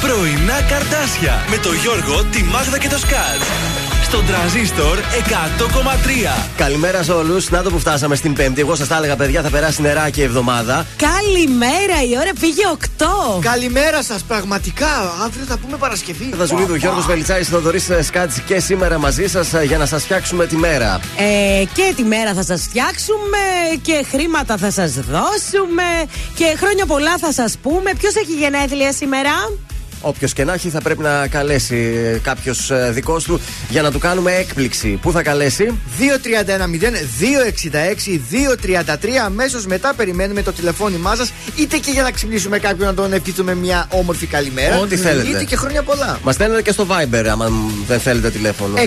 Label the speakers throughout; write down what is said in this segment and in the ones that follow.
Speaker 1: Πρωινά καρτάσια με το Γιώργο, τη Μάγδα και το Σκάτ. Στον τραζίστορ 100,3.
Speaker 2: Καλημέρα σε όλους. Να το που φτάσαμε στην Πέμπτη. Εγώ σας τα έλεγα, παιδιά, θα περάσει νερά και εβδομάδα.
Speaker 3: Καλημέρα, η ώρα πήγε 8.
Speaker 4: Καλημέρα σας, πραγματικά. Αύριο θα πούμε Παρασκευή.
Speaker 2: Δαζουλίδου, Γιώργος Βελιτσάη, Θοδωρή Σκάτ και σήμερα μαζί σας για να σας φτιάξουμε τη μέρα.
Speaker 3: Ε, και τη μέρα θα σας φτιάξουμε και χρήματα θα σας δώσουμε και χρόνια πολλά θα σας πούμε. Ποιος έχει γενέθλια σήμερα;
Speaker 2: Όποιος και να έχει θα πρέπει να καλέσει κάποιος ε, δικός του για να του κάνουμε έκπληξη. Πού θα καλέσει;
Speaker 4: 231-0-266-233. Αμέσως μετά περιμένουμε το τηλεφώνημά σας, είτε και για να ξυπνήσουμε κάποιον να τον ευχηθούμε μια όμορφη καλημέρα.
Speaker 2: Ό,τι θέλετε.
Speaker 4: Είτε και χρόνια πολλά.
Speaker 2: Μας στέλνετε και στο Viber, άμα δεν θέλετε τηλέφωνο.
Speaker 4: 69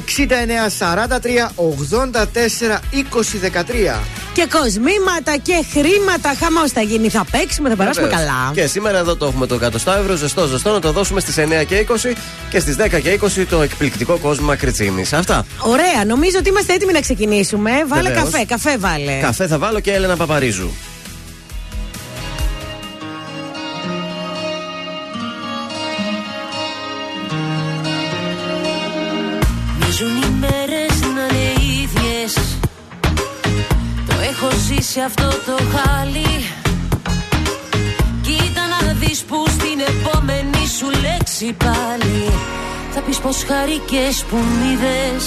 Speaker 4: 43 84 20 13.
Speaker 3: Και κοσμήματα και χρήματα. Χαμός θα γίνει. Θα παίξουμε, θα περάσουμε
Speaker 2: Βεβαίως.
Speaker 3: καλά.
Speaker 2: Και σήμερα εδώ το έχουμε το 100 ευρώ, ζεστό, ζεστό, να το δώσουμε στις 9 και 20 και στις 10 και 20 το εκπληκτικό κόσμο Κριτσίνης. Αυτά.
Speaker 3: Ωραία, νομίζω ότι είμαστε έτοιμοι να ξεκινήσουμε. Βάλε
Speaker 2: Βεβαίως.
Speaker 3: καφέ, καφέ βάλε.
Speaker 2: Καφέ θα βάλω και Έλενα Παπαρίζου.
Speaker 5: Μοιάζουν οι μέρες να είναι ίδιες Το έχω ζήσει αυτό το χάλι Κοίτα να δεις που στην επόμενη σου λέξη πάλι. Θα πεις πως χαρικές που μ' είδες.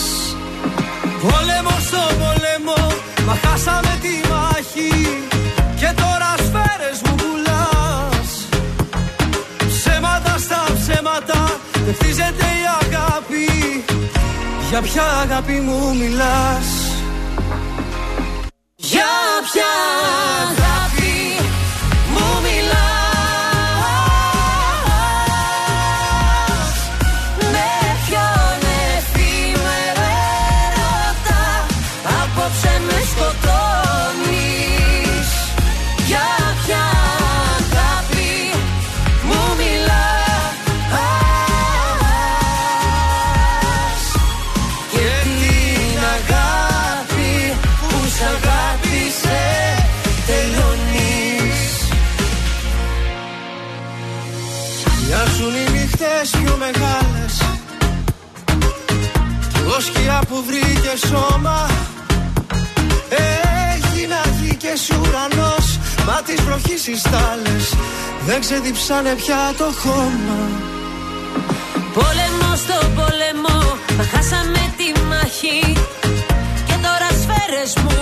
Speaker 6: Πόλεμο στο πόλεμο, μα χάσαμε τη μάχη. Και τώρα σφαίρες μου πουλάς. Ψέματα στα ψέματα, δεν χτίζεται η αγάπη. Για ποια αγάπη μου μιλάς;
Speaker 5: Για ποια αγάπη
Speaker 6: μεγάλες. Κι εγώ σκιά που βρήκε σώμα. Έγινα γη και σου ουρανός. Μα τις βροχής οι στάλες Δεν ξεδιψάνε πια το χώμα.
Speaker 5: Πόλεμο στο πόλεμο, μα χάσαμε τη μάχη. Και τώρα σφαίρες μου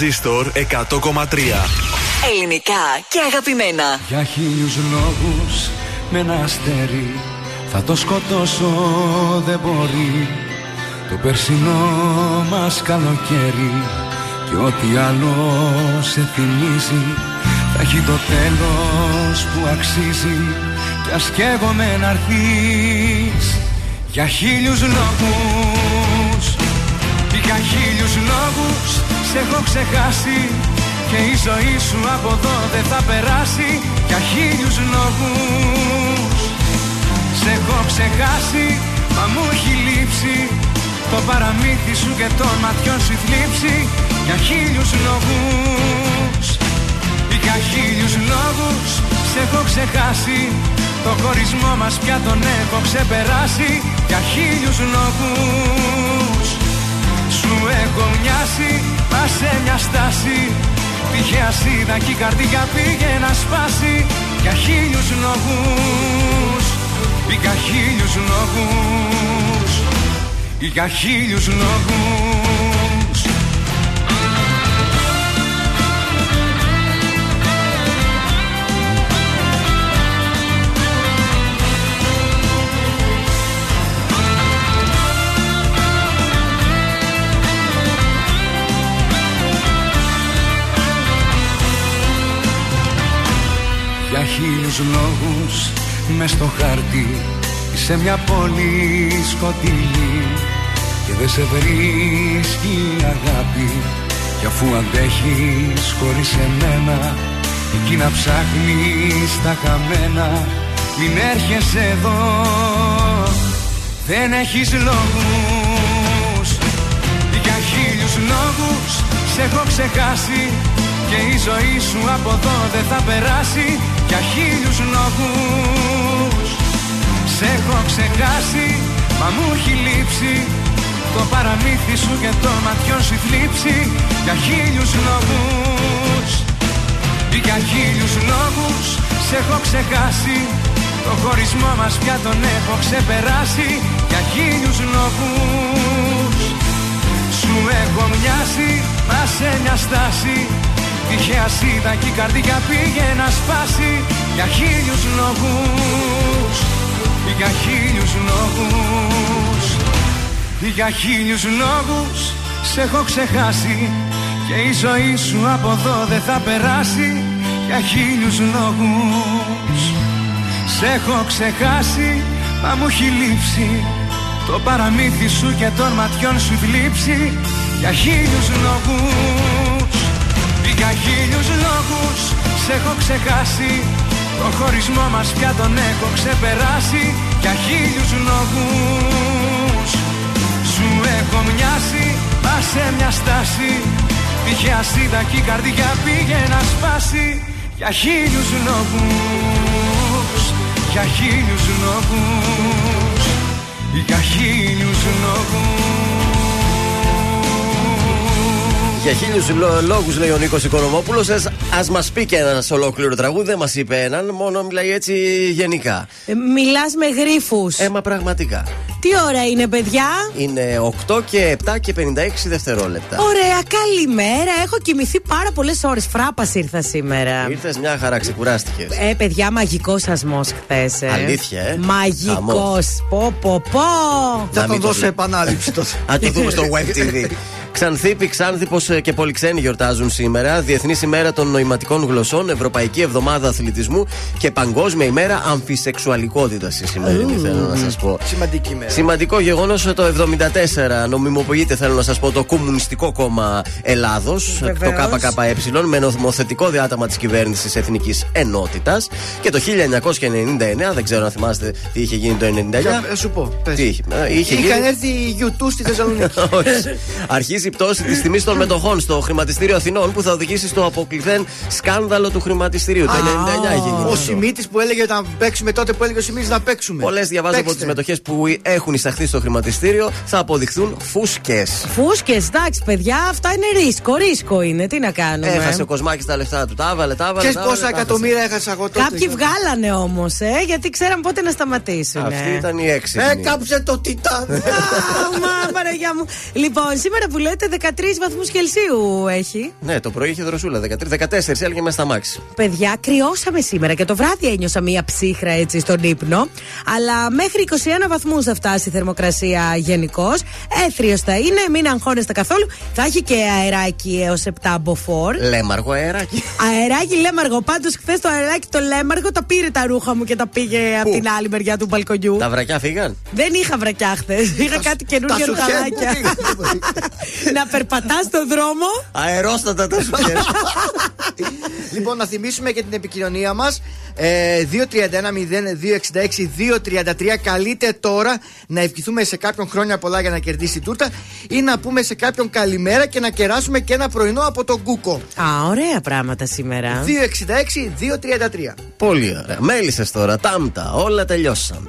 Speaker 1: Τρανζίστορ 100,3.
Speaker 7: Ελληνικά και αγαπημένα.
Speaker 8: Για χίλιους λόγους με ένα αστέρι Θα το σκοτώσω δεν μπορεί Το περσινό μας καλοκαίρι Και ό,τι άλλο σε θυμίζει Θα έχει το τέλος που αξίζει Κι ας καίγομαι να έρθεις Για χίλιους λόγους Για χίλιους λόγους σε έχω ξεχάσει Και η ζωή σου από εδώ δεν θα περάσει Για χίλιους λόγους. Σε έχω ξεχάσει μα μου έχει λείψει Το παραμύθι σου και των ματιών σου η θλίψη Για χίλιους λόγους. Για χίλιους λόγους σε έχω ξεχάσει Το χωρισμό μας πια τον έχω ξεπεράσει Για χίλιους λόγους Σου έχω μοιάσει, μα σε μια στάση. Τυχαία σίδα και η καρδιά πήγε να σπάσει Για χίλιους λόγους. Για χίλιους λόγους. Για χίλιους λόγους Για χίλιους λόγους μες στο χάρτη σε μια πόλη σκοτεινή. Και δεν σε βρίσκει η αγάπη κι αφού αντέχεις χωρίς εμένα εκεί να ψάχνεις τα χαμένα. Μην έρχεσαι εδώ δεν έχεις λόγους. Για χίλιους λόγους σε έχω ξεχάσει και η ζωή σου από εδώ δεν θα περάσει για χίλιους λόγους. Σε έχω ξεχάσει μα μου έχει λείψει. Το παραμύθι σου και το ματιών σου η θλίψη για χίλιους λόγους. Για χίλιους λόγους σε έχω ξεχάσει. Το χωρισμό μας πια τον έχω ξεπεράσει. Για χίλιους λόγους. Σου έχω μοιάσει μας σε μια στάση Τυχαία σίδα και η καρδιά πήγε να σπάσει Για χίλιους λόγους. Για χίλιους λόγους. Για χίλιους λόγους Σε έχω ξεχάσει Και η ζωή σου από εδώ δεν θα περάσει. Για χίλιους λόγους Σε έχω ξεχάσει. Μα μου έχει λείψει Το παραμύθι σου και των ματιών σου θλίψη Για χίλιους λόγους για χίλιους λόγους σε έχω ξεχάσει. Το χωρισμό μας πια τον έχω ξεπεράσει. Για χίλιους λόγους Σου έχω μοιάσει. Μα σε μια στάση Τυχαία σίδα και η καρδιά πήγε να σπάσει. Για χίλιους λόγους Για χίλιους λόγους Για χίλιους λόγους
Speaker 2: Για χίλιους λόγους, λέει ο Νίκος Οικονομόπουλος, ας μας πει και ένα ολόκληρο τραγούδι. Δεν μας είπε έναν, μόνο μιλάει έτσι γενικά.
Speaker 3: Ε, Μιλάς με γρήφου.
Speaker 2: Ε, μα πραγματικά.
Speaker 3: Τι ώρα είναι, παιδιά;
Speaker 2: Είναι 8 και 7 και 56 δευτερόλεπτα.
Speaker 3: Ωραία, καλημέρα. Έχω κοιμηθεί πάρα πολλές ώρες. Φράπας ήρθα σήμερα.
Speaker 2: Ήρθες μια χαρά, ξεκουράστηκες.
Speaker 3: Ε, παιδιά, μαγικός σασμός χθες. Ε.
Speaker 2: Αλήθεια, ε.
Speaker 3: Μαγικός.
Speaker 2: Χαμός.
Speaker 3: Πω, πω, πω.
Speaker 4: Θα
Speaker 2: Να
Speaker 4: τον
Speaker 2: μην το
Speaker 4: δώσω
Speaker 2: λέω.
Speaker 4: επανάληψη τότε.
Speaker 2: Α το δούμε στο web TV. Ξανθήπη, Ξάνθηπο και πολλοί ξένοι γιορτάζουν σήμερα. Διεθνής ημέρα των νοηματικών γλωσσών, Ευρωπαϊκή Εβδομάδα Αθλητισμού και Παγκόσμια ημέρα αμφισεξουαλικότητας η σημερινή, θέλω να σας πω.
Speaker 4: Σημαντική μέρα.
Speaker 2: Σημαντικό γεγονός το 1974 νομιμοποιείται, θέλω να σας πω, το Κομμουνιστικό Κόμμα Ελλάδος, το
Speaker 3: Βεβαίως.
Speaker 2: ΚΚΕ, με νομοθετικό διάταγμα της κυβέρνησης Εθνικής Ενότητας. Και το 1999, δεν ξέρω αν θυμάστε τι είχε γίνει το 1999.
Speaker 4: Θα σου πω. πες.
Speaker 2: Τι είχε, ε, είχε γίνει.
Speaker 4: Είχαν έρθει οι YouTube στη Θεσσαλονίκη.
Speaker 2: Όχι. Αρχίζει η πτώση της τιμής των μετοχών στο χρηματιστήριο Αθηνών που θα οδηγήσει στο αποκλειθέν σκάνδαλο του χρηματιστηρίου. Το 99 έχει γίνει.
Speaker 4: Ο
Speaker 2: αυτό.
Speaker 4: Σιμίτης που έλεγε να παίξουμε τότε που έλεγε ο Σιμίτης να παίξουμε.
Speaker 2: Πολλές διαβάζω από
Speaker 4: Παίξτε.
Speaker 2: τι μετοχές που έχουν εισαχθεί στο χρηματιστήριο θα αποδειχθούν φούσκες.
Speaker 3: Φούσκες, εντάξει, παιδιά, αυτά είναι ρίσκο. Ρίσκο είναι. Τι να κάνουμε;
Speaker 2: Έχασε ο Κοσμάκης τα λεφτά του. Τα έβαλε, τα έβαλε.
Speaker 4: Ξέρεις
Speaker 2: τα έβαλε,
Speaker 4: πόσα
Speaker 2: τα
Speaker 4: εκατομμύρια έχασα εγώ τότε.
Speaker 3: Κάποιοι βγάλανε όμως, ε, γιατί ξέραν πότε να σταματήσουν.
Speaker 2: έχασε. Αυτή ήταν η έξυπνη.
Speaker 4: Έκαψε το Τιτάν.
Speaker 3: Μα, Παναγιά μου. Λοιπόν, σήμερα που λέτε 13 βαθμούς Κελσίου έχει.
Speaker 2: Ναι, το πρωί είχε δροσούλα. 13, 14 έλεγε μέσα στα μάξι.
Speaker 3: Παιδιά, κρυώσαμε σήμερα και το βράδυ ένιωσα μία ψύχρα έτσι στον ύπνο. Αλλά μέχρι 21 βαθμούς θα φτάσει η θερμοκρασία γενικώς. Έθριος θα είναι, μην αγχώνεστε καθόλου. Θα έχει και αεράκι έως 7 μποφόρ.
Speaker 2: Λέμαργο αεράκι.
Speaker 3: Αεράκι λέμαργο. Πάντως, χθες το αεράκι το λέμαργο τα πήρε τα ρούχα μου και τα πήγε από την άλλη μεριά του μπαλκονιού.
Speaker 2: τα βρακιά φύγαν;
Speaker 3: Δεν είχα βρακιά χθες. Είχα κάτι καινούργια
Speaker 4: τα σουτιέν
Speaker 3: ρουχαλάκια.
Speaker 4: που πήγαν.
Speaker 3: να περπατάς στον δρόμο.
Speaker 2: Αερόστατα τα σουτιέρ.
Speaker 4: Λοιπόν, να θυμίσουμε και την επικοινωνία μας. Ε, 231-0266-233. Καλείτε τώρα να ευχηθούμε σε κάποιον χρόνια πολλά για να κερδίσει τούρτα ή να πούμε σε κάποιον καλημέρα και να κεράσουμε και ένα πρωινό από τον Κούκο.
Speaker 3: Α, ωραία πράγματα σήμερα.
Speaker 4: 266-233.
Speaker 2: Πολύ ωραία. Μέλισσες τώρα, τάμτα, όλα τελειώσαν.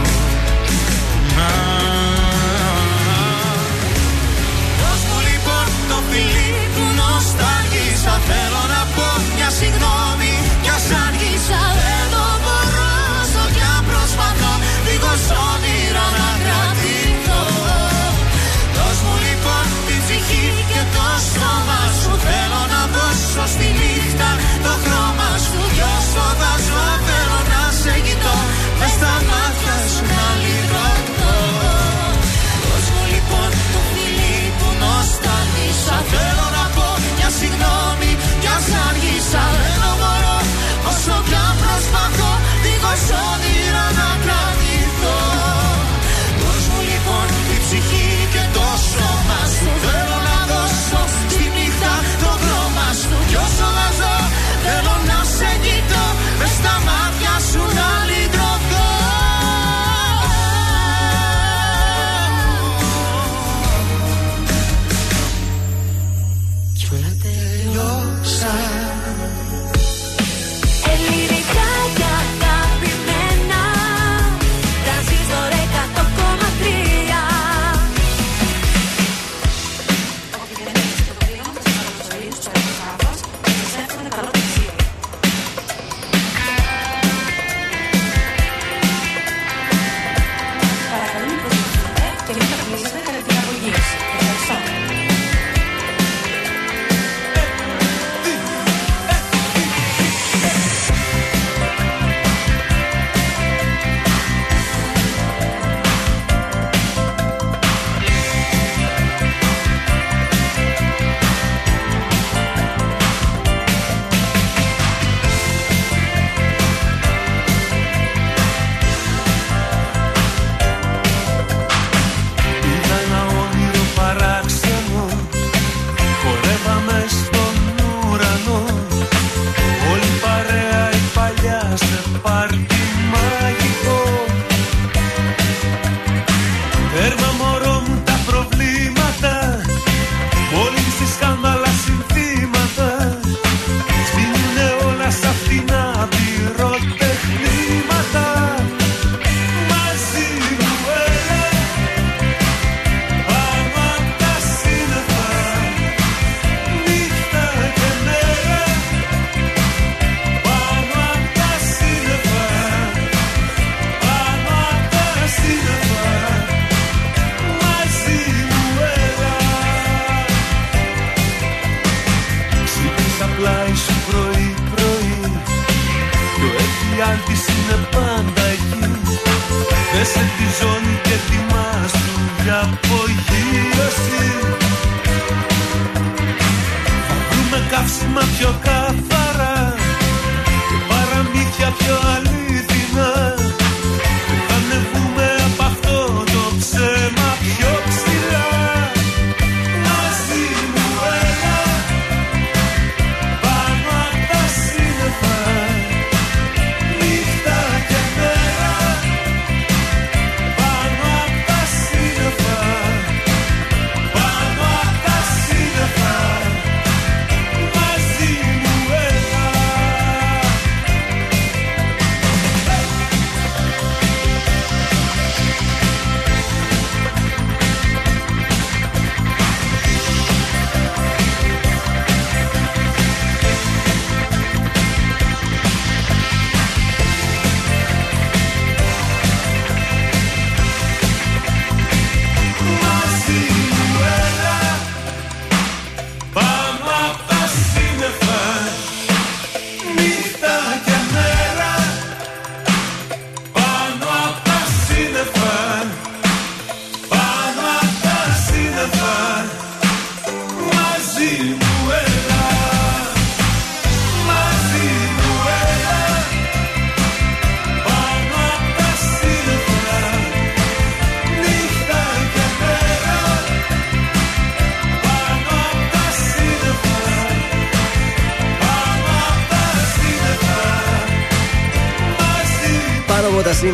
Speaker 9: νοσταλγήσα Θέλω να πω μια συγγνώμη Κι ας άργησα δεν το μπορώ Όσο κι αν προσπαθώ Δίχως όνειρα να κρατηθώ. Δώσ' μου λοιπόν την ψυχή και το σώμα σου. Θέλω να δώσω στη νύχτα το χρώμα σου. Κι όσο θα show the.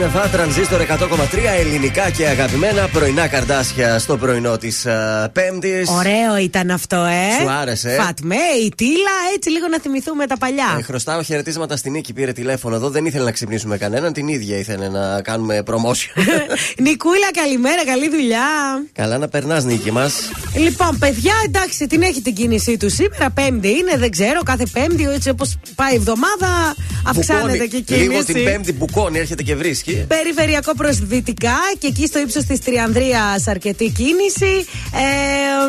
Speaker 9: Από τα σύννεφα,
Speaker 2: τρανζίστορ 100,3 ελληνικά και αγαπημένα πρωινά καρδάσια στο πρωινό τη Πέμπτη.
Speaker 3: Ωραίο ήταν αυτό, ε.
Speaker 2: Σου άρεσε, ε?
Speaker 3: Φατμέ, η Τίλα, έτσι λίγο να θυμηθούμε τα παλιά.
Speaker 2: Ε, χρωστάω χαιρετίσματα στην Νίκη. Πήρε τηλέφωνο εδώ. Δεν ήθελε να ξυπνήσουμε κανέναν. Την ίδια ήθελε να κάνουμε promotion.
Speaker 3: Νικούλα, καλημέρα, καλή δουλειά.
Speaker 2: Καλά να περνά, Νίκη μα.
Speaker 3: Λοιπόν, παιδιά, εντάξει, την έχει την κίνησή του σήμερα. Πέμπτη είναι, δεν ξέρω, κάθε Πέμπτη, έτσι όπω πάει η εβδομάδα, αυξάνεται και η κίνηση.
Speaker 2: Λίγο την Πέμπτη μπουκώνει, έρχεται και βρίσκει.
Speaker 3: Περιφερειακό προς δυτικά και εκεί στο ύψος της Τριανδρίας αρκετή κίνηση.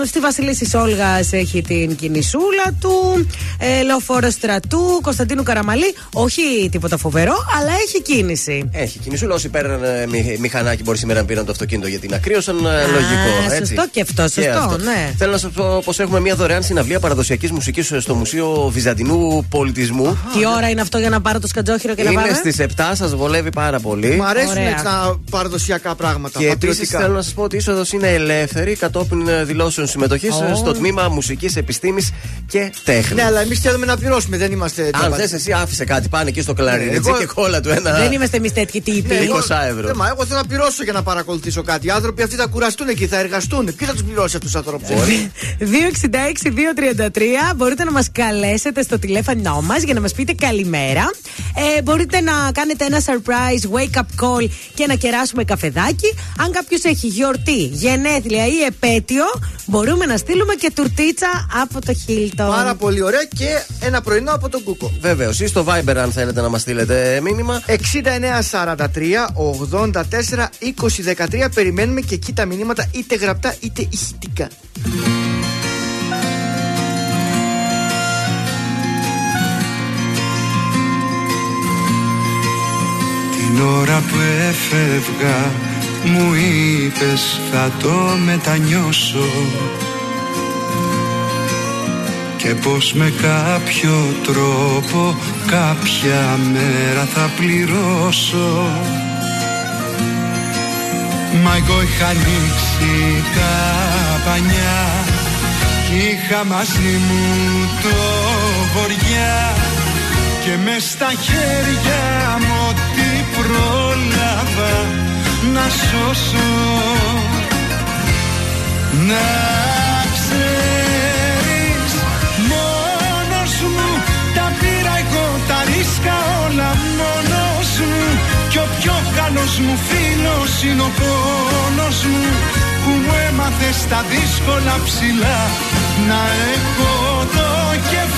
Speaker 3: Ε, στη Βασιλίση Όλγα έχει την κινησούλα του. Ε, Λεωφόρος Στρατού, Κωνσταντίνου Καραμαλή. Όχι τίποτα φοβερό, αλλά έχει κίνηση.
Speaker 2: Έχει κινησούλα. Όσοι παίρνουν μη, μηχανάκι, μπορεί σήμερα να πήραν το αυτοκίνητο γιατί είναι ακρίωσαν. ε, λογικό. Έτσι.
Speaker 3: σωστό και αυτό, σωστό, ναι.
Speaker 2: Θέλω να σας πω πως έχουμε μια δωρεάν συναυλία παραδοσιακής μουσικής στο Μουσείο Βυζαντινού Πολιτισμού.
Speaker 3: Τι ώρα είναι αυτό για να πάρω το σκατζόχυρο και να
Speaker 2: Είναι
Speaker 3: πάμε;
Speaker 2: στις 7, σας βολεύει πάρα πολύ.
Speaker 4: Μ' αρέσουν
Speaker 3: Ωραία.
Speaker 4: έτσι τα παραδοσιακά πράγματα.
Speaker 2: Και επίσης
Speaker 4: πατριωτικά.
Speaker 2: θέλω να σας πω ότι η είσοδος είναι ελεύθερη κατόπιν ε, δηλώσεων συμμετοχής
Speaker 3: Ω.
Speaker 2: στο τμήμα Μουσικής Επιστήμης και Τέχνης.
Speaker 4: Ναι, αλλά εμείς θέλουμε να πληρώσουμε, δεν είμαστε.
Speaker 2: Αν
Speaker 4: τζαμπατζίδες.
Speaker 2: θες, εσύ άφησε κάτι, πάνε εκεί στο κλαρινέτσι
Speaker 4: εγώ-
Speaker 2: και κόλλα του ένα.
Speaker 3: Δεν είμαστε εμείς τέτοιοι τύποι.
Speaker 2: Ναι, 20
Speaker 4: Εγώ-
Speaker 2: ευρώ.
Speaker 4: Ναι, μα εγώ θέλω να πληρώσω για να παρακολουθήσω κάτι. Οι άνθρωποι αυτοί θα κουραστούν εκεί, θα εργαστούν. Ποιος θα τους πληρώσει αυτούς τους ανθρώπους;
Speaker 3: 266-233 μπορείτε να μας καλέσετε στο τηλέφωνο μας για να μας πείτε καλημέρα. Ε, μπορείτε να κάνετε ένα surprise wake up call και να κεράσουμε καφεδάκι. Αν κάποιος έχει γιορτή, γενέθλια ή επέτειο, μπορούμε να στείλουμε και τουρτίτσα από το Hilton.
Speaker 4: Πάρα πολύ ωραία και ένα πρωινό από τον Κούκο.
Speaker 2: Βεβαίως, ή στο Viber αν θέλετε να μας στείλετε μήνυμα.
Speaker 4: 6943 84 20 13 περιμένουμε και εκεί τα μηνύματα είτε γραπτά είτε ηχητικά.
Speaker 8: Την ώρα που έφευγα μου είπες θα το μετανιώσω και πως με κάποιο τρόπο κάποια μέρα θα πληρώσω. Μα εγώ είχα ανοίξει τα πανιά κι είχα μαζί μου το βοριά και μες στα χέρια μου ό,τι πρόλαβα να σώσω. Να ξέρεις μόνος μου τα πήρα εγώ τα ρίσκα όλα μόνος μου. Κι ο πιο καλός μου φίλος είναι ο πόνος μου που μου έμαθες στα δύσκολα ψηλά. Να έχω το κεφάλι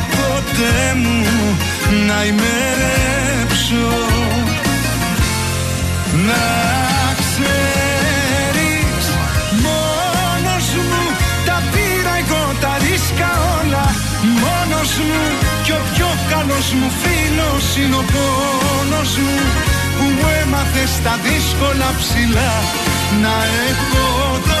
Speaker 8: ποτέ μου να ημερέψω. Να ξέρεις μόνος μου τα πήρα εγώ τα ρίσκα όλα. Μόνος μου κι ο πιο καλός μου φίλος είναι ο πόνος μου που μου έμαθες στα δύσκολα ψηλά. Να έχω το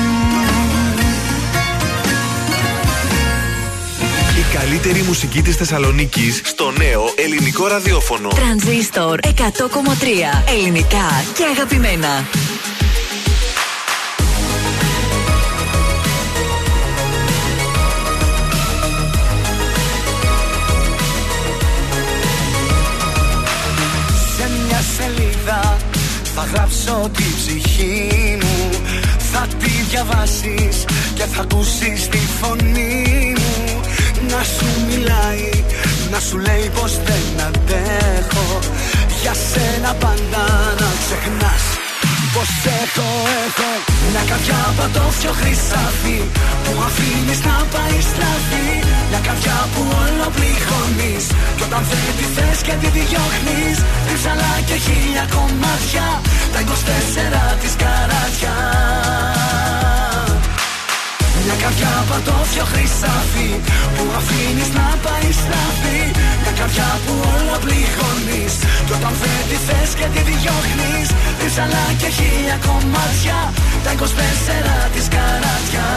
Speaker 1: καλύτερη μουσική της Θεσσαλονίκης στο νέο ελληνικό ραδιόφωνο.
Speaker 10: Τρανζίστορ 100,3 ελληνικά και αγαπημένα.
Speaker 11: Σε μια σελίδα θα γράψω τη ψυχή μου Θα τη διαβάσεις και θα ακούσεις τη φωνή μου Να σου μιλάει, να σου λέει πως δεν αντέχω. Για σένα πάντα να ξεχνάς Πως έχω, έχω Μια καρδιά πατώφιο χρυσάφι Που αφήνεις να πάει στραφή. Μια καρδιά που όλο πληγώνεις Κι όταν δεν τη θες και τη διώχνεις Ρίψαλα και χίλια κομμάτια Τα 24 της καράτια μια καρδιά πατώφιο χρυσάφι Που αφήνεις να πάει στραφή Μια καρδιά που όλα πληγώνεις. Κι όταν δεν τη θες και τη διώχνεις Ρίψαλα και χίλια κομμάτια. Τα 24 της καράτια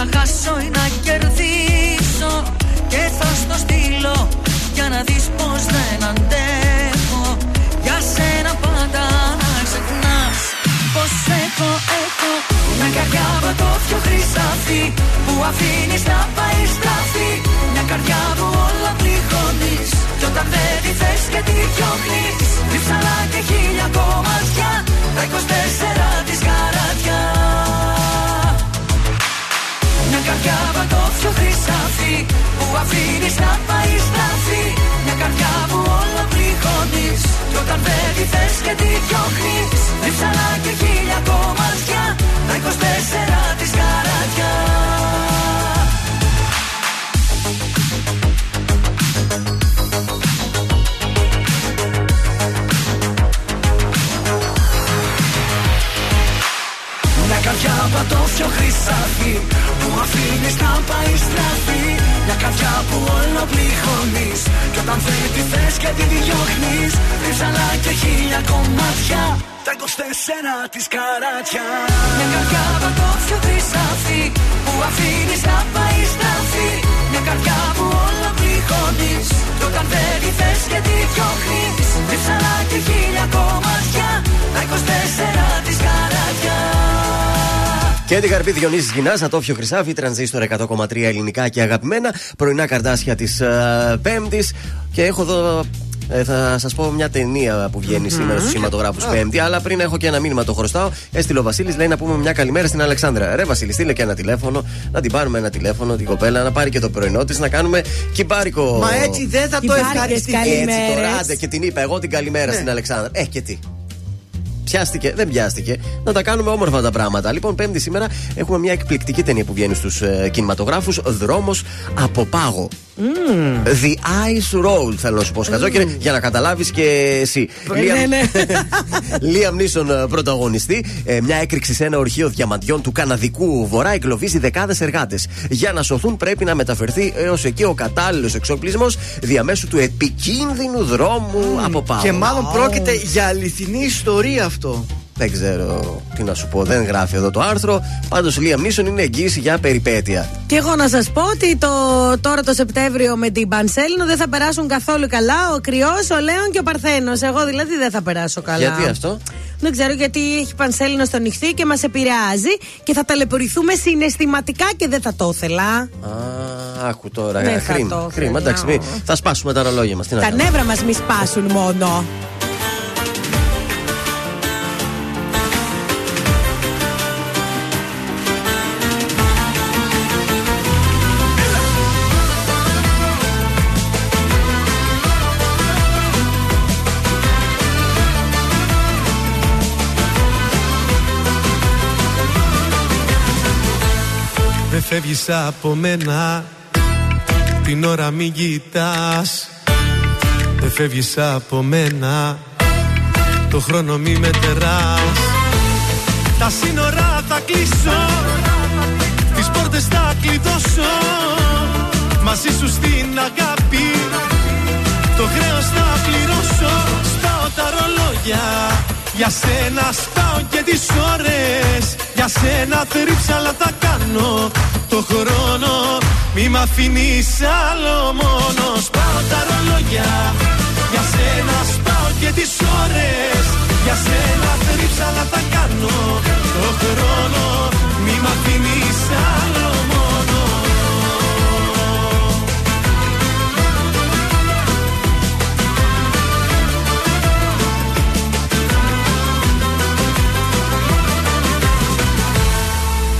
Speaker 5: να χάσω ή να κερδίσω Και θα στο στείλω για να δεις πως δεν αντέχω. Για σένα πάντα να ξεχνάς πως έχω, έχω. Μια καρδιά πατώφιο χρυσάφι που αφήνεις να πάει στραφή. Μια καρδιά που όλα πληγώνεις κι όταν δεν τη θες και τη διώχνεις. Ρίψαλα και χίλια κομμάτια Τα 24 της καράτια Μια καρδιά πατώφιο χρυσάφι Που αφήνεις να πάει στραφή Μια καρδιά που όλα πληγώνεις Κι όταν δεν τη θες και τη διώχνεις. Ρίψαλα και χίλια κομμάτια Τα 24 της καράτια πατώφιο χρυσάφι Που αφήνεις να πάει στραφή. Μια καρδιά που όλο πληγώνεις. Κι όταν δεν τη θες
Speaker 11: θες και τη διώχνεις Ρίψαλα και χίλια κομμάτια. Τα 24 της καράτια. Μια καρδιά παγκόσμιο χρυσάφι Που αφήνεις να πάει στραφή. Μια καρδιά που όλα πληγώνεις. Κι όταν δεν τη θες και τη διώχνεις Ρίψαλα και χίλια κομμάτια. Τα 24 της καράτια
Speaker 2: Και την καρπή Διονύσης Γινά, Ατόφιο Χρυσάφι, τρανζίστορ 100,3 ελληνικά και αγαπημένα. Πρωινά καρδάσια της Πέμπτης. Και έχω εδώ. ε, θα σας πω μια ταινία που βγαίνει σήμερα στους σηματογράφους Πέμπτη. Αλλά πριν έχω και ένα μήνυμα το χρωστάω. Έστειλε ο Βασίλης, λέει να πούμε μια καλημέρα στην Αλεξάνδρα. Ρε Βασίλη, στείλε και ένα τηλέφωνο. Να την πάρουμε ένα τηλέφωνο, την κοπέλα, να πάρει και το πρωινό της, να κάνουμε κυμπάρικο.
Speaker 4: Μα έτσι δεν θα το
Speaker 3: Κυβάρικες,
Speaker 4: ευχαριστεί.
Speaker 3: καλημέρες.
Speaker 2: Έτσι τώρα, άντε και την είπα εγώ την καλημέρα στην Αλεξάνδρα. Ε, και τι. Πιάστηκε, δεν πιάστηκε. Να τα κάνουμε όμορφα τα πράγματα. Λοιπόν, Πέμπτη σήμερα έχουμε μια εκπληκτική ταινία που βγαίνει στους ε, κινηματογράφους. Δρόμος από πάγο. The Ice Roll, θέλω να σου πω, Σκατζόκερ, για να καταλάβεις και εσύ.
Speaker 3: Ναι, ναι.
Speaker 2: Λίαμ Νίσον πρωταγωνιστή. Ε, μια έκρηξη σε ένα ορχείο διαμαντιών του Καναδικού Βορρά εγκλωβίζει δεκάδες εργάτες. Για να σωθούν πρέπει να μεταφερθεί έως εκεί ο κατάλληλος εξοπλισμός διαμέσου του επικίνδυνου δρόμου από πάγο.
Speaker 4: Και μάλλον πρόκειται για αληθινή ιστορία αυτό.
Speaker 2: Δεν ξέρω τι να σου πω, δεν γράφει εδώ το άρθρο. Πάντως, Λίαμ Νίσον είναι εγγύηση για περιπέτεια.
Speaker 3: Και εγώ να σας πω ότι το, τώρα το Σεπτέμβριο με την Πανσέλινο δεν θα περάσουν καθόλου καλά ο Κρυός, ο Λέων και ο Παρθένος. Εγώ δηλαδή δεν θα περάσω καλά.
Speaker 2: Γιατί αυτό;
Speaker 3: Δεν ξέρω γιατί έχει Πανσέλινο στο νυχθή και μας επηρεάζει και θα ταλαιπωρηθούμε συναισθηματικά και δεν θα το ήθελα.
Speaker 2: Α, άκου τώρα.
Speaker 3: Δεν
Speaker 2: ε,
Speaker 3: θα
Speaker 2: κρίμα.
Speaker 3: το
Speaker 2: κρίμα.
Speaker 3: ήθελα.
Speaker 2: Εντάξει, μη- θα σπάσουμε τα ρολόγια μας. Τι να
Speaker 3: Τα
Speaker 2: κάνουμε.
Speaker 3: νεύρα μας μη σπάσουν μόνο.
Speaker 12: Φεύγεις από μένα. Την ώρα μην κοιτάς Δεν φεύγεις από μένα. Το χρόνο μη μετεράς Τα σύνορα θα κλείσω. Τις πόρτες θα κλειδώσω. Μαζί σου στην αγάπη. Το χρέος θα πληρώσω. Σπάω τα ρολόγια. Για σένα σπάω και τις ώρες. Για σένα θρύψαλα θα κάνω Το χρόνο. Μη μ' αφήνεις άλλο μόνος. Σπάω τα ρολόγια. Για σένα σπάω και τις ώρες. Για σένα θρύψαλα θα κάνω Το χρόνο. Μη μ' αφήνεις άλλο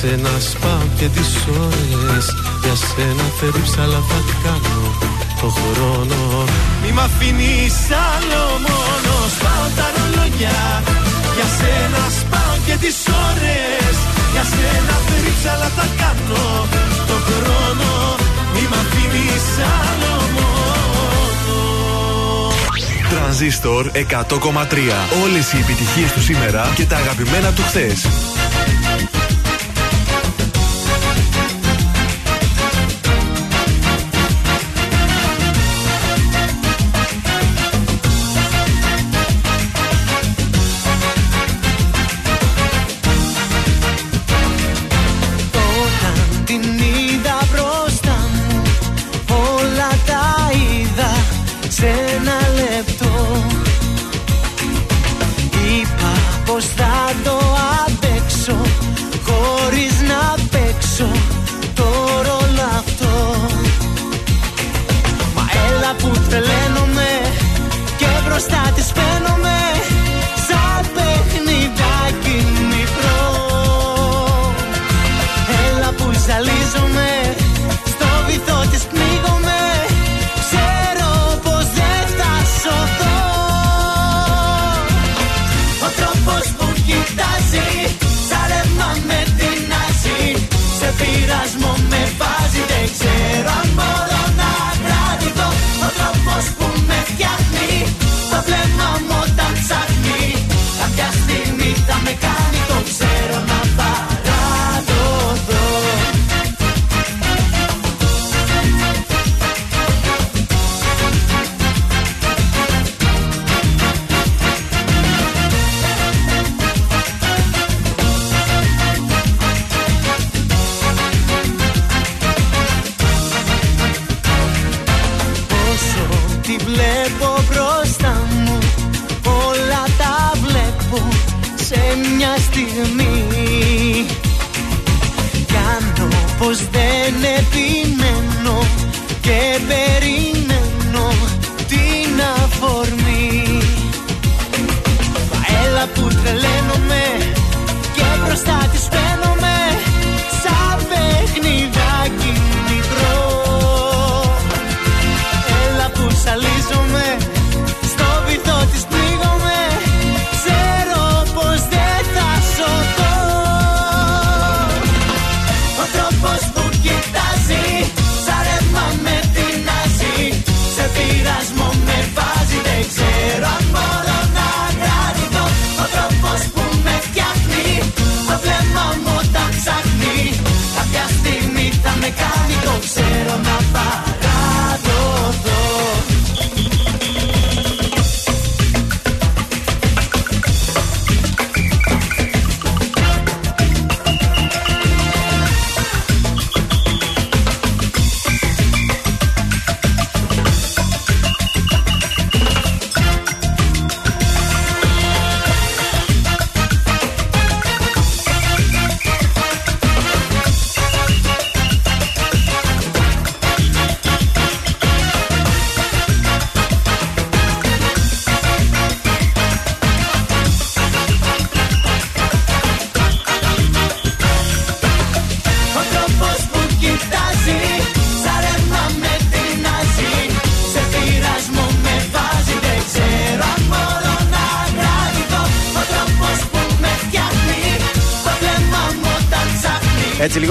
Speaker 12: σένα σπάω και τις ώρες. Για σένα θερύψαλα θα κάνω Το χρόνο. Μη μ' αφήνεις άλλο μόνο. Σπάω τα ρολόγια. Για σένα σπάω και τις ώρες. Για σένα θερύψαλα θα κάνω Το χρόνο. Μη μ' αφήνεις άλλο μόνο.
Speaker 1: Τρανζίστορ 100,3. Όλες οι επιτυχίες του σήμερα και τα αγαπημένα του χθες.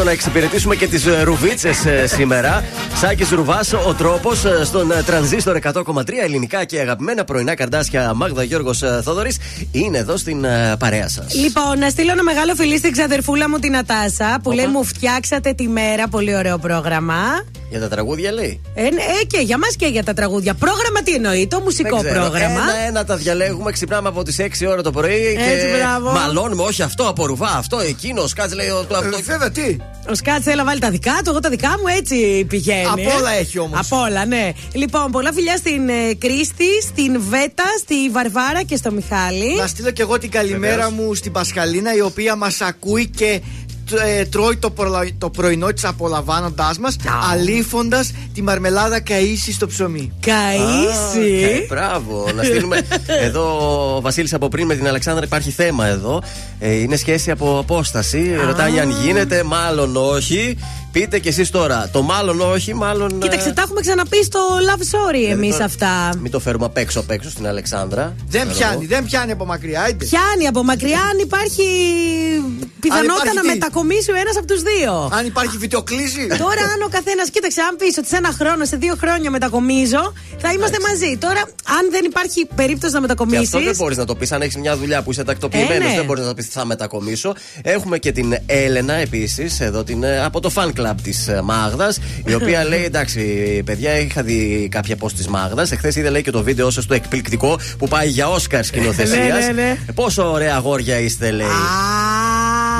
Speaker 13: Να
Speaker 2: εξυπηρετήσουμε και τις ρουβίτσες σήμερα. Σάκης Ρουβάς, ο τρόπος στον ε, τρανζίστορ 100,3 ελληνικά και αγαπημένα πρωινά καρδάσια Μάγδα Γιώργος Θόδωρη είναι εδώ στην ε, παρέα σας.
Speaker 3: Λοιπόν, να στείλω ένα μεγάλο φιλί στην ξαδερφούλα μου την Ατάσα που λέει μου φτιάξατε τη μέρα. Πολύ ωραίο πρόγραμμα.
Speaker 2: Για τα τραγούδια λέει.
Speaker 3: Ε, ναι, ε, και για μας και για τα τραγούδια. Πρόγραμμα τι εννοεί, το μουσικό
Speaker 2: Δεν ξέρω.
Speaker 3: πρόγραμμα.
Speaker 2: Ένα-ένα τα διαλέγουμε, ξυπνάμε από τις 6 ώρα το πρωί
Speaker 3: Έτσι,
Speaker 2: και
Speaker 3: μπράβο.
Speaker 2: μαλώνουμε. Όχι αυτό από ρουβά, αυτό εκείνο. Κάτσε λέει ο- το αυτό.
Speaker 4: Ε, Βέβαια, τι;
Speaker 3: Ο Σκάτς έλα βάλει τα δικά του, εγώ τα δικά μου έτσι πηγαίνει.
Speaker 4: Από
Speaker 3: ε.
Speaker 4: όλα έχει όμως.
Speaker 3: Από όλα, ναι. Λοιπόν, πολλά φιλιά στην ε, Κρίστη, στην Βέτα, στη Βαρβάρα και στο Μιχάλη.
Speaker 4: Να στείλω και εγώ την καλημέρα μου στην Πασχαλίνα η οποία μας ακούει και ε, τρώει το, προλα- το πρωινό της απολαμβάνοντάς μας, αλήφοντας τη μαρμελάδα καΐσης στο ψωμί.
Speaker 3: Καΐση.
Speaker 2: Ε, μπράβο. Να στείλουμε. εδώ ο Βασίλης από πριν με την Αλεξάνδρα υπάρχει θέμα εδώ. Ε, είναι σχέση από απόσταση. Ρωτάει αν γίνεται, μάλλον όχι. Πείτε κι εσείς τώρα. Το μάλλον όχι, μάλλον.
Speaker 3: Κοίταξε,
Speaker 2: ε,
Speaker 3: τα έχουμε ξαναπεί στο Love Story
Speaker 2: δηλαδή
Speaker 3: εμείς
Speaker 2: τώρα
Speaker 3: αυτά.
Speaker 2: Μην το φέρουμε απ' έξω απ' έξω στην Αλεξάνδρα.
Speaker 4: Δεν
Speaker 2: Ξέρω
Speaker 4: πιάνει,
Speaker 2: εγώ.
Speaker 4: δεν πιάνει από μακριά, άντε.
Speaker 3: Πιάνει από μακριά αν υπάρχει πιθανότητα
Speaker 4: υπάρχει
Speaker 3: να
Speaker 4: τι;
Speaker 3: μετακομίσει ο ένας από τους δύο.
Speaker 4: Αν υπάρχει βιτεοκλήση.
Speaker 3: Τώρα, αν ο καθένας, κοίταξε, αν πεις ότι σε ένα χρόνο, σε δύο χρόνια μετακομίζω, θα είμαστε μαζί. Τώρα, αν δεν υπάρχει περίπτωση να
Speaker 2: Και αυτό
Speaker 3: μετακομίσει.
Speaker 2: δεν μπορείς να το πεις. Αν έχεις μια δουλειά που είσαι τακτοποιημένος,
Speaker 3: Ε, ναι.
Speaker 2: δεν μπορείς να το πεις θα μετακομίσω. Έχουμε και την Έλενα επίσης, εδώ την, ε, από το fan club της Μάγδας, η οποία λέει: Εντάξει, παιδιά, είχα δει κάποια post της Μάγδας. Εχθές είδε λέει και το βίντεο σας το εκπληκτικό που πάει για Όσκαρ σκηνοθεσία.
Speaker 3: Ναι, ναι, ναι.
Speaker 2: Πόσο ωραία αγόρια είστε, λέει.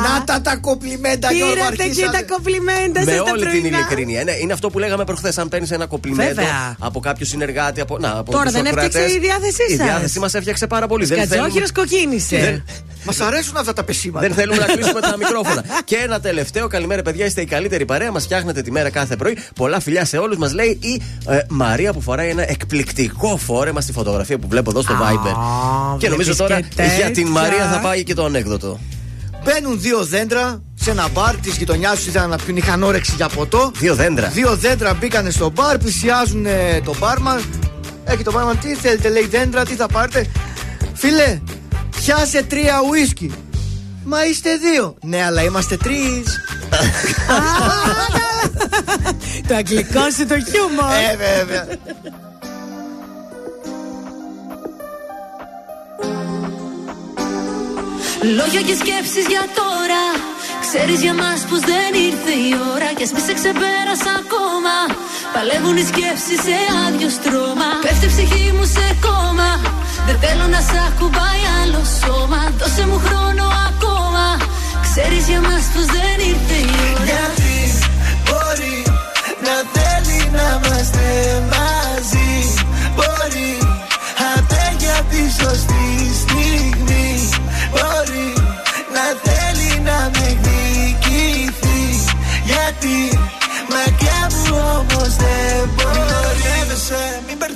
Speaker 4: Να τα τα κοπλιμέντα, Γιώργο,
Speaker 3: Πήρατε και
Speaker 4: αρχίσατε.
Speaker 3: τα κοπλιμέντα
Speaker 2: Με
Speaker 3: σας τα
Speaker 2: όλη την
Speaker 3: πρωινά.
Speaker 2: ειλικρίνεια. Ναι, είναι αυτό που λέγαμε προχθές. Αν παίρνεις ένα κοπλιμέντο
Speaker 3: Βέβαια.
Speaker 2: από κάποιο συνεργάτη. Από, να, από
Speaker 3: Τώρα
Speaker 2: τους
Speaker 3: δεν
Speaker 2: ακροατές,
Speaker 3: έφτιαξε η διάθεσή
Speaker 2: Η
Speaker 3: σας.
Speaker 2: διάθεσή μας έφτιαξε πάρα πολύ. Δεν
Speaker 3: Σκατζόχυρος
Speaker 2: θέλουμε,
Speaker 3: κοκκίνησε.
Speaker 2: Δεν-
Speaker 4: Μας αρέσουν αυτά τα πεσήματα.
Speaker 2: δεν θέλουμε να κλείσουμε τα μικρόφωνα. Και ένα τελευταίο. Καλημέρα, παιδιά. Είστε η καλύτερη παρέα. Μας φτιάχνετε τη μέρα κάθε πρωί. Πολλά φιλιά σε όλους. Μας λέει η ε, Μαρία που φοράει ένα εκπληκτικό φόρεμα στη φωτογραφία που βλέπω εδώ στο Viber. Και νομίζω
Speaker 3: βλέπεις
Speaker 2: τώρα
Speaker 3: και
Speaker 2: για την
Speaker 3: τέτοια.
Speaker 2: Μαρία θα πάει και το ανέκδοτο.
Speaker 4: Μπαίνουν δύο δέντρα σε ένα μπαρ της γειτονιάς τους, ήθελαν να πιούν, είχαν όρεξη για ποτό.
Speaker 2: Δύο δέντρα.
Speaker 4: Δύο δέντρα μπήκανε στο μπαρ, πλησιάζουν ε, το μπάρμαν. Έχει το μπάρμαν, τι θέλετε, λέει δέντρα, τι θα πάρετε. Φίλε, πιάσε τρία ουίσκι. Μα είστε δύο. Ναι, αλλά είμαστε τρεις.
Speaker 3: Το αγγλικό σου το χιούμορ.
Speaker 4: ε, βέβαια.
Speaker 5: Λόγια και σκέψεις για τώρα. Ξέρεις για μας πως δεν ήρθε η ώρα Κι ας μη σε ξεπέρασα ακόμα. Παλεύουν οι σκέψεις σε άδειο στρώμα. Πέφτει η ψυχή μου σε κόμμα. Δεν θέλω να σ' ακουμπάει άλλο σώμα. Δώσε μου χρόνο ακόμα. Ξέρεις για μας πως δεν ήρθε η ώρα.
Speaker 13: Γιατί μπορεί να θέλει να είμαστε μαζί. Μπορεί απέ για τη σωστή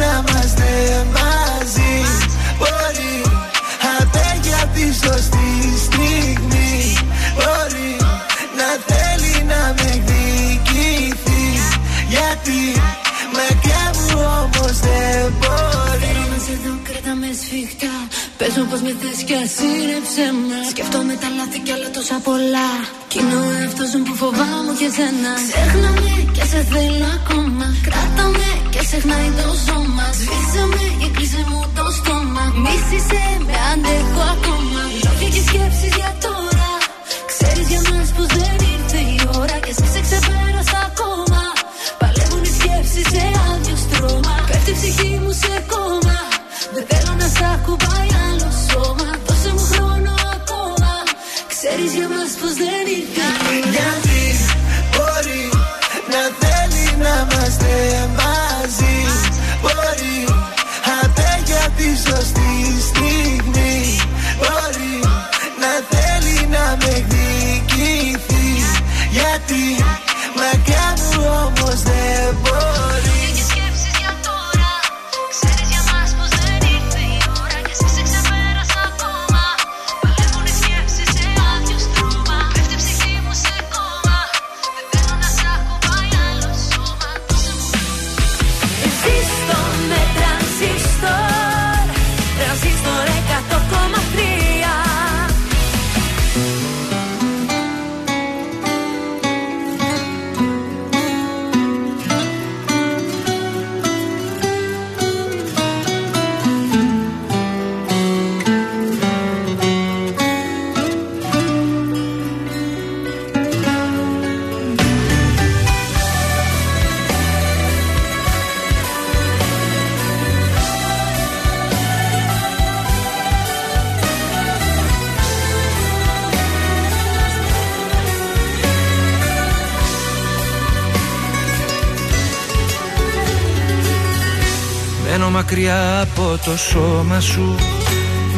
Speaker 13: να είμαστε μαζί. Μπορεί απέ για τη σωστή στιγμή. Μπορεί να θέλει να με εκδικηθεί. Γιατί μακριά μου όμως δεν μπορεί.
Speaker 5: Θέλω να σε δω, κρατά με σφιχτά Πες μου πως με θες κι ασύρεψε με. Σκέφτομαι τα λάθη κι άλλα τόσα πολλά. Κι είναι ο εαυτός μου που φοβάμαι και σένα. Ξέχνα με και σε θέλω ακόμα. Κράτα με και ξεχνάει το σώμα. Σβήσε με και κλείσε μου το στόμα. Μίσησε με αντέχω ακόμα. Λόγια και σκέψεις για τώρα. Ξέρεις για μας πως δεν ήρθε η ώρα Και εσύ σε ξεπέρασα ακόμα. Παλεύουν οι σκέψεις σε άδειο στρώμα. Πέφτει η ψυχή μου σε κόμμα. Δεν θέλω να σ' ακουμπάει Ξέρεις για μας πως
Speaker 13: μακριά
Speaker 8: από το σώμα σου.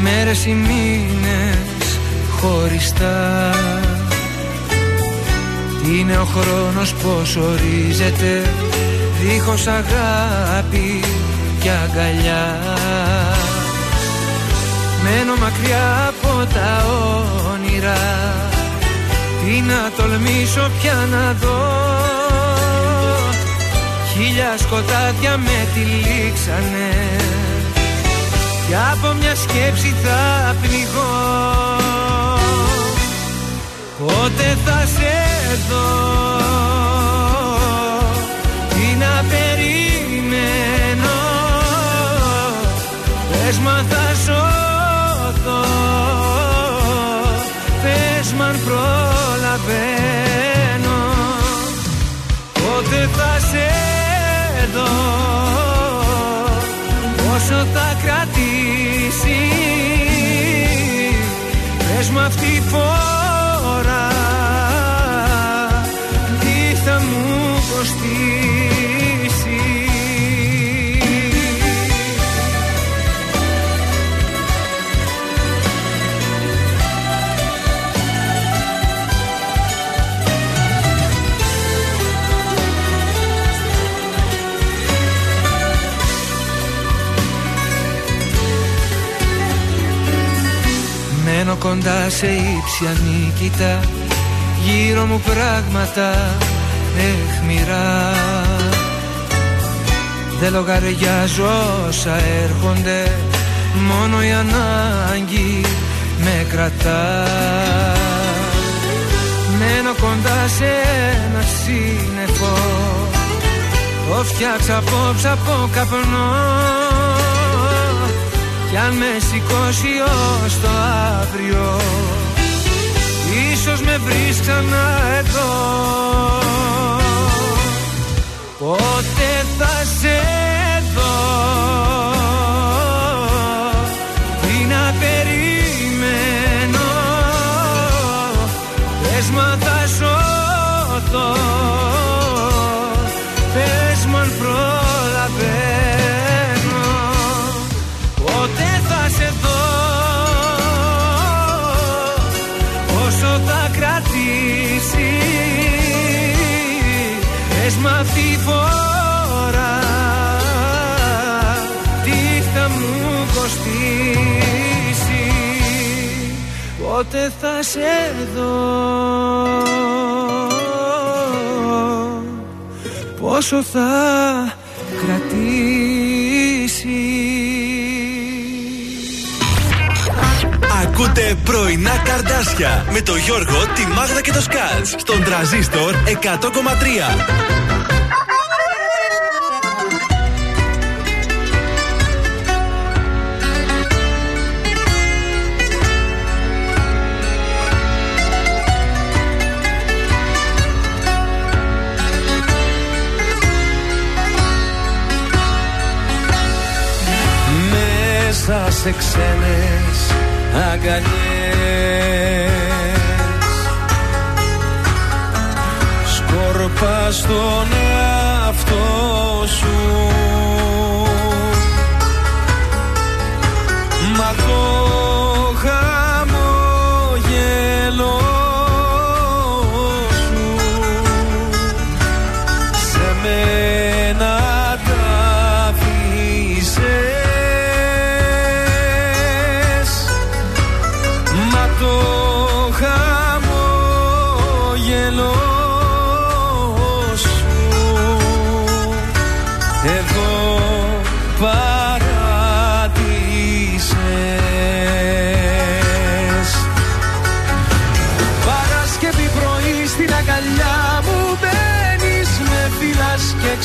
Speaker 8: Μέρες ή μήνες χωριστά. Είναι ο χρόνος πως ορίζεται. Δίχως αγάπη και αγκαλιά. Μένω μακριά από τα όνειρα. Τι να τολμήσω πια να δω Χίλια σκοτάδια με τυλίξανε Κι από μια σκέψη θα πνιγώ. Πότε θα σε δω Τι να περιμένω. Πες μα θα σωθώ Πόσο θα κρατήσει. Πες μου αυτή η φορά Τι θα μου κοστίσει κοντά σε ύψη ανίκητα Γύρω μου πράγματα εχμηρά Δεν λογαριάζω όσα έρχονται Μόνο η ανάγκη με κρατά. Μένω κοντά σε ένα σύννεφο Το φτιάξα απόψε από καπνό κι αν με σηκώσει ως το αύριο Ίσως με βρεις ξανά εδώ. Πότε θα σε δω Τι να περιμένω. Πες μα θα σωθώ Πες μ' αυτή τη φορά Τι θα μου κοστίσει Πότε θα σε δω Πόσο θα κρατήσει
Speaker 1: Ακούτε πρωινά καρδάσια με το Γιώργο, τη Μάγδα και το Σκάτ στον τραζίστορ 100,3.
Speaker 8: Μέσα σε ξένες αγκαλιές. Σκόρπα στον εαυτό σου. Μα το χαμόγελο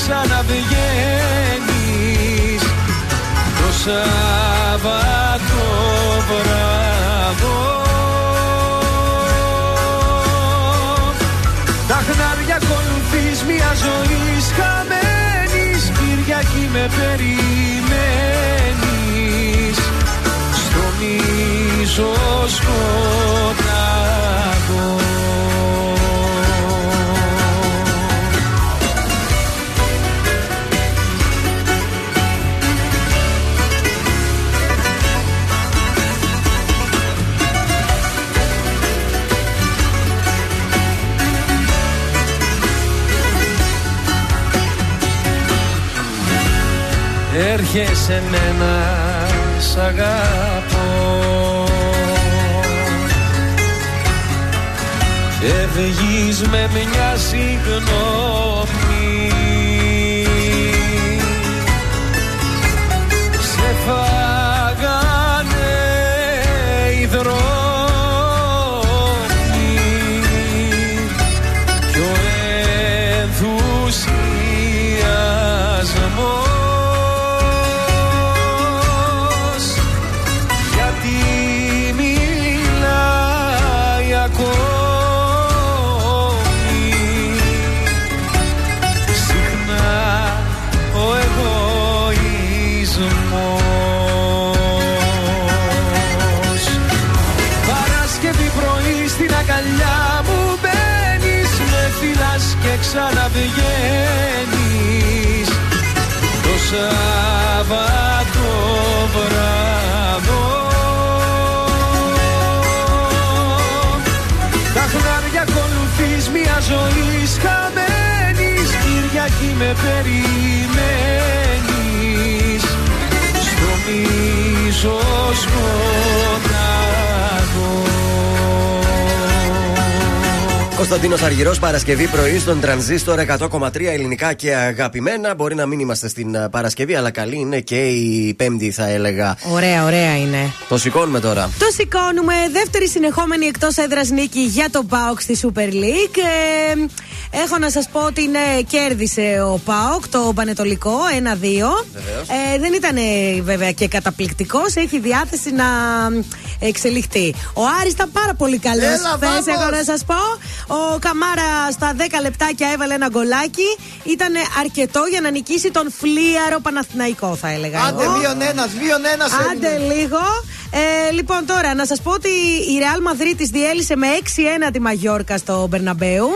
Speaker 8: ξαναβγαίνεις. Το Σάββατο βράδο. Τα χνάρια ακολουθείς μια ζωή χαμένης Κυριακή με περιμένεις. Στο μίσο σκοτάδο έρχεσαι μένα σ' αγαπώ. Ευγείς με μια συγγνώμη ξαναβγαίνεις. Το Σάββατο βράδο. Τα χνάρια ακολουθείς μια ζωή χαμένης Κυριακή με περιμένεις. Στο μίσος
Speaker 2: Κωνσταντίνος Αργυρός, Παρασκευή πρωί στον τρανζίστορ 100,3 ελληνικά και αγαπημένα. Μπορεί να μην είμαστε στην ε, Παρασκευή, αλλά καλή είναι και η Πέμπτη, θα έλεγα.
Speaker 3: Ωραία, ωραία είναι.
Speaker 2: Το σηκώνουμε τώρα.
Speaker 3: Το σηκώνουμε. Δεύτερη συνεχόμενη εκτός έδρας νίκη για τον Πάοκ στη Super League. Ε, έχω να σας πω ότι ναι, κέρδισε ο Πάοκ το Πανετολικό 1-2. Ε, δεν ήταν ε, βέβαια και καταπληκτικός. Έχει διάθεση να ε, εξελιχθεί. Ο Άρης ήταν πάρα πολύ καλός.
Speaker 4: Έλα,
Speaker 3: Χθε
Speaker 4: βάμος.
Speaker 3: έχω να σας πω; Ο Καμάρα στα 10 λεπτάκια έβαλε ένα γκολάκι. Ήταν αρκετό για να νικήσει τον φλίαρο Παναθηναϊκό, θα έλεγα.
Speaker 4: Άντε,
Speaker 3: εγώ.
Speaker 4: μείον ένας, μείον ένας.
Speaker 3: Άντε λίγο. Ε, λοιπόν, τώρα να σας πω ότι η Real Madrid διέλυσε με 6-1 τη Μαγιόρκα στο Μπερναμπέου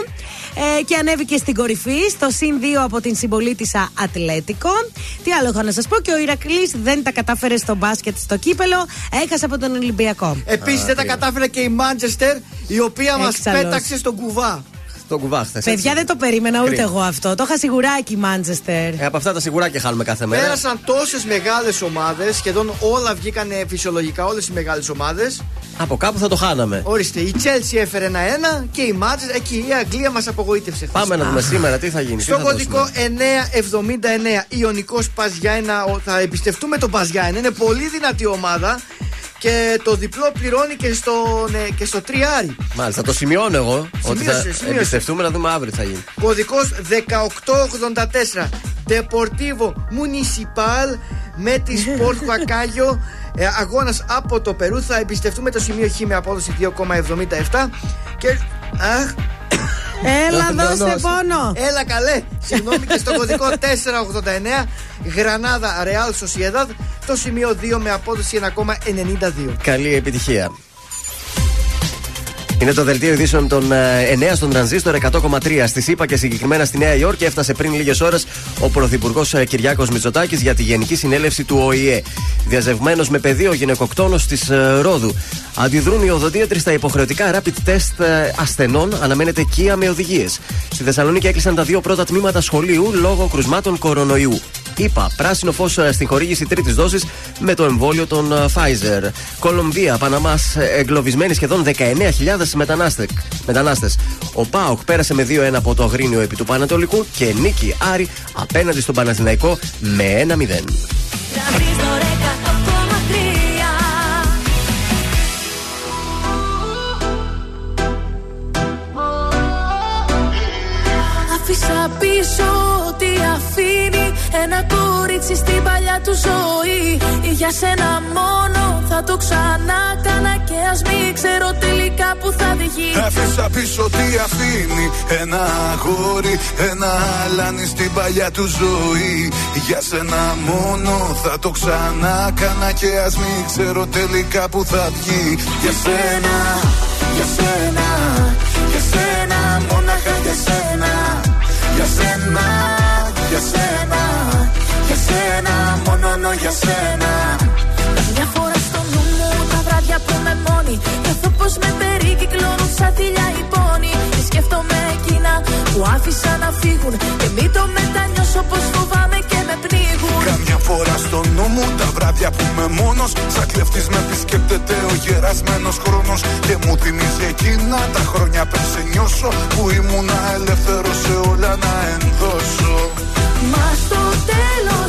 Speaker 3: ε, και ανέβηκε στην κορυφή στο συν 2 από την συμπολίτησα Ατλέτικο. Τι άλλο έχω να σας πω, και ο Ηρακλής δεν τα κατάφερε στο μπάσκετ στο κύπελο, έχασε από τον Ολυμπιακό.
Speaker 4: Επίσης δεν τα κατάφερε και η Μάντσεστερ η οποία μας
Speaker 3: Έξαλλος.
Speaker 4: πέταξε στον κουβά.
Speaker 2: Τον κουβά χθε.
Speaker 3: Παιδιά δεν το περίμενα ούτε
Speaker 2: Κρίμα.
Speaker 3: εγώ αυτό. Το είχα σιγουράκι Μάντσεστερ.
Speaker 2: Ε, από αυτά τα σιγουράκια χάνουμε κάθε μέρα.
Speaker 4: Πέρασαν τόσες μεγάλες ομάδες, σχεδόν όλα βγήκαν φυσιολογικά, όλες οι μεγάλες ομάδες.
Speaker 2: Από κάπου θα το χάναμε.
Speaker 4: Ορίστε, η Chelsea έφερε ένα-ένα και η Manchester, εκεί η Αγγλία μας απογοήτευσε. χθες.
Speaker 2: Πάμε να δούμε σήμερα τι θα γίνει. τι
Speaker 4: Στο
Speaker 2: θα
Speaker 4: κωδικό
Speaker 2: δώσουμε.
Speaker 4: 979 Ιωνικός Παζιάινα, ο- θα εμπιστευτούμε τον Παζιάινα. Είναι πολύ δυνατή ομάδα και το διπλό πληρώνει και στο, ναι, και στο τριάρι.
Speaker 2: Μάλιστα, το σημειώνω εγώ. ότι θα
Speaker 4: σημείωσε.
Speaker 2: εμπιστευτούμε να δούμε αύριο τι θα γίνει.
Speaker 4: Κωδικός 1884 Deportivo Municipal με τη Sport Huacayo ε, Αγώνας από το Περού. Θα εμπιστευτούμε το σημείο Χ με απόδοση 2,77 και. Αχ,
Speaker 3: Έλα, δώσε
Speaker 4: Δώσε.
Speaker 3: πόνο.
Speaker 4: Έλα καλέ. Συγγνώμη και στο κωδικό 489 Γρανάδα Real Sociedad το σημείο 2 με απόδοση 1,92.
Speaker 2: Καλή επιτυχία. Είναι το δελτίο ειδήσεων των ε, 9 στον τρανζίστορ 100,3 στη ΣΥΠΑ και συγκεκριμένα στη Νέα Υόρκη. Έφτασε πριν λίγες ώρες ο Πρωθυπουργός Κυριάκος Μητσοτάκης για τη Γενική Συνέλευση του ΟΗΕ. Διαζευμένο με πεδίο γυναικοκτόνος της Ρόδου. Αντιδρούν οι οδοντίατροι στα υποχρεωτικά rapid test ε, ασθενών. Αναμένεται κία με οδηγίες. Στη Θεσσαλονίκη έκλεισαν τα δύο πρώτα τμήματα σχολείου λόγω κρουσμάτων κορονοϊού. Είπα, πράσινο φως στην χορήγηση τρίτης δόσης με το εμβόλιο των ε, Pfizer. Κολομβία, Παναμάς, εγκλωβισμένοι σχεδόν 19.000 μετανάστες. Ο Πάοκ πέρασε με 2-1 από το Αγρίνιο επί του Πανατολικού και νίκη Άρη απέναντι στον Παναθηναϊκό με 1-0.
Speaker 5: Τρανζίστορ 100,3
Speaker 14: Άφησα πίσω ό,τι αφήνει. Ένα κορίτσι στην παλιά του ζωή. Για σένα μόνο θα το ξανά κάνα Και ας μην ξέρω τελικά που θα βγει
Speaker 15: Άφησα πίσω τι αφήνει; Ένα αγόρι, ένα αλάνι στην παλιά του ζωή. Για σένα μόνο θα το ξανά κάνα Και ας μην ξέρω τελικά που θα βγει. Για σένα, για σένα, για σένα για σένα
Speaker 14: Μια φορά στο νου μου τα βράδια που με μόνη Νιώθω πως με περικυκλώνουν σαν θηλιά οι πόνοι Και σκέφτομαι εκείνα που άφησα να φύγουν Και μην το μετανιώσω πως φοβάμαι και με πνίγουν.
Speaker 15: Καμιά φορά στο νου μου τα βράδια που είμαι μόνος. Σαν κλεφτής με επισκέπτεται ο γερασμένος χρόνος. Και μου θυμίζει εκείνα τα χρόνια πριν σε νιώσω. Που ήμουν ελεύθερος σε όλα να ενδώσω.
Speaker 14: Μα στο τέλος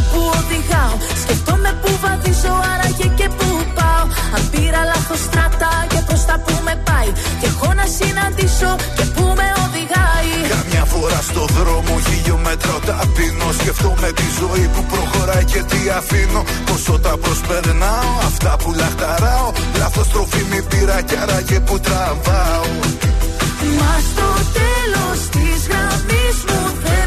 Speaker 14: που οδηγάω. Σκεφτόμαι που βαδίζω άραγε και που πάω. Αν πήρα λάθος στράτα και προς τα που με πάει. Και έχω να συναντήσω και που με οδηγάει.
Speaker 15: Καμιά φορά στο δρόμο χιλιόμετρα ταπεινώ. Σκεφτόμαι τη ζωή που προχωράει και τι αφήνω. Πόσο τα προσπερνάω, αυτά που λαχταράω. Λάθος τροφή μη πήρα κι άραγε που τραβάω.
Speaker 14: Μα στο τέλος της γραμμής μου δεν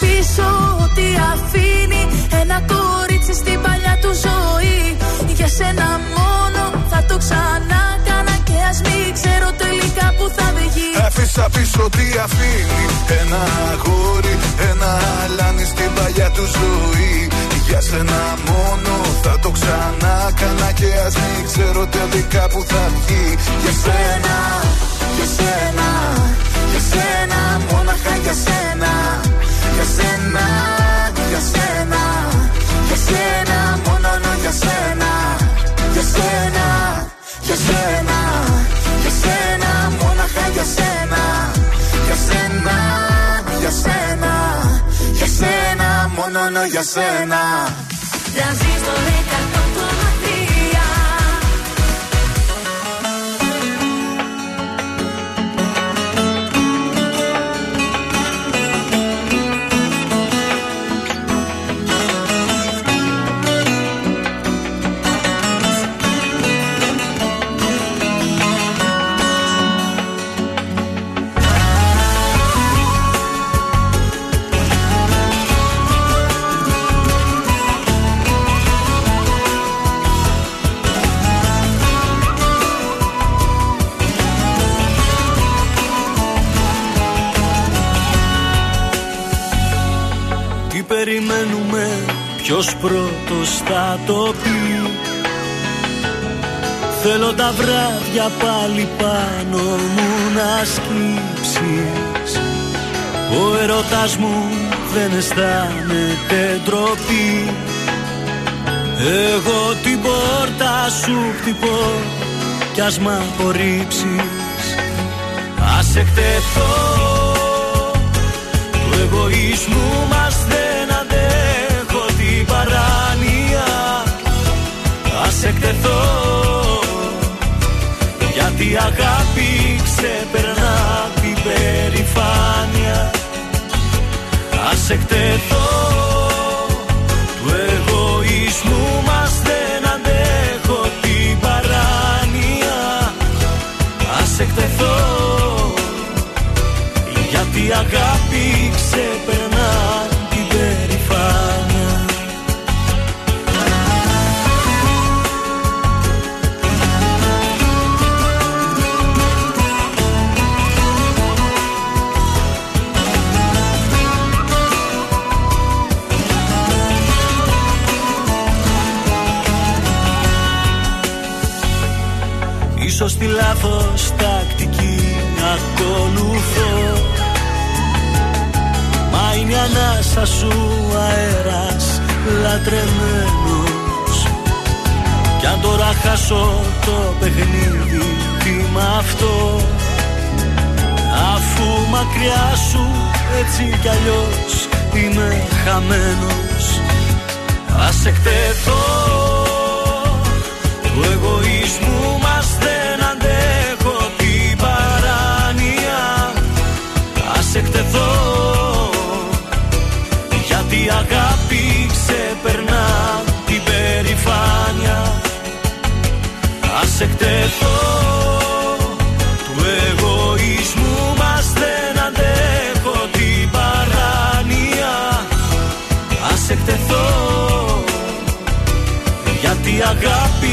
Speaker 14: πίσω ό,τι αφήνει ένα κορίτσι στην παλιά του ζωή. Για σένα μόνο θα το ξανά κάνα και ας μην ξέρω τελικά που θα βγει
Speaker 15: Άφησα πίσω τι αφήνει Ένα αγόρι, ένα αλάνι στην παλιά του ζωή. Για σένα μόνο θα το ξανά κάνα Και ας μην ξέρω τελικά που θα βγει. Για σένα, για σένα, για σένα Μόναχα για σένα, για σένα, για σένα Για σένα, μόνο για σένα Για σένα, για σένα, για σένα Μόναχα για σένα, για σένα, για σένα Για σένα, μόνο για σένα
Speaker 5: Τρανζίστορ 100,3
Speaker 6: περιμένουμε, ποιος πρώτος θα το πει. Θέλω τα βράδια πάλι πάνω μου να σκύψεις. Ο ερωτάς μου δεν αισθάνεται ντροπή. Εγώ την πόρτα σου χτυπώ κι ας μ' απορρίψεις. Ας εκτεθώ του εγωισμού εκτεθώ γιατί η αγάπη ξεπερνά την περηφάνεια. Ας εκτεθώ τη λάθος τακτική ακολουθώ. Μα είναι η ανάσα σου αέρας λατρεμένος. Κι αν τώρα χάσω το παιχνίδι τι μ' αυτό; Αφού μακριά σου έτσι κι αλλιώς είμαι χαμένος. Ας εκτεθώ του εγωισμού η αγάπη ξεπερνά την περηφάνεια. Ας εκτεθώ του εγωισμού μας δεν αντέχω την παράνοια. Ας εκτεθώ γιατί η αγάπη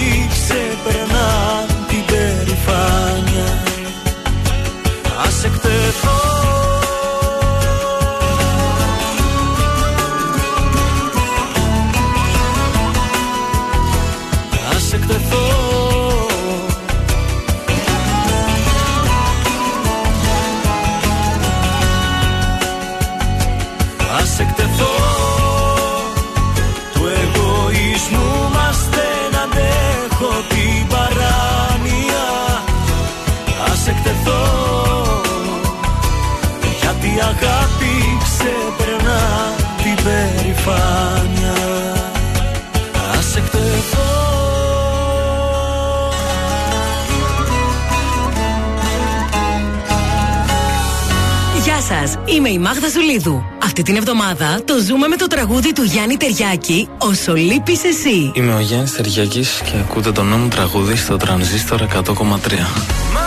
Speaker 10: είμαι η Μάγδα Ζουλίδου. Αυτή την εβδομάδα το ζούμε με το τραγούδι του Γιάννη Τεριάκη, Όσο λείπει εσύ.
Speaker 12: Είμαι ο Γιάννης Τεριακή και ακούτε το νέο μου τραγούδι στο τρανζίστορ 100,3.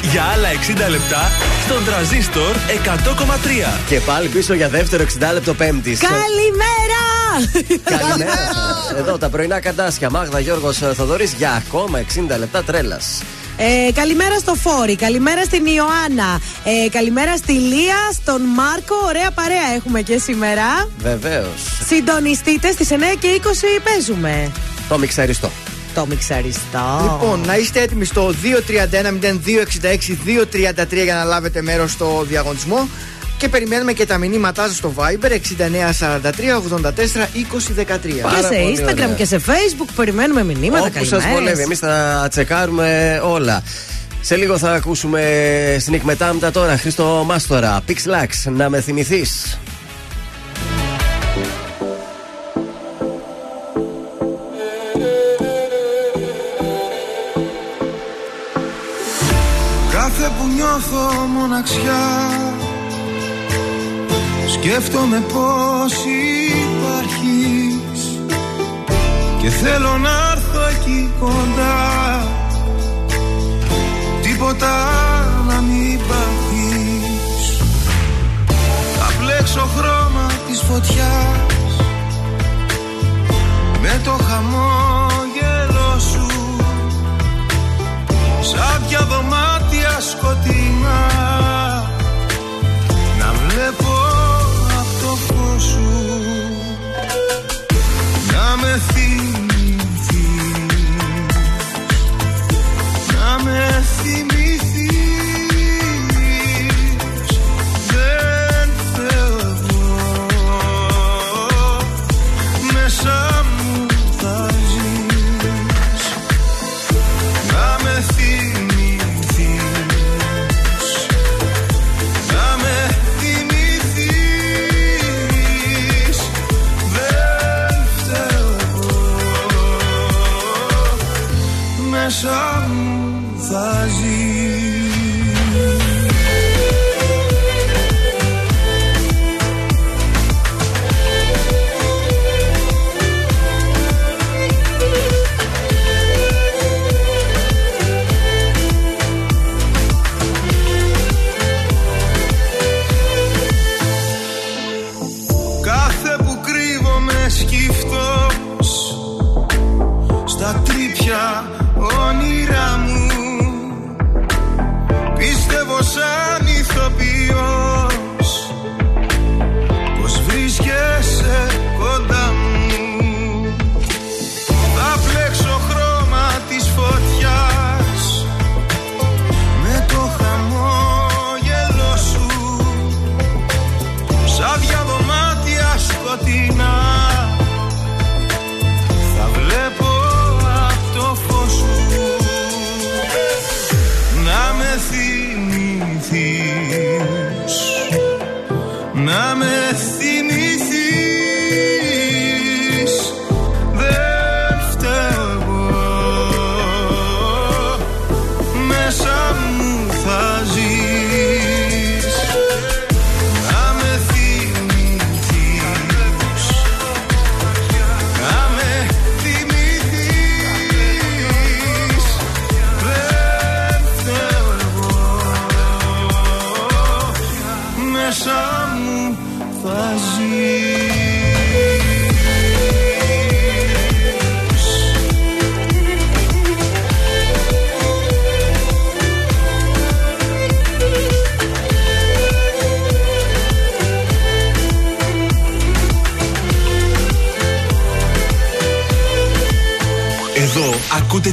Speaker 16: Και το
Speaker 1: Σκάτ για άλλα 60 λεπτά στον τραζίστορ 100,3.
Speaker 2: Και πάλι πίσω για δεύτερο 60 λεπτό Πέμπτη.
Speaker 3: Καλημέρα!
Speaker 2: Καλημέρα σας. Εδώ τα πρωινά καρτάσια. Μάγδα Γιώργος Θοδωρής για ακόμα 60 λεπτά τρέλας.
Speaker 3: Ε, καλημέρα στο Φόρη, καλημέρα στην Ιωάννα, ε, καλημέρα στη Λία, στον Μάρκο. Ωραία παρέα έχουμε και σήμερα.
Speaker 2: Βεβαίως.
Speaker 3: Συντονιστείτε στις 9 και 20 παίζουμε.
Speaker 2: Το μιξαριστό.
Speaker 3: Το μιξαριστό.
Speaker 4: Λοιπόν, να είστε έτοιμοι στο 231-0266-233 για να λάβετε μέρος στο διαγωνισμό. Και περιμένουμε και τα μηνύματά σας στο Viber 6943 84 20 13.
Speaker 3: Και σε Instagram και σε Facebook περιμένουμε μηνύματα.
Speaker 2: Όπου σας
Speaker 3: καλημέρες.
Speaker 2: βολεύει, εμείς θα τσεκάρουμε όλα. Σε λίγο θα ακούσουμε στην εκμετάμετα τώρα Χρήστο Μάστορα. Pixlax, να με
Speaker 17: θυμηθείς. Νιώθω μοναξιά. Σκέφτομαι πως υπάρχεις.
Speaker 7: Και θέλω να έρθω εκεί κοντά. Τίποτα να μην παθείς Θα μπλέξω χρώμα της φωτιάς. Με το χαμόγελο σου. Σ' δωμάτια σκοτεινά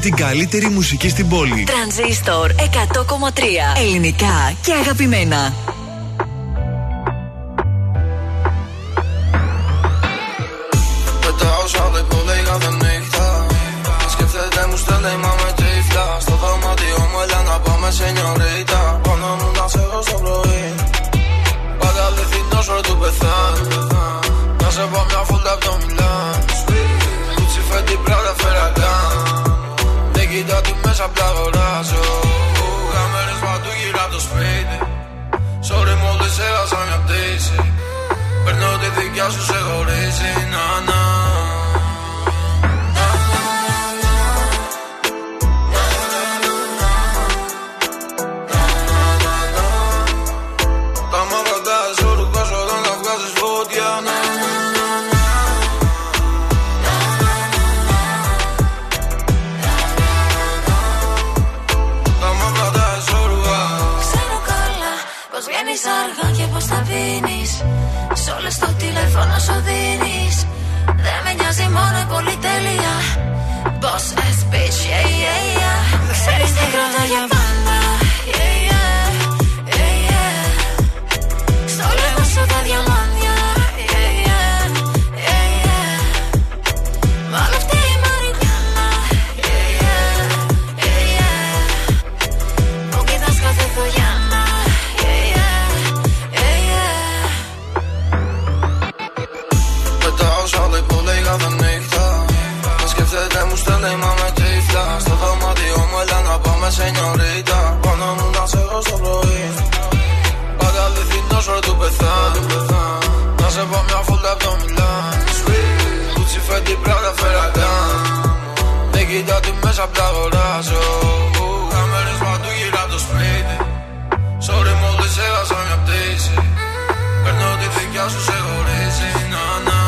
Speaker 1: την καλύτερη μουσική στην πόλη.
Speaker 5: Τρανζίστορ 100,3 ελληνικά και αγαπημένα.
Speaker 18: Με τα όσα δεν πω λέει κάθε νύχτα. Με σκέφτεται μου στέλνει μα με τύφλα. Στο δωμάτιο μου έλα να πάμε σενιωρίτα Πάνω μου να σε έχω στο πρωί. Πάντα αληθινός ρε του πεθάνει Να σε πω μια φούλτα απ' το Μιλάν. Κούτσι φέτη πράτα φεραγάν απ' τα αγοράζω. Κάμερες παντού γύρω απ' το σπίτι. Sorry μόλις έχασα μια πτήση. Παίρνω τη δικιά σου σε χωρίζει. Να, να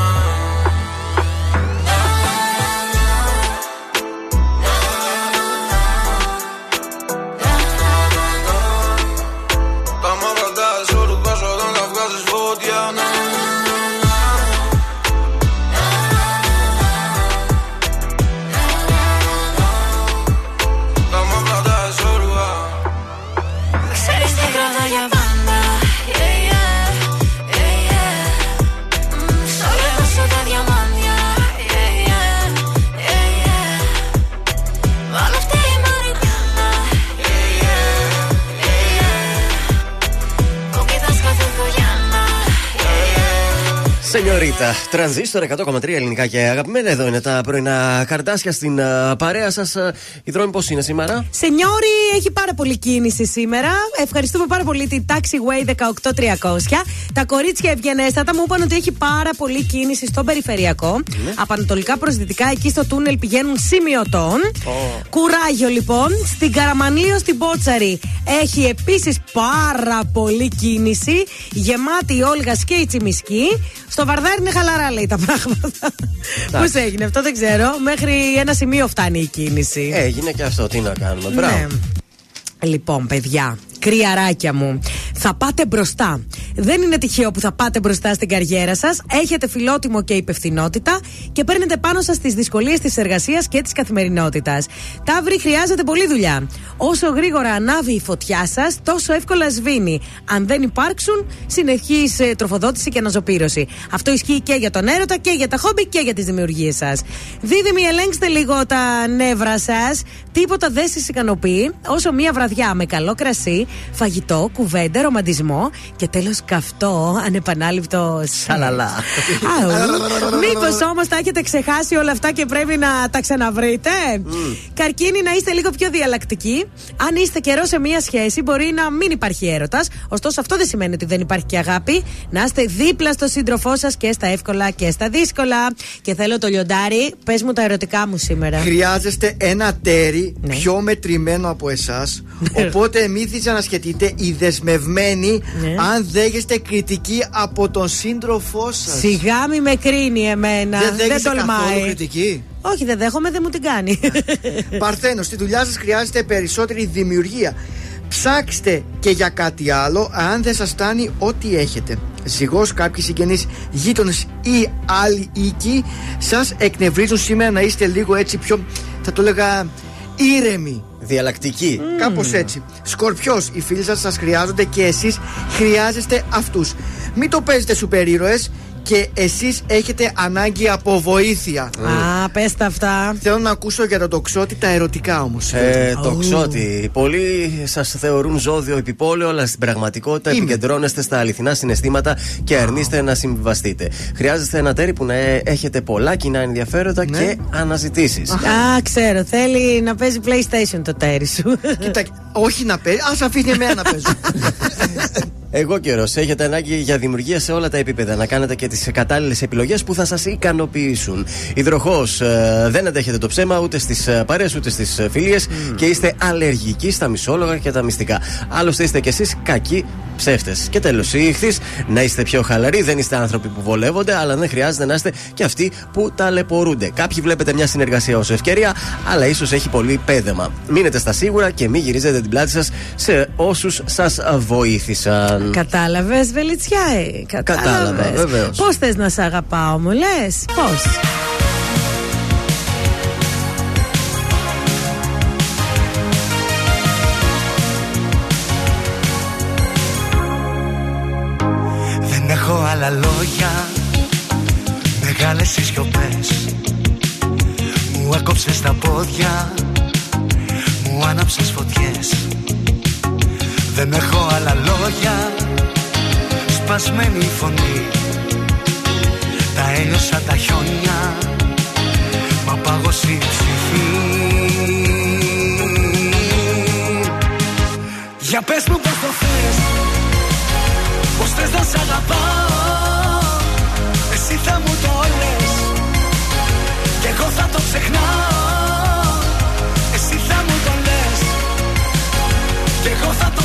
Speaker 2: Σενιωρίτα, τρανζίστορ 100,3 ελληνικά και αγαπημένα. Εδώ είναι τα πρωινά καρτάσια στην α, παρέα σας. Η δρόμη πώς είναι σήμερα;
Speaker 3: Σενιόρι, έχει πάρα πολύ κίνηση σήμερα. Ευχαριστούμε πάρα πολύ την Taxiway 18300. Τα κορίτσια ευγενέστατα μου είπαν ότι έχει πάρα πολύ κίνηση στο περιφερειακό. Από ανατολικά προς δυτικά, εκεί στο τούνελ πηγαίνουν σημειωτών. Κουράγιο λοιπόν. Στην Καραμανλίο στην Πότσαρη έχει επίσης πάρα πολύ κίνηση. Γεμάτη η Όλγα και η Τσιμισκή. Στο Βαρδάρι είναι χαλαρά λέει τα πράγματα. Πώς έγινε αυτό δεν ξέρω. Μέχρι ένα σημείο φτάνει η κίνηση.
Speaker 2: Έγινε και αυτό, τι να κάνουμε. Μπράβο.
Speaker 3: Ναι. Λοιπόν, παιδιά, κρυαράκια μου, θα πάτε μπροστά. Δεν είναι τυχαίο που θα πάτε μπροστά στην καριέρα σας. Έχετε φιλότιμο και υπευθυνότητα και παίρνετε πάνω σας τις δυσκολίες της εργασίας και της καθημερινότητας. Ταύρι, χρειάζεται πολλή δουλειά. Όσο γρήγορα ανάβει η φωτιά σας, τόσο εύκολα σβήνει. Αν δεν υπάρξουν, συνεχής ε, τροφοδότηση και αναζωπήρωση. Αυτό ισχύει και για τον έρωτα και για τα χόμπι και για τις δημιουργίες σας. Δίδυμοι, ελέγξτε λίγο τα νεύρα σας. Τίποτα δεν σας ικανοποιεί όσο μία βραδιά με καλό κρασί, φαγητό, κουβέντα, ρομαντισμό και τέλος καυτό, ανεπανάληπτο.
Speaker 2: Σαλαλά.
Speaker 3: Μήπως όμως τα έχετε ξεχάσει όλα αυτά και πρέπει να τα ξαναβρείτε; Καρκίνη, να είστε λίγο πιο διαλλακτικοί. Αν είστε καιρός σε μία σχέση, μπορεί να μην υπάρχει έρωτας. Ωστόσο, αυτό δεν σημαίνει ότι δεν υπάρχει και αγάπη. Να είστε δίπλα στο σύντροφό σας και στα εύκολα και στα δύσκολα. Και θέλω το λιοντάρι, πες μου τα ερωτικά μου σήμερα.
Speaker 4: Χρειάζεστε ένα τέρι
Speaker 3: Ναι.
Speaker 4: πιο μετρημένο από εσάς. οπότε μην δυσανασχετείτε οι δεσμευμένοι
Speaker 3: Ναι.
Speaker 4: αν δέχεστε κριτική από τον σύντροφό σας.
Speaker 3: Σιγά μη με κρίνει εμένα.
Speaker 4: Δεν δέχεσαι
Speaker 3: τολμάει.
Speaker 4: καθόλου κριτική;
Speaker 3: Όχι, δεν δέχομαι, δεν μου την κάνει.
Speaker 4: Παρθένο, στη δουλειά σας χρειάζεται περισσότερη δημιουργία. Ψάξτε και για κάτι άλλο, αν δεν σας φτάνει ό,τι έχετε. Ζυγός, κάποιοι συγγενείς, γείτονες ή άλλοι οίκοι σας εκνευρίζουν σήμερα να είστε λίγο έτσι πιο, θα το έλεγα, ήρεμοι.
Speaker 2: Διαλλακτική.
Speaker 4: Κάπως έτσι. Σκορπιός, οι φίλοι σας σας χρειάζονται και εσείς χρειάζεστε αυτούς. Μην το παίζετε σούπερ ήρωες και εσείς έχετε ανάγκη από βοήθεια.
Speaker 3: Α, πες τα αυτά.
Speaker 4: Θέλω να ακούσω για το τοξότη τα ερωτικά όμως.
Speaker 2: Ε, το ξότι. Πολλοί σας θεωρούν ζώδιο επιπόλαιο, αλλά στην πραγματικότητα
Speaker 4: Είμαι.
Speaker 2: επικεντρώνεστε στα αληθινά συναισθήματα και αρνείστε να συμβιβαστείτε. Χρειάζεστε ένα τέρι που να ε, έχετε πολλά κοινά ενδιαφέροντα
Speaker 4: Ναι.
Speaker 2: και αναζητήσεις.
Speaker 3: Α, ξέρω, θέλει να παίζει PlayStation το τέρι σου.
Speaker 4: Κοίτα, όχι να παίζει, ας αφήνει εμένα να παίζω.
Speaker 2: Εγώ καιρός. Έχετε ανάγκη για δημιουργία σε όλα τα επίπεδα. Να κάνετε και τις κατάλληλες επιλογές που θα σας ικανοποιήσουν. Υδροχός. δεν αντέχετε το ψέμα ούτε στις παρέ ούτε στις φιλίες και είστε αλλεργικοί στα μισόλογα και τα μυστικά. Άλλωστε είστε κι εσείς κακοί ψεύτες. Και τέλος, οι ηχθείς. Να είστε πιο χαλαροί. Δεν είστε άνθρωποι που βολεύονται, αλλά δεν χρειάζεται να είστε και αυτοί που ταλαιπωρούνται. Κάποιοι βλέπετε μια συνεργασία ως ευκαιρία, αλλά ίσως έχει πολύ πέδεμα. Μείνετε στα σίγουρα και μην γυρίζετε την πλάτη σας σε όσους σας βοήθησαν.
Speaker 3: Κατάλαβες, Βελιτσιά, ε.
Speaker 2: Κατάλαβα, βεβαίως.
Speaker 3: Πώς θες να σε αγαπάω, μου λες. Πώς.
Speaker 6: Δεν έχω άλλα λόγια Μεγάλες οι σιωπές Μου έκοψες τα πόδια Μου άναψες φωτιές Δεν έχω άλλα λόγια. Σπασμένη η φωνή. Τα έλειωσα τα χιόνια. Μα πάγωσε η ψυχή. Για πες μου πώς το θες. Πως θες να σ' αγαπάω. Εσύ θα μου το λες. Κι εγώ θα το ξεχνάω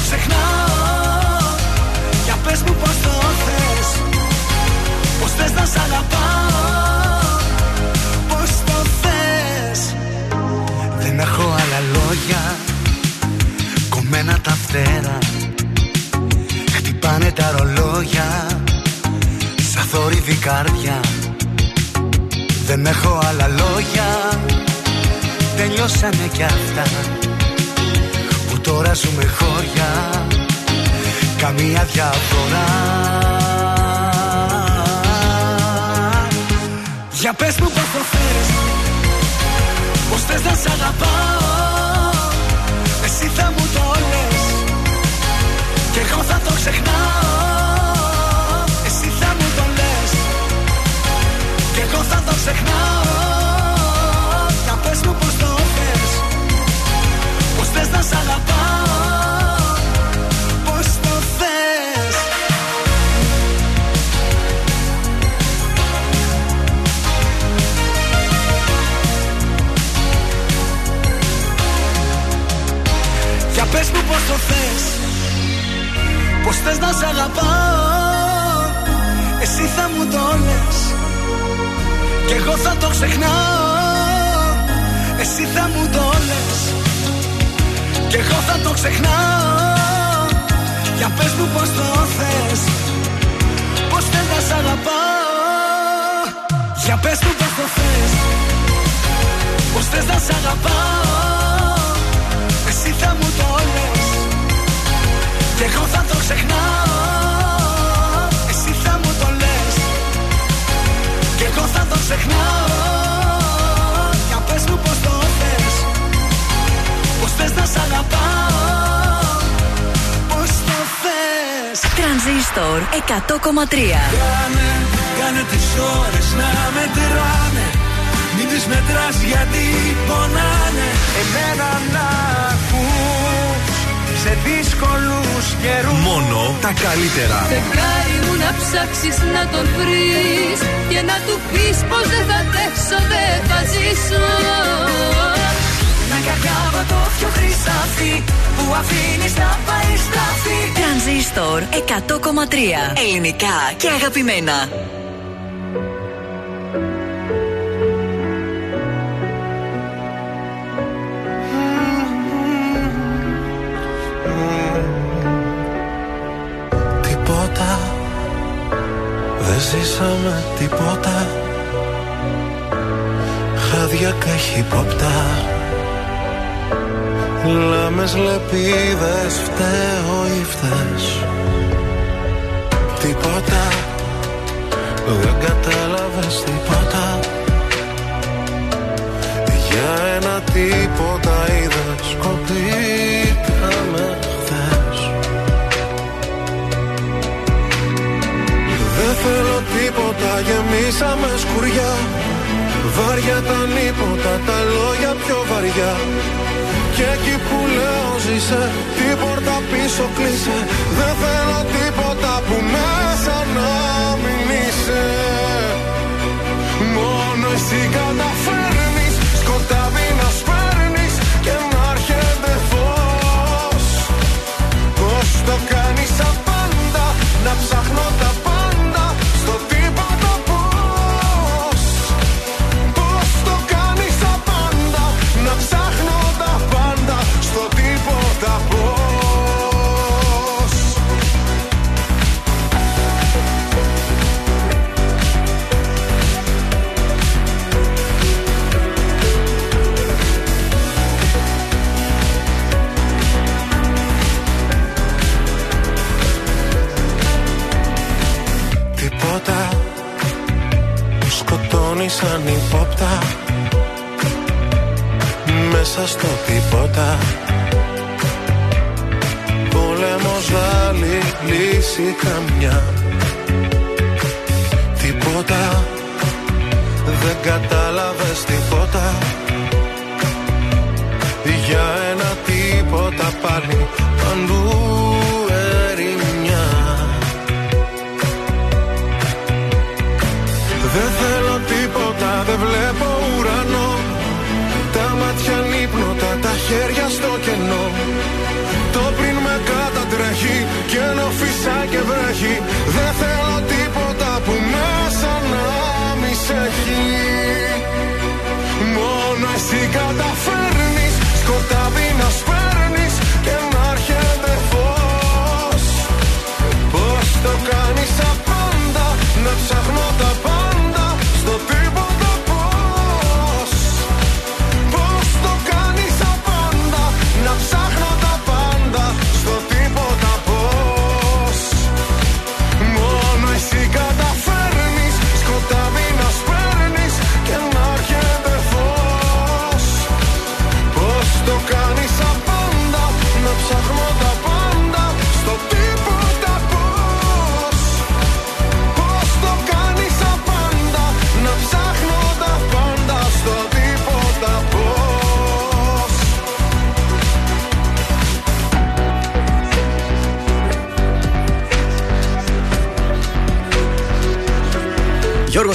Speaker 11: ξεχνάω. Για πες μου πως το θες Πως θες να σ' αγαπάω Πως το θες. Δεν έχω άλλα λόγια Κομμένα τα φτερά. Χτυπάνε τα ρολόγια Σαν θόρυβη καρδιά. Δεν έχω άλλα λόγια Τελειώσανε κι αυτά. Που τώρα ζούμε χώρια. Καμία διαφορά. Για πες μου πως το θες Πως θες να σ' αγαπάω. Εσύ θα μου το λες Κι εγώ θα το ξεχνάω. Εσύ θα μου το λες Κι εγώ θα το ξεχνάω πες μου πως το θες. Πως θες να σ' αγαπάω Εσύ θα μου το λες. Κι εγώ θα το ξεχνάω Εσύ θα μου το λες. Κι εγώ θα το ξεχνάω Για πες μου πως το θες. Πως θες να σ' αγαπάω Για πες μου πως το θες. Πως θες να σ' αγαπάω Εσύ θα μου το λες Κι εγώ θα το ξεχνάω. Εσύ θα μου το λες. Κι εγώ θα το ξεχνάω. Για πες μου πως το θες. Πως θες να σ' αγαπάω. Πως το θες.
Speaker 10: Τρανζίστορ 100,3
Speaker 11: Κάνε, κάνε τις ώρες να μετράνε Μην τις μετράς γιατί πονάνε. Εμένα να ακούς σε δύσκολους καιρούς
Speaker 1: Μόνο τα καλύτερα.
Speaker 14: Φεγγάρι μου να ψάξεις να τον βρεις Και να του πεις πως δεν θα αντέξω, δεν θα ζήσω
Speaker 13: Να καρδιάβα το πιο χρυσάφι Που αφήνεις να πάει στράφη
Speaker 10: Τρανζίστορ 100,3 Ελληνικά και αγαπημένα.
Speaker 7: Δεν ζήσαμε τίποτα. Χάδια καχύποπτα Λάμες λεπίδες φταίω ή φταίς. Τίποτα. Δεν κατάλαβες τίποτα. Για ένα τίποτα είδες Σκοτήκαμε χθες. Δεν θέλω τίποτα, γεμίσαμε σκουριά. Βάρια τα νύποτα, τα λόγια πιο βαριά. Και εκεί που λέω ζήσε, την πόρτα πίσω κλείσε. Δεν θέλω τίποτα που μέσα να μην είσαι. Μόνο εσύ καταφέρνεις. Σκοτάδι να σπέρνεις Και να έρχεται φως. Πώς το κάνεις απάντα Να ψάχνω τα στο τίποτα. Πόλεμος άλλη λύση καμιά. Τίποτα. Δεν κατάλαβες τίποτα. Για ένα τίποτα πάλι χέρια στο κενό. Το πριν με κατατρέχει και ενώ φυσά και βρέχει. Δεν θέλω τίποτα που μέσα να μη σε έχει. Μόνο εσύ καταφέρνεις. Σκοτάδι να σπέρνεις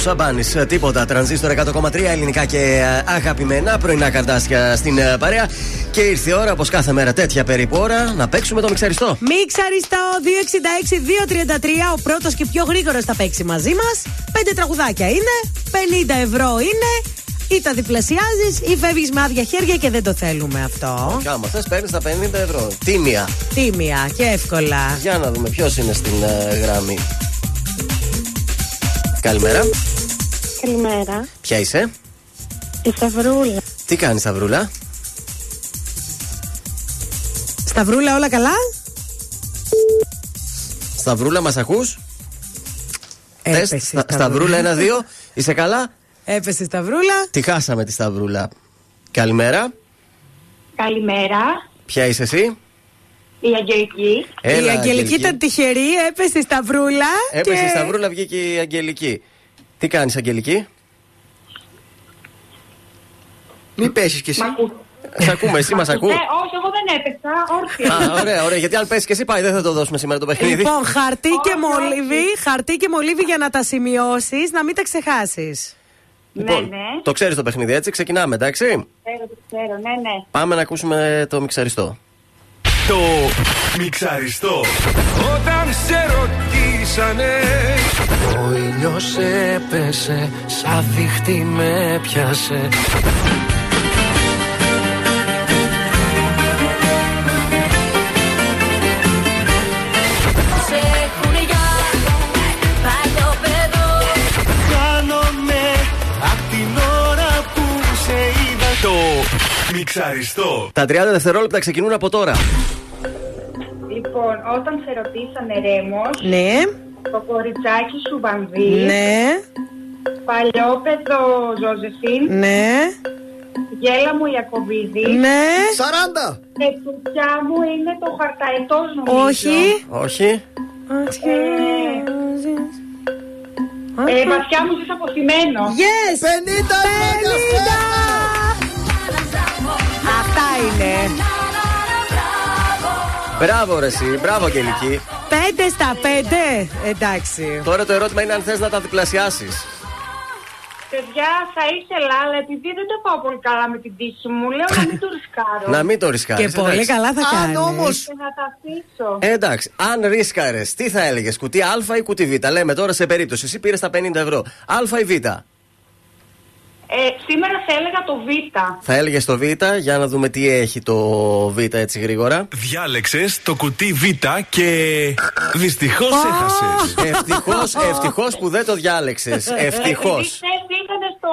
Speaker 2: Σαμπάνης, τίποτα. Τρανζίστορ 100,3 ελληνικά και ε, αγαπημένα πρωινά καρδάσια στην ε, παρέα. Και ήρθε η ώρα, όπως κάθε μέρα τέτοια περίπου ώρα, να παίξουμε το μιξαριστό.
Speaker 3: Μίξαριστό 266-233. Ο πρώτος και πιο γρήγορος θα παίξει μαζί μας. Πέντε τραγουδάκια είναι. 50 ευρώ είναι. Ή τα διπλασιάζεις ή φεύγεις με άδεια χέρια και δεν το θέλουμε αυτό.
Speaker 2: Και άμα θες, παίρνεις τα 50 ευρώ. Τίμια.
Speaker 3: Τίμια και εύκολα.
Speaker 2: Για να δούμε ποιος είναι στην ε, γραμμή. Καλημέρα.
Speaker 19: Καλημέρα.
Speaker 2: Ποια είσαι,
Speaker 19: Η Σταυρούλα.
Speaker 2: Τι κάνεις, Σταυρούλα;
Speaker 3: Σταυρούλα, όλα καλά;
Speaker 2: Σταυρούλα, μας ακούς;
Speaker 3: Έπεσε η
Speaker 2: Στα, Σταυρούλα, ένα-δύο. Είσαι καλά;
Speaker 3: Έπεσε η Σταυρούλα.
Speaker 2: Τη χάσαμε τη Σταυρούλα. Καλημέρα.
Speaker 19: Καλημέρα.
Speaker 2: Ποια είσαι εσύ;
Speaker 19: Η Αγγελική.
Speaker 2: Έλα,
Speaker 3: η Αγγελική ήταν τυχερή, έπεσε η Σταυρούλα.
Speaker 2: Έπεσε
Speaker 3: και...
Speaker 2: η Σταυρούλα, βγήκε η Αγγελική. Τι κάνεις, Αγγελική;
Speaker 4: Μην πέσεις κι εσύ.
Speaker 2: Σε ακούμε, εσύ μας ακού.
Speaker 19: Ε, όχι, εγώ δεν έπεσα. Όρθια.
Speaker 2: Α, ωραία, ωραία. Γιατί αν πέσεις και εσύ πάει, δεν θα το δώσουμε σήμερα το παιχνίδι.
Speaker 3: Λοιπόν, χαρτί και μολύβι, χαρτί και μολύβι για να τα σημειώσεις, να μην τα ξεχάσεις.
Speaker 2: Λοιπόν,
Speaker 19: Ναι, ναι.
Speaker 2: το ξέρεις το παιχνίδι, έτσι. Ξεκινάμε, εντάξει;
Speaker 19: Ξέρω, το ξέρω, ναι, ναι.
Speaker 2: Πάμε να ακούσουμε το μιξαριστό.
Speaker 1: Το μιξαριστό.
Speaker 16: Όταν σε ρωτήσανε Ο ήλιος έπεσε Σαν δίχτυ με πιάσε
Speaker 5: Σε έχουν για παλιό παιδό
Speaker 16: Κάνομαι Απ' την ώρα που σε είδα
Speaker 1: Το μιξαριστό.
Speaker 2: Τα 30 δευτερόλεπτα ξεκινούν από τώρα.
Speaker 19: Λοιπόν, όταν σε ρωτήσανε Ρέμος,
Speaker 3: Ναι,
Speaker 19: το κοριτσάκι σου Βαμβί,
Speaker 3: ναι,
Speaker 19: παλιόπαιδο Ζωζεφίν,
Speaker 3: ναι,
Speaker 19: γέλα μου Ιακωβίδη,
Speaker 3: ναι.
Speaker 4: 40!
Speaker 19: και τουκιά μου είναι το χαρταϊτός νομίζω.
Speaker 3: Όχι.
Speaker 2: Όχι.
Speaker 19: Ε, ε, βαθιά μου ζεις αποθυμένο.
Speaker 3: Yes!
Speaker 4: 50 ευρώ για σένα!
Speaker 3: Αυτά είναι.
Speaker 2: Μπράβο, ρε, εσύ. Μπράβο, Αγγελική.
Speaker 3: Πέντε στα πέντε. Εντάξει.
Speaker 2: Τώρα το ερώτημα είναι αν θες να τα διπλασιάσεις.
Speaker 19: Παιδιά, θα ήθελα, αλλά επειδή δεν το πάω πολύ καλά με την τύχη μου, λέω να μην το ρισκάρω.
Speaker 2: Να μην το ρισκάρεις.
Speaker 3: Και πολύ καλά θα
Speaker 4: Αν
Speaker 3: κάνεις.
Speaker 4: όμως
Speaker 19: Και να τα αφήσω.
Speaker 2: Ε, εντάξει, αν ρίσκαρες, τι θα έλεγες, κουτί Α ή κουτί Β; Λέμε τώρα σε περίπτωση, εσύ πήρες τα 50 ευρώ. Α ή Β;
Speaker 19: Ε, σήμερα θα έλεγα το Β.
Speaker 2: Θα έλεγες το Β, για να δούμε τι έχει το Β έτσι γρήγορα.
Speaker 1: Διάλεξες το κουτί Β και δυστυχώς έχασες.
Speaker 2: Ευτυχώς ευτυχώς που δεν το διάλεξες. Ευτυχώς.
Speaker 19: Επειδή χθες είχατε στο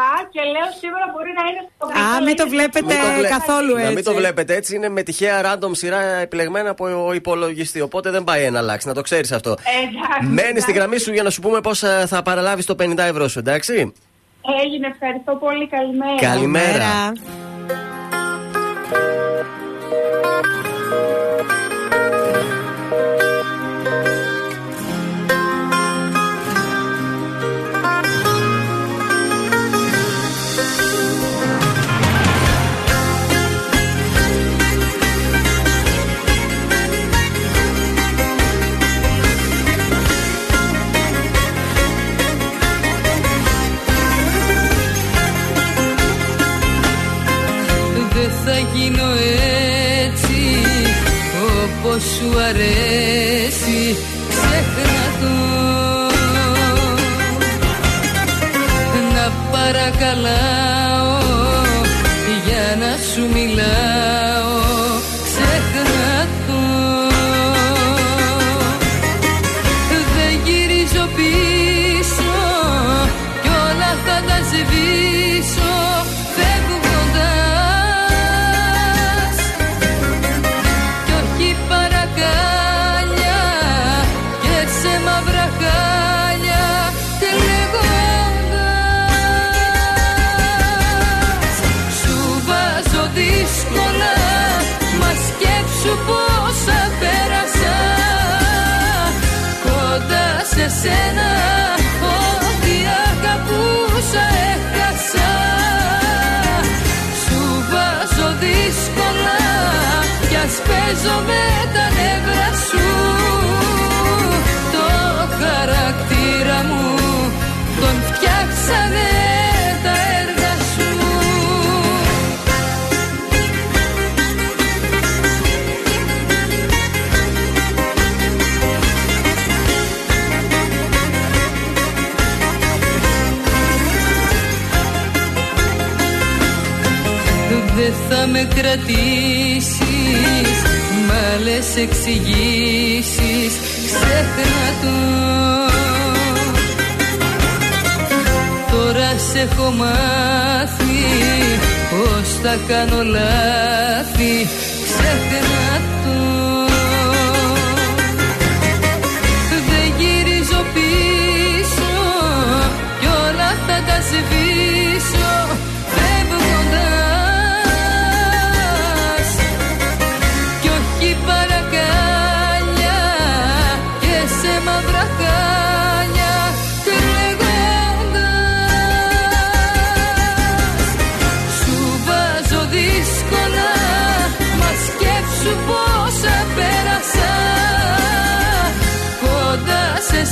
Speaker 19: Α και λέω σήμερα μπορεί να είναι στο Β.
Speaker 3: Α,
Speaker 19: αλλά
Speaker 3: μην το
Speaker 19: είναι
Speaker 3: βλέπετε
Speaker 19: στο Β.
Speaker 3: καθόλου
Speaker 2: Να
Speaker 3: έτσι.
Speaker 2: μην το βλέπετε έτσι, είναι με τυχαία random σειρά επιλεγμένα από ο υπολογιστή. Οπότε δεν πάει να αλλάξει, να το ξέρεις αυτό.
Speaker 19: Εντάξει,
Speaker 2: Μένεις
Speaker 19: εντάξει.
Speaker 2: στη γραμμή σου για να σου πούμε πώς θα παραλάβεις το 50 ευρώ σου, εντάξει;
Speaker 19: Έγινε, ευχαριστώ πολύ, καλημέρα.
Speaker 2: Καλημέρα.
Speaker 20: Δεν σου αρέσει Ξέχνα το. Να παρακαλάω κρατήσεις Μ' άλλες εξηγήσεις Ξέχνα το. Τώρα σε έχω μάθει Πως θα κάνω λάθη Ξέχνα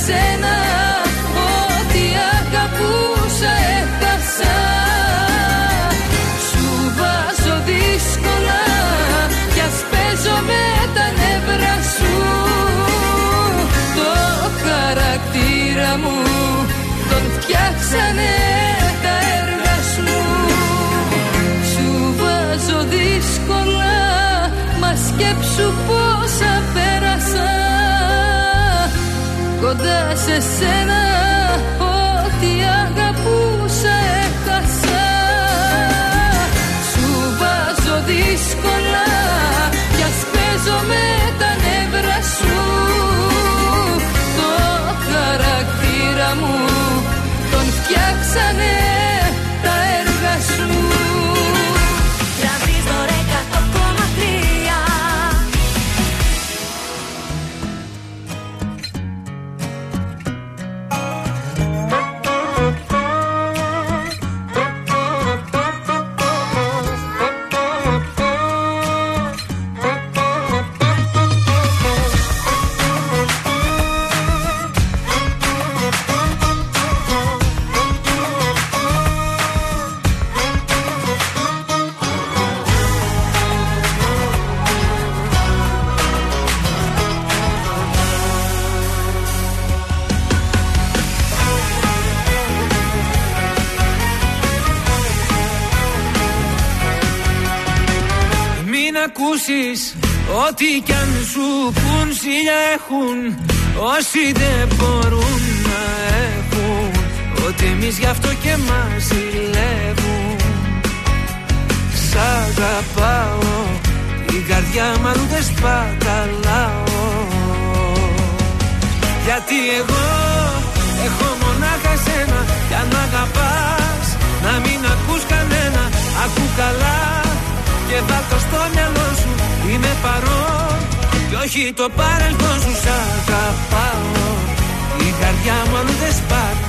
Speaker 20: σένα Ό,τι αγαπούσα έχασα. Σου βάζω δύσκολα Κι ας παίζω με τα νεύρα σου. Το χαρακτήρα μου Τον φτιάξανε τα έργα σου. Σου βάζω δύσκολα Μα σκέψου πόσα Κοντά σε σένα Ό,τι αγαπούσα έχασα. Σου βάζω δύσκολα Κι ας παίζω με τα νεύρα σου. Το χαρακτήρα μου Τον φτιάξανε
Speaker 8: ό,τι κι αν σου πουν σιλιά έχουν. Όσοι δεν μπορούν να έχουν. Ότι εμείς γι' αυτό και μας ζηλεύουν. Σ' αγαπάω Η καρδιά μου αλλού δεν σπαταλάω. Γιατί εγώ έχω μονάχα σένα Κι αν μ' αγαπάς να μην ακούς κανένα. Ακού καλά και βάλ' το στο μυαλό σου Είμαι παρόν και όχι το παρελθόν σου Σ' αγαπάω. Η καρδιά μου αλλού δεν σπαταλάω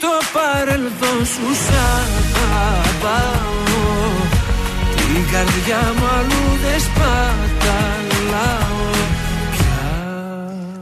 Speaker 8: το παρελθόν σου Σ' αγαπάω. Την καρδιά μου αλλού δεν σπαταλάω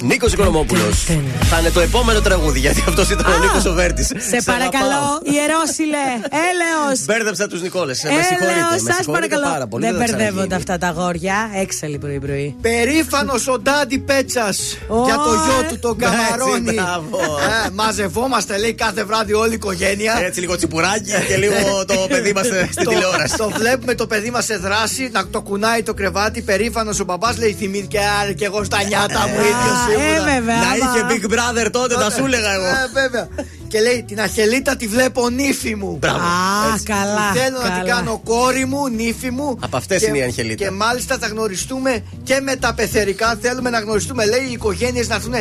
Speaker 2: Νίκος Οικονομόπουλος. Θα είναι το επόμενο τραγούδι γιατί αυτός ήταν ο Νίκος Οβέρτης.
Speaker 3: Σε παρακαλώ, ιερόσιλε, έλεος.
Speaker 2: Μπέρδεψα τους Νικόλε. Με
Speaker 3: Έλεος,
Speaker 2: συγχωρείτε. με
Speaker 3: σας
Speaker 2: συγχωρείτε
Speaker 3: παρακαλώ.
Speaker 2: πάρα πολύ.
Speaker 3: Δεν
Speaker 2: θα ξαναγίνει.
Speaker 3: μπερδεύονται αυτά τα αγόρια. Έξαλλη πρωί-πρωί.
Speaker 4: Περήφανος ο Ντάντι Πέτσας για το γιο του, τον
Speaker 2: Έτσι,
Speaker 4: Καμαρώνη.
Speaker 2: μπράβο.
Speaker 4: Ε, μαζευόμαστε, λέει, κάθε βράδυ όλη η οικογένεια.
Speaker 2: Έτσι λίγο τσιπουράκι και λίγο το παιδί μας στην
Speaker 4: Το-
Speaker 2: τηλεόραση.
Speaker 4: Το βλέπουμε το παιδί μας σε δράση, να το κουνάει το κρεβάτι. Περήφανος ο μπαμπά λέει: Θυμήθηκε άρα και εγώ στα νιάτα μου ίδιος σίγουρα.
Speaker 3: Ε, βέβαια,
Speaker 2: Να
Speaker 3: άμα-
Speaker 2: είχε Big Brother τότε, θα σου έλεγα εγώ.
Speaker 4: Ε, βέβαια. Και λέει: Την Αχελίτα τη βλέπω νύφη μου.
Speaker 2: Μπράβο.
Speaker 3: Α,
Speaker 4: Έτσι.
Speaker 3: καλά.
Speaker 4: Θέλω να την
Speaker 3: καλά.
Speaker 4: κάνω κόρη μου, νύφη μου.
Speaker 2: Από αυτές
Speaker 4: Και-
Speaker 2: είναι η Αγγελίτα.
Speaker 4: Και μάλιστα θα γνωριστούμε και με τα πεθερικά. Θέλουμε να γνωριστούμε, λέει, οι οικογένειες να έρθουν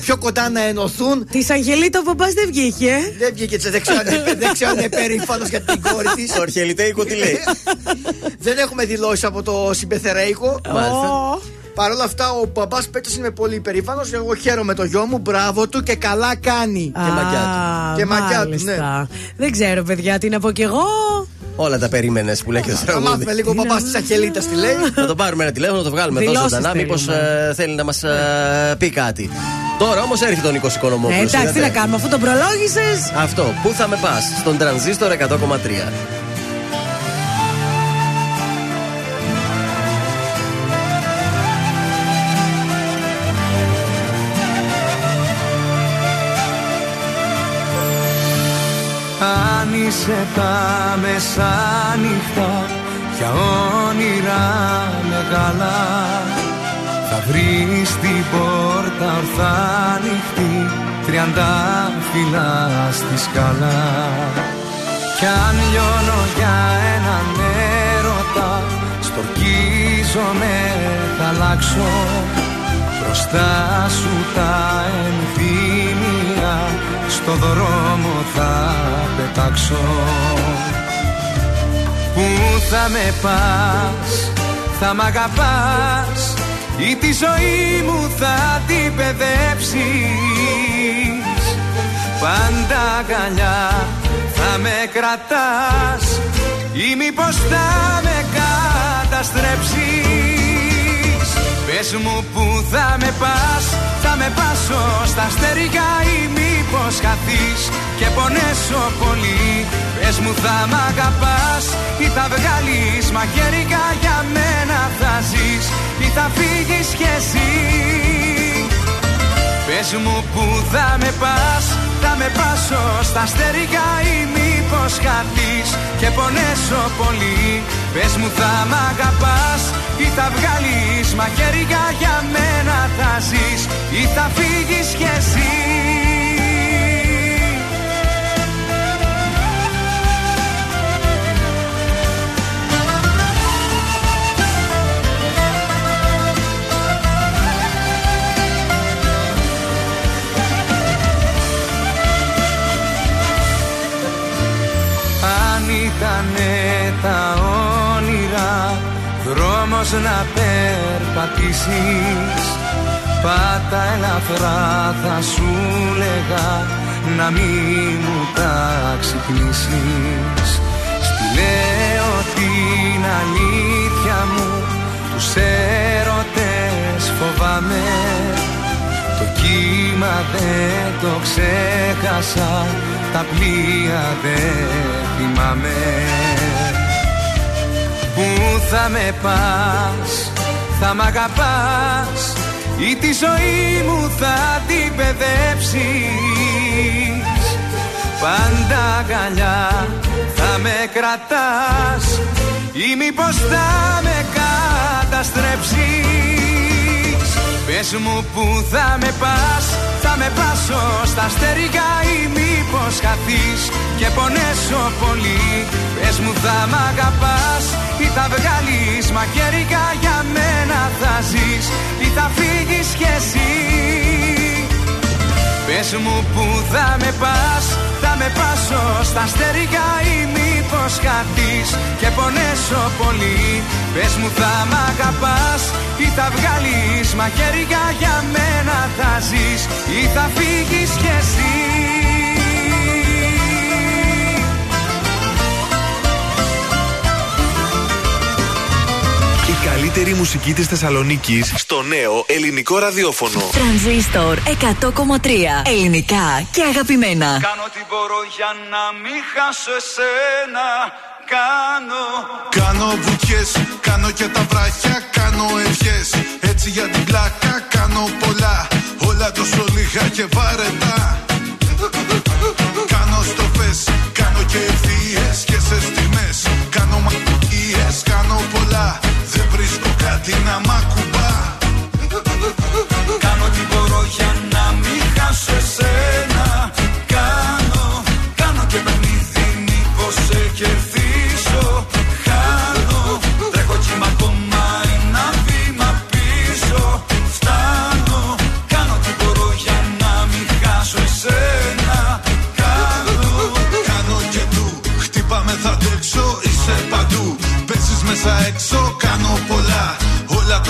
Speaker 4: πιο κοντά να ενωθούν.
Speaker 3: Της Αγγελίτα ο παπά δεν βγήκε. ε;
Speaker 4: Δεν βγήκε, δεν ξέρω, αν είναι- δεν ξέρω αν είναι περήφανος για την κόρη της.
Speaker 2: Το αρχιελιτέικο τι λέει;
Speaker 4: δεν έχουμε δηλώσει από το συμπεθερέικο.
Speaker 2: Μάλιστα.
Speaker 4: Παρ' όλα αυτά, ο μπαμπάς Πέτσα είναι πολύ περήφανος. Εγώ χαίρομαι το γιο μου, μπράβο του και καλά κάνει.
Speaker 2: Και μακιά του.
Speaker 3: Α,
Speaker 4: Και μακιά του,
Speaker 3: μάλιστα. Δεν ξέρω, παιδιά, τι να πω κι εγώ.
Speaker 2: Όλα τα περίμενες που λέει και το
Speaker 4: Θα
Speaker 2: τραγούδι.
Speaker 4: μάθουμε λίγο ο μπαμπά τη Αχελίτα τι λέει.
Speaker 2: Θα το πάρουμε ένα τηλέφωνο, να το βγάλουμε εδώ
Speaker 3: Δηλώσεις
Speaker 2: ζωντανά. Μήπως
Speaker 3: θέλουμε.
Speaker 2: θέλει να μας πει κάτι. Τώρα όμως έρχεται ο Νίκος Οικονομόπουλος.
Speaker 3: Ε, εντάξει, τι να κάνουμε, αφού τον προλόγησες.
Speaker 2: Αυτό, πού θα με πας, στον τρανζίστορ 100,3.
Speaker 8: Αν είσαι τα μεσάνυχτα για όνειρα μεγάλα. Θα βρεις την πόρτα ορθά ανοιχτή τριάντα φύλλα στη σκάλα. Κι αν λιώνω για έναν έρωτα στορκίζομαι θα αλλάξω. Μπροστά σου τα ενθύμια στο δρόμο θα πετάξω. Πού θα με πας, θα μ' αγαπάς ή τη ζωή μου θα την παιδέψεις. Πάντα αγκαλιά θα με κρατάς ή μήπως θα με καταστρέψεις Πες μου που θα με πας, θα με πάσω στα στεριά ή μήπως χαθείς και πονέσω πολύ. Πες μου θα μ' αγαπάς ή θα βγάλεις μαχαίρικα για μένα θα ζεις ή θα φύγεις κι εσύ. Πες μου που θα με πας, θα με πάσω στα στεριά ή μήπως χαθείς και πονέσω πολύ Πες μου θα μ' αγαπάς ή θα βγάλεις μαχαίρικα για μένα θα ζεις ή θα φύγεις κι εσύ. Αν ήτανε τα όνειρα δρόμος να περπατήσεις; Πάτα ελαφρά θα σου λέγα να μην μου τα ξυπνήσεις. Στη λέω την αλήθεια μου τους έρωτες φοβάμαι. Το κύμα δεν το ξέχασα Τα πλοία δεν θυμάμαι Πού θα με πας, θα μ' αγαπάς Ή τη ζωή μου θα την παιδέψεις. Πάντα αγκαλιά θα με κρατάς
Speaker 16: Ή μήπως θα με καταστρέψεις Πες μου που θα με πας Θα με πάσω στα στερικά Ή μήπως χαθείς και πονέσω πολύ. Πες μου θα μ' αγαπάς Ή θα βγάλεις μακέρικα για μένα θα ζεις Ή θα φύγεις κι εσύ. Πες μου που θα με πας Θα με πάσω στα στερικά Ή μήπως χαθείς και πονέσω πολύ. Πες μου θα μ' αγαπάς Ή θα βγάλεις μαχαίρια για μένα θα ζεις Ή θα φύγεις κι εσύ
Speaker 1: καλύτερη μουσική της Θεσσαλονίκης στο νέο ελληνικό ραδιόφωνο.
Speaker 10: Τρανζίστορ 100,3 ελληνικά και αγαπημένα.
Speaker 16: Κάνω ό,τι μπορώ για να μην χάσω εσένα. Κάνω.
Speaker 15: Κάνω βουτιές, κάνω και τα βράχια, κάνω ευχές. Έτσι για την πλάκα κάνω πολλά. Όλα τόσο λίγα και βαρετά. Κάνω στροφές, κάνω και ευθείες και σε στιγμές. Κάνω μακίες, κάνω πολλά. Δεν βρίσκω κάτι να μ' ακουμπά;
Speaker 16: Κάνω ό,τι μπορώ για να μην χάσω εσένα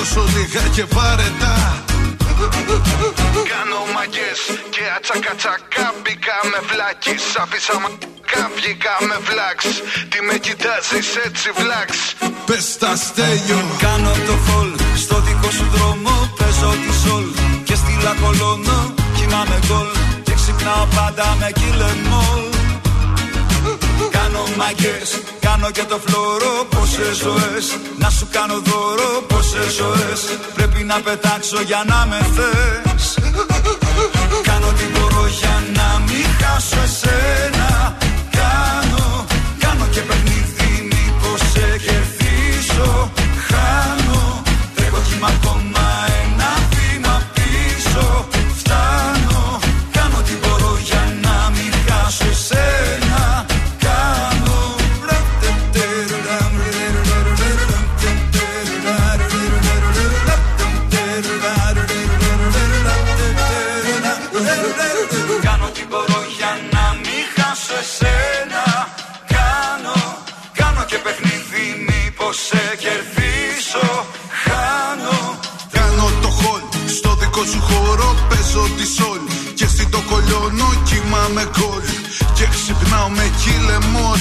Speaker 15: τόσο λίγα και βαρετά Κάνω μαγιές και ατσακατσακά Μπήκα με βλάκης, άφησα μακά Βγήκα με βλάξ, τι με κοιτάζεις έτσι βλάξ. Πες τα στέλιο.
Speaker 16: Κάνω το χολ στο δικό σου δρόμο Παίζω τη σολ. Και στη λακολώνω Κοιμάμαι γκολ. Και ξυπνάω πάντα με κυλεμόλ Κάνω μάγκες, κάνω και το φλόρο Πόσες ζωές. Να σου κάνω δώρο Πόσες ζωές. Πρέπει να πετάξω για να με θες. Κάνω τι μπορώ για να μην χάσω εσένα. Κάνω, κάνω και παιχνίδι μήπως σε κερδίσω
Speaker 15: χώρο Παίζω τη σολ και στην το κολλιώνω Κοιμάμαι γκολ και ξυπνάω με κυλεμόλ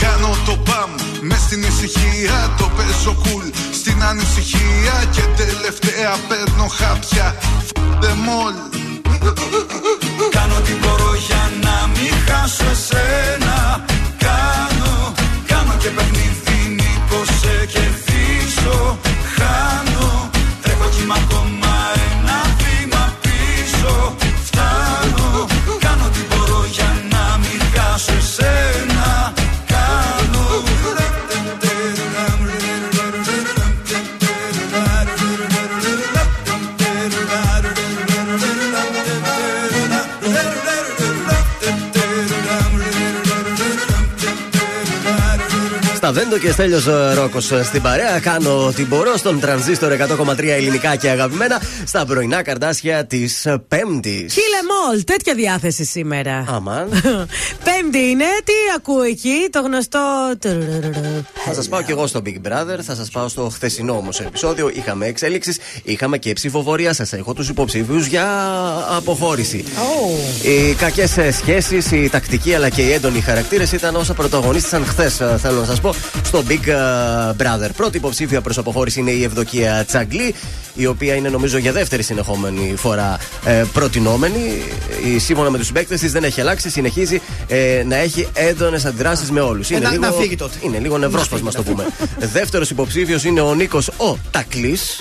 Speaker 15: Κάνω το παμ μες στην ησυχία Το παίζω κουλ στην ανησυχία Και τελευταία παίρνω χάπια. Them all
Speaker 16: Κάνω τι μπορώ για να μην χάσω εσένα. Κάνω, κάνω και παιχνίδι μήπως σε κερδίσω
Speaker 2: Στα Βέντο και Στέλιος Ρόκος στην παρέα. Κάνω ό,τι μπορώ στον τρανζίστορ 100,3 ελληνικά και αγαπημένα στα πρωινά καρτάσια της Πέμπτης.
Speaker 3: Χίλε μόλ, τέτοια διάθεση σήμερα.
Speaker 2: Αμάν.
Speaker 3: Πέμπτη είναι, τι ακούω εκεί, το γνωστό.
Speaker 2: Θα σας πάω και εγώ στο Big Brother, θα σας πάω στο χθεσινό όμως επεισόδιο. Είχαμε εξέλιξει, είχαμε και ψηφοφορία. Σας έχω τους υποψήφιου για αποχώρηση. Οι κακές σχέσεις, η τακτική αλλά και οι έντονοι χαρακτήρες ήταν όσα πρωταγωνίστησαν χθες, θέλω να σας πω, στο Big Brother. Πρώτη υποψήφια προς αποχώρηση είναι η Ευδοκία Τσαγκλή, η οποία είναι νομίζω για δεύτερη συνεχόμενη φορά ε, προτινόμενη. Η, σύμφωνα με τους συμπαίκτες της δεν έχει αλλάξει, συνεχίζει ε, να έχει έντονες αντιδράσεις με όλους.
Speaker 4: Ε, να- να φύγει τότε.
Speaker 2: Είναι λίγο νευρόσπασμα, το πούμε. Δεύτερος υποψήφιος είναι ο Νίκος ο Τακλής.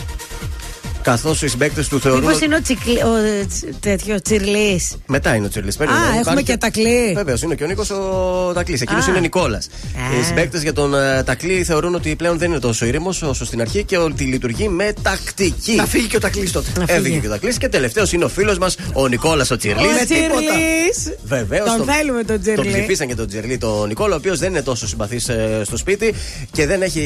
Speaker 2: Καθώς οι συμπαίκτες του θεωρούν.
Speaker 3: Μήπως
Speaker 2: ότι-
Speaker 3: είναι ο, τσικλ... ο τσι- τέτοιο τσιρλής;
Speaker 2: Μετά είναι ο Τσιρλής.
Speaker 3: Α, έχουμε και τακλή.
Speaker 2: Βεβαίως, είναι και ο Νίκος ο Τακλής. Εκείνος
Speaker 3: Α.
Speaker 2: είναι ο Νικόλας.
Speaker 3: Α.
Speaker 2: Οι συμπαίκτες για τον ε, Τακλή θεωρούν ότι πλέον δεν είναι τόσο ήρεμος όσο στην αρχή και ότι λειτουργεί με τακτική.
Speaker 4: Να φύγει και ο Τακλής τότε.
Speaker 2: Έφυγε και ο Τακλής και τελευταίος είναι ο φίλος μας ο Νικόλας ο Τσιρλής.
Speaker 3: Ο Τσιρλής.
Speaker 2: Βεβαίως.
Speaker 3: Τον θέλουμε τον
Speaker 2: Τον
Speaker 3: Τσιρλή.
Speaker 2: ψηφίσαν και τον Τζερλί τον Νικόλα, ο οποίος δεν είναι τόσο συμπαθής στο σπίτι και δεν έχει.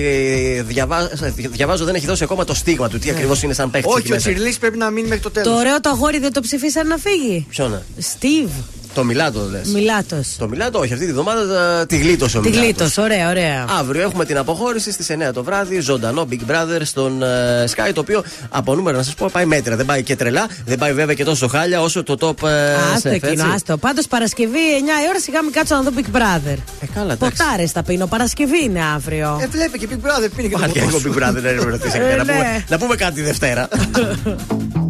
Speaker 2: Διαβά... Διαβάζω, δεν έχει δώσει ακόμα το στίγμα του τι ακριβώς είναι σαν παίχτη.
Speaker 4: Όχι, ο Τσιρλής πρέπει να μείνει μέχρι το τέλος.
Speaker 3: Το ωραίο το αγόρι δεν το ψηφίσαν να φύγει.
Speaker 2: Ποιον,
Speaker 3: Στίβ.
Speaker 2: Το Μιλάτο λες.
Speaker 3: Μιλάτος.
Speaker 2: Το Μιλάτο, όχι, αυτή τη βδομάδα ε, τη γλίτωσε ο
Speaker 3: Τη
Speaker 2: Μιλάτος.
Speaker 3: γλίτω, ωραία, ωραία.
Speaker 2: Αύριο έχουμε την αποχώρηση στις 9 το βράδυ. Ζωντανό Big Brother στον ε, Sky. Το οποίο από νούμερα να σας πω πάει μέτρα. Δεν πάει και τρελά. Δεν πάει βέβαια και τόσο χάλια όσο το top ε,
Speaker 3: Άστο
Speaker 2: Chef,
Speaker 3: εκείνο,
Speaker 2: έτσι.
Speaker 3: άστο. Πάντως Παρασκευή 9 η ώρα σιγά μην κάτσω να δω Big Brother.
Speaker 2: Ε, καλά, εντάξει.
Speaker 3: Ποτάρες θα πίνω. Παρασκευή είναι αύριο.
Speaker 4: Ε, βλέπει και Big Brother πίνει και το
Speaker 2: Πάλι
Speaker 4: ποτό
Speaker 2: εγώ
Speaker 4: σου.
Speaker 2: Big Brother να ενημερωθείς,
Speaker 3: Ε,
Speaker 2: να,
Speaker 3: ναι.
Speaker 2: πούμε, να πούμε κάτι Δευτέρα.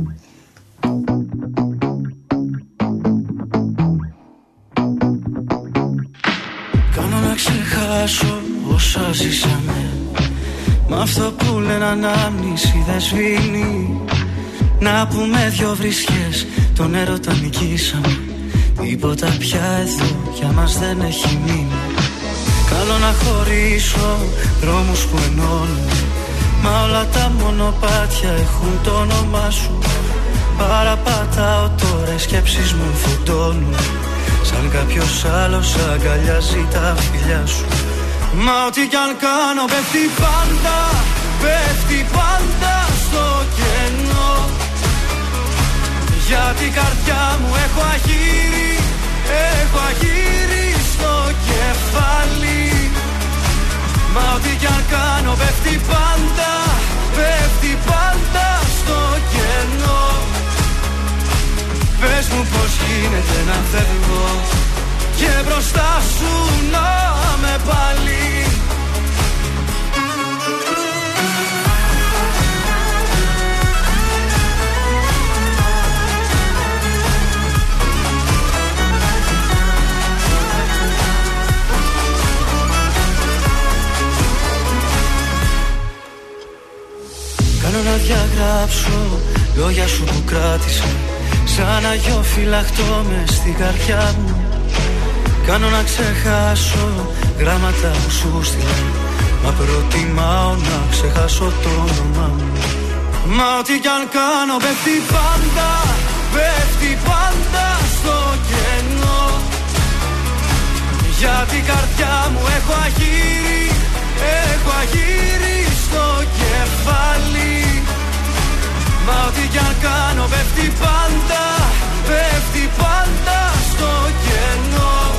Speaker 11: ξεχάσω όσα ζήσαμε. Μ' αυτό που λένε ανάμνηση δεν σβήνει. Να πούμε δυο βρισιές τον έρωτα νικήσαμε. Τίποτα πια εδώ για μας δεν έχει μείνει. Καλό να χωρίσω δρόμους που ενώνουν. Μα όλα τα μονοπάτια έχουν το όνομά σου. Παραπατάω τώρα οι σκέψεις μου φωτώνουν Σαν κάποιος άλλος αγκαλιάζει τα φιλιά σου Μα ό,τι κι αν κάνω πέφτει πάντα Πέφτει πάντα στο κενό. Για την καρδιά μου έχω αγύρι Έχω αγύρι στο κεφάλι. Μα ό,τι κι αν κάνω πέφτει πάντα Πέφτει πάντα στο κενό. Πες μου πως γίνεται να φεύγω Και μπροστά σου να με πάλι. Κάνω να διαγράψω λόγια σου που κράτησα Σαν αγιό φυλαχτό μες στην καρδιά μου Κάνω να ξεχάσω γράμματα που σου στείλα. Μα προτιμάω να ξεχάσω το όνομά μου. Μα ό,τι κι αν κάνω πέφτει πάντα Πέφτει πάντα στο κενό. Για την καρδιά μου έχω αγύρι Έχω αγύρι στο κεφάλι. Μα ό,τι κι αν κάνω πέφτει πάντα Πέφτει πάντα στο κενό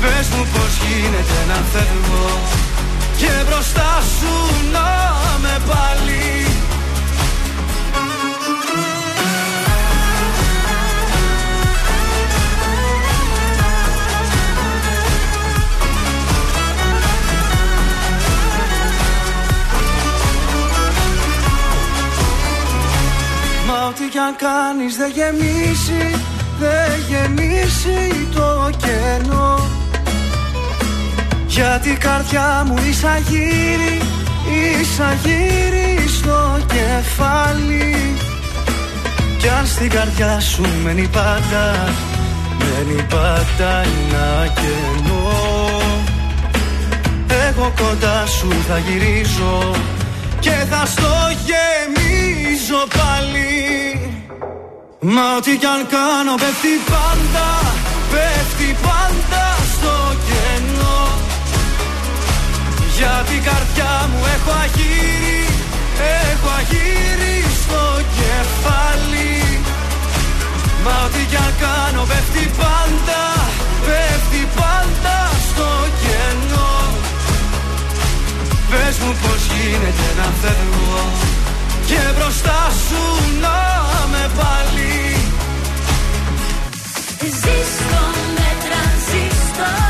Speaker 11: Πες μου πως γίνεται να φεύγω Και μπροστά σου να με πάλι. Μα ό,τι κι αν κάνεις δεν γεμίσει Δεν γεμίσει το κενό Γιατί η καρδιά μου εισαγύρει Εισαγύρει στο κεφάλι. Κι αν στην καρδιά σου μένει πάντα Μένει πάντα ένα κενό. Εγώ κοντά σου θα γυρίζω Και θα στο γεμίζω πάλι. Μα ό,τι κι αν κάνω πέφτει πάντα Πέφτει πάντα στο κενό Για την καρδιά μου έχω αγύρι Έχω αγύρι στο κεφάλι. Μα ό,τι κι αν κάνω πέφτει πάντα Πέφτει πάντα στο κενό. Πες μου πως γίνεται να φεύγω Και μπροστά σου να με πάλι.
Speaker 5: Ζήστο με τρανζίστορ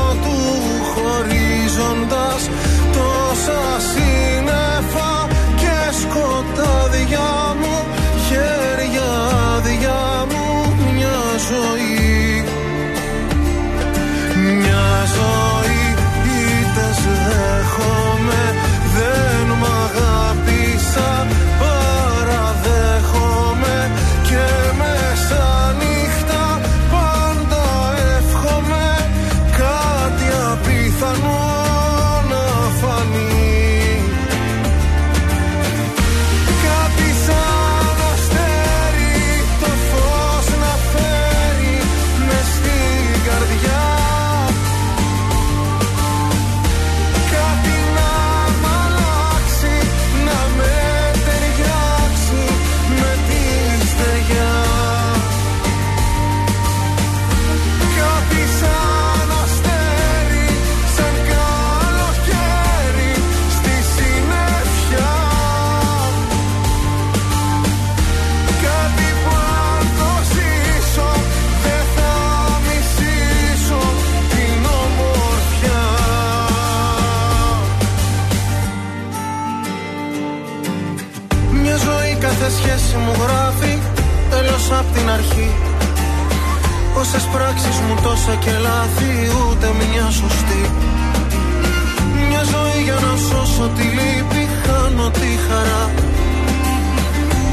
Speaker 7: σύννεφα και σκοτάδια μου χέρια άδεια μου μια ζωή απ' την αρχή. Όσες πράξεις μου τόσα και λάθη ούτε μια σωστή. Μια ζωή για να σώσω τη λύπη χάνω τη χαρά.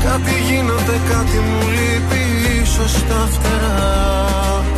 Speaker 7: Κάτι γίνεται, κάτι μου λείπει ίσως τα φτερά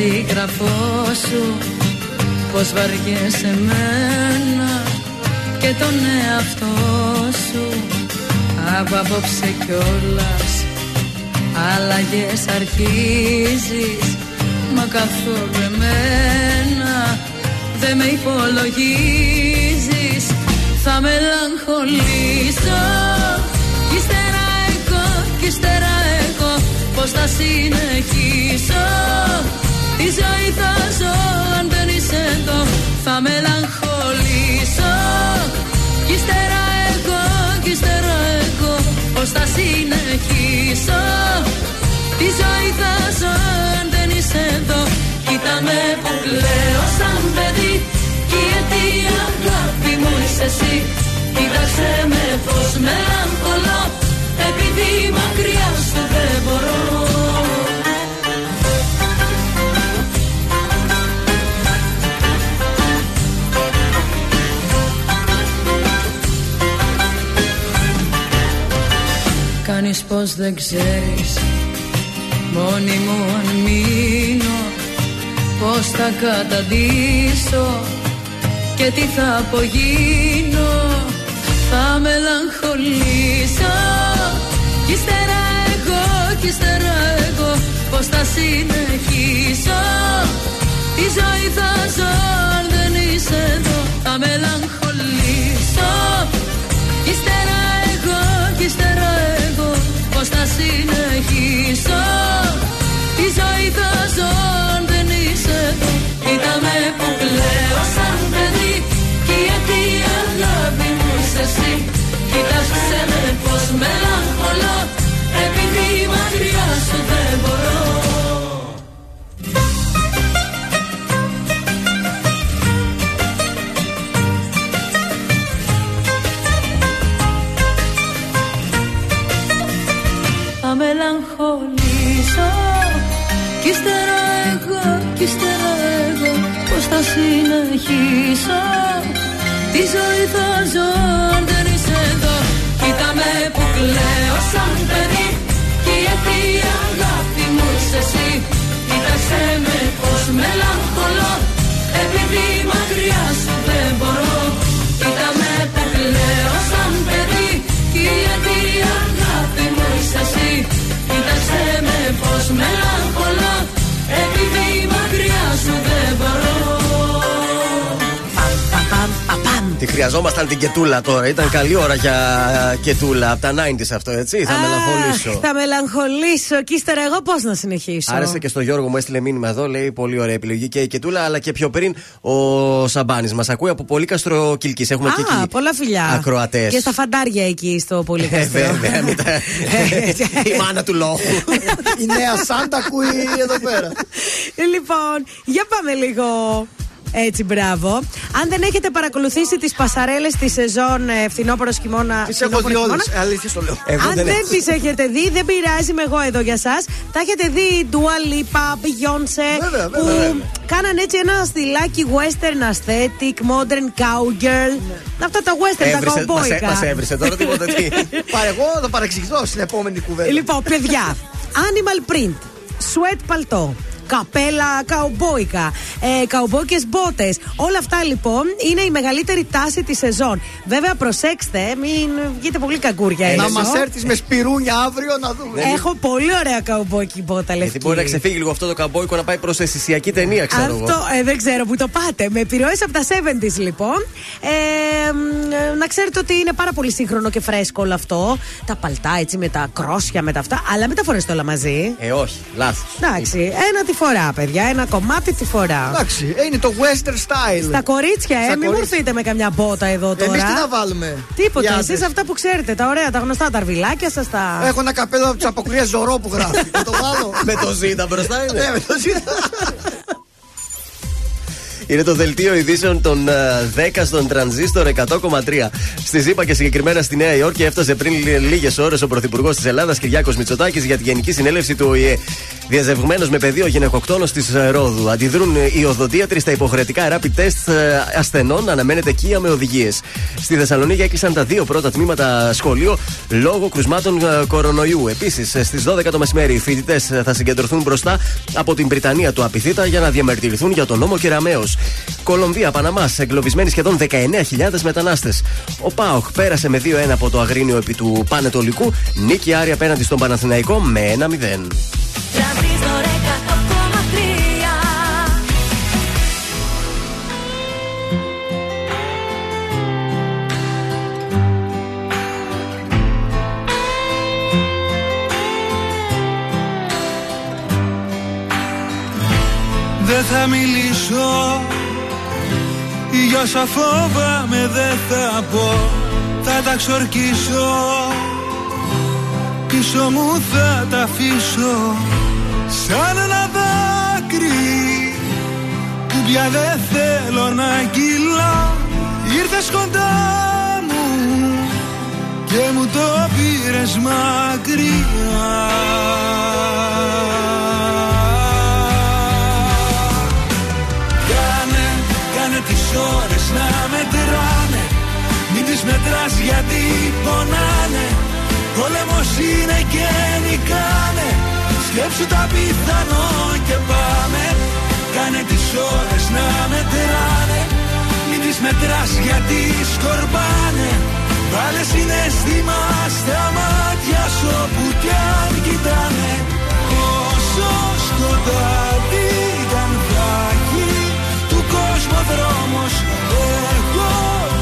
Speaker 20: Τελεσίγραφό σου Πως βαριέσαι μένα Και τον εαυτό σου. Από απόψε κιόλας Αλλαγές αρχίζεις Μα καθόλου εμένα Δεν με υπολογίζεις. Θα μελαγχολήσω Κι ύστερα εγώ, κι ύστερα εγώ Πώς θα συνεχίσω Τη ζωή θα ζω αν δεν είσαι εδώ Θα μελαγχολήσω. Κι ύστερα εγώ, κι ύστερα εγώ Πώς θα συνεχίσω. Τη ζωή θα ζω αν δεν είσαι εδώ Κοίτα με που κλαίω σαν παιδί. Κι γιατί αγάπη μου είσαι εσύ Κοίταξε με πως μελαγχολώ Επειδή μακριά σου δεν μπορώ. Λες πως δεν ξέρεις. Μόνη μου αν μείνω Πως θα καταντήσω Και τι θα απογίνω. Θα μελαγχολήσω. Κι ύστερα εγώ, κι ύστερα εγώ Πως θα συνεχίσω. Τη ζωή θα ζω αν δεν είσαι εδώ Θα μελαγχολήσω. Κι ύστερα εγώ, κι ύστερα εγώ Πως θα συνεχίσω. Τη ζωή θα ζω αν δεν είσαι εδώ. Κοίτα με που κλαίω σαν παιδί. Κι η αιτία αγάπη μου είσαι εσύ. Κοίταξε με πως μελαγχολώ. Επειδή μακριά σου συνεχίσω. Τη ζωή θα ζω αν δεν είσαι εδώ. Κοίτα με που κλαίω σαν παιδί. Κι η αιτία αγάπη μου είσαι εσύ. Κοίταξε με πως μελαγχολώ. Επειδή μακριά σου
Speaker 2: χρειαζόμασταν την κετούλα τώρα. Ήταν καλή ώρα για ε, κετούλα. Από τα 90s αυτό, έτσι. Θα μελαγχολήσω.
Speaker 3: Θα μελαγχολήσω και ύστερα εγώ πώς να συνεχίσω;
Speaker 2: Άρεσε και στο Γιώργο μου έστειλε μήνυμα εδώ. Λέει πολύ ωραία επιλογή και η Κετούλα, αλλά και πιο πριν ο Σαμπάνης. Μας ακούει από πολύ καστροκυλκής. Έχουμε
Speaker 3: Α,
Speaker 2: και εκεί
Speaker 3: πολλά φιλιά.
Speaker 2: ακροατές.
Speaker 3: Και στα φαντάρια εκεί στο πολύ
Speaker 2: Ε, βέβαια, μην τα- η μάνα του λόγου.
Speaker 4: Η νέα Σάντα ακούει εδώ πέρα.
Speaker 3: λοιπόν, για πάμε λίγο. Έτσι, μπράβο. Αν δεν έχετε παρακολουθήσει τις πασαρέλες της σεζόν ε, φθινόπωρος χειμώνα.
Speaker 4: Τις έχω δει όλες. Αλήθεια το λέω.
Speaker 3: Αν δεν, τις έχετε δει, δεν πειράζει, είμαι εγώ εδώ για εσά. Τα έχετε δει Dua Lipa, Beyoncé.
Speaker 4: Βέβαια,
Speaker 3: που
Speaker 4: βέβαια, βέβαια.
Speaker 3: κάνανε έτσι ένα στυλάκι western aesthetic, modern cowgirl. Αυτά τα western, τα
Speaker 2: Έβρισε, μας, έ-
Speaker 3: κομπόικα.
Speaker 2: μας έβρισε τώρα τίποτα τι.
Speaker 4: Παρ' εγώ θα παρεξηγηθώ στην επόμενη κουβέντα.
Speaker 3: Λοιπόν, παιδιά, animal print, sweat παλτό. Καπέλα καουμπόικα, ε, καουμπόικες μπότες. Όλα αυτά λοιπόν είναι η μεγαλύτερη τάση της σεζόν. Βέβαια, προσέξτε, μην βγείτε πολύ καγκούρια
Speaker 4: Να
Speaker 3: έξω.
Speaker 4: μας έρθεις με σπιρούνια αύριο να δούμε.
Speaker 3: Έχω πολύ ωραία καουμπόικη μπότα λευκή.
Speaker 2: Γιατί μπορεί να ξεφύγει λίγο αυτό το καμπόικο να πάει προς αισθησιακή ταινία, ξέρω εγώ.
Speaker 3: Αυτό ε, δεν ξέρω που το πάτε. Με επιρροές από τα 70s λοιπόν. Ε, μ, ε, να ξέρετε ότι είναι πάρα πολύ σύγχρονο και φρέσκο όλο αυτό. Τα παλτά έτσι με τα κρόσια, με τα αυτά. Αλλά μην τα φορέσετε όλα μαζί.
Speaker 2: Ε, όχι, λάθος.
Speaker 3: Εντάξει, ένα τη φορά, παιδιά. Ένα κομμάτι τη φορά.
Speaker 4: Εντάξει, ε, είναι το western style.
Speaker 3: Στα κορίτσια, ε,
Speaker 4: Στα
Speaker 3: μην μου
Speaker 4: κορίτσια.
Speaker 3: έρθετε με καμιά μπότα εδώ τώρα.
Speaker 4: Εμείς τι να βάλουμε;
Speaker 3: Τίποτα,
Speaker 4: Για
Speaker 3: εσείς
Speaker 4: άντρες.
Speaker 3: αυτά που ξέρετε, τα ωραία, τα γνωστά, τα αρβιλάκια σας τα.
Speaker 4: Έχω ένα καπέλο από τις αποκρίες Ζωρό που γράφει. Θα το βάλω.
Speaker 2: Με το ζήτα μπροστά είναι.
Speaker 4: Ναι, με το ζήτα.
Speaker 2: Είναι το δελτίο ειδήσεων των ε, 10 στον τρανζίστορ 100,3. Στη ΖΥΠΑ και συγκεκριμένα στη Νέα Υόρκη έφτασε πριν λίγες ώρες ο Πρωθυπουργός της Ελλάδας Κυριάκος Μητσοτάκης για τη Γενική Συνέλευση του ΟΗΕ. Διαζευγμένος με πεδίο γυναικοκτόνος της Ρόδου. Αντιδρούν οι οδοντίατροι στα υποχρεωτικά rapid test ε, ασθενών. Αναμένεται κία με οδηγίες. Στη Θεσσαλονίκη έκλεισαν τα δύο πρώτα τμήματα σχολείο λόγω κρουσμάτων ε, κορονοϊού. Επίσης, στις 12 το μεσημέρι οι φοιτητές θα συγκεντρωθούν μπροστά από την Πριτανία του Απιθύτα για να διαμαρτυρηθούν για τον νόμο Κεραμαίο. Κολομβία, Παναμάς, εγκλωβισμένοι σχεδόν 19.000 μετανάστες. Ο Πάοκ πέρασε με 2-1 από το Αγρίνιο επί του Πανετολικού. Νίκη Άρη απέναντι στον Παναθηναϊκό με 1-0.
Speaker 17: Δεν θα μιλήσω. Για όσα φόβαμαι δεν θα πω. Θα τα ξορκίσω. Πίσω μου θα τα αφήσω. Σαν ένα δάκρυ. Που πια δεν θέλω να κυλά Ήρθες κοντά μου Και μου το πήρες μακριά ώρες να μετράνε. Μην τις μετράς γιατί πονάνε.
Speaker 8: Πόλεμος είναι και νικάνε. Σκέψου τα πιθανό και πάμε. Κάνε τις ώρες να μετράνε. Μην τις μετράς γιατί σκορπάνε. Βάλε συναίσθημα στα μάτια σου όπου κι αν κοιτάνε. Όσο σκοτάδι καν θα έχει του κόσμου δρόμος Εγώ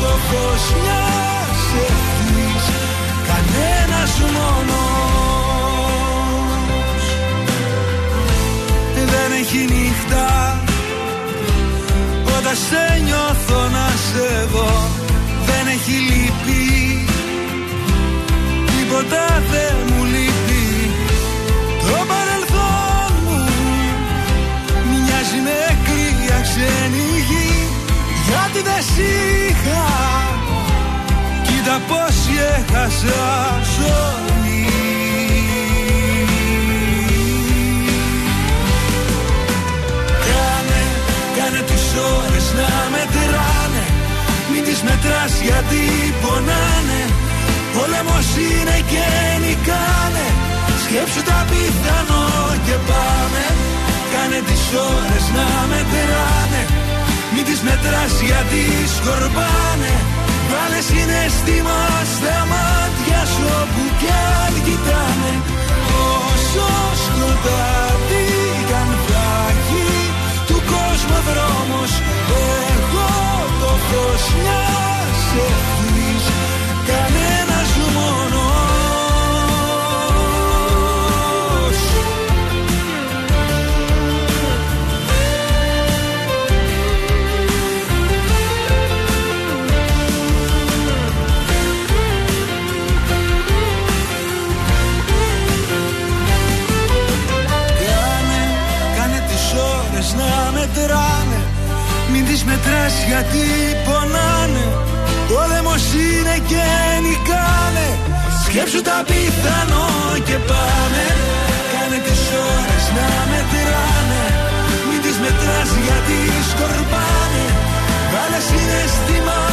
Speaker 8: το φως μιας ευθύς κανένας μόνος. Δεν έχει νύχτα όταν σε νιώθω να σε δω δεν έχει λύπη. Τίποτα δεν μου λείπει ξένη γη γιατί δεν σ' είχα. Κοίτα πως έχασα ζωή. Κάνε, κάνε τις ώρες να μετράνε. Μην τις μετράς γιατί πονάνε. Πόλεμος είναι και νικάνε. Σκέψου τα πιθανό και πάμε Κάνε τις ώρες να μετράνε Μην τις μετράς γιατί σκορπάνε. Βάλε συναίσθημα στα μάτια σου όπου κι αν κοιτάνε. Όσο σκοτάδι καν βράχει του κόσμου δρόμος Εγώ το φως μιας ευθύς κανένας μετράς γιατί πονάνε. Πόλεμος είναι και νικάνε. Σκέψου τα πιθανό και πάμε. Κάνε τις ώρες να μετράνε. Μην τις μετράς γιατί σκορπάνε. Βάλε συναίσθημα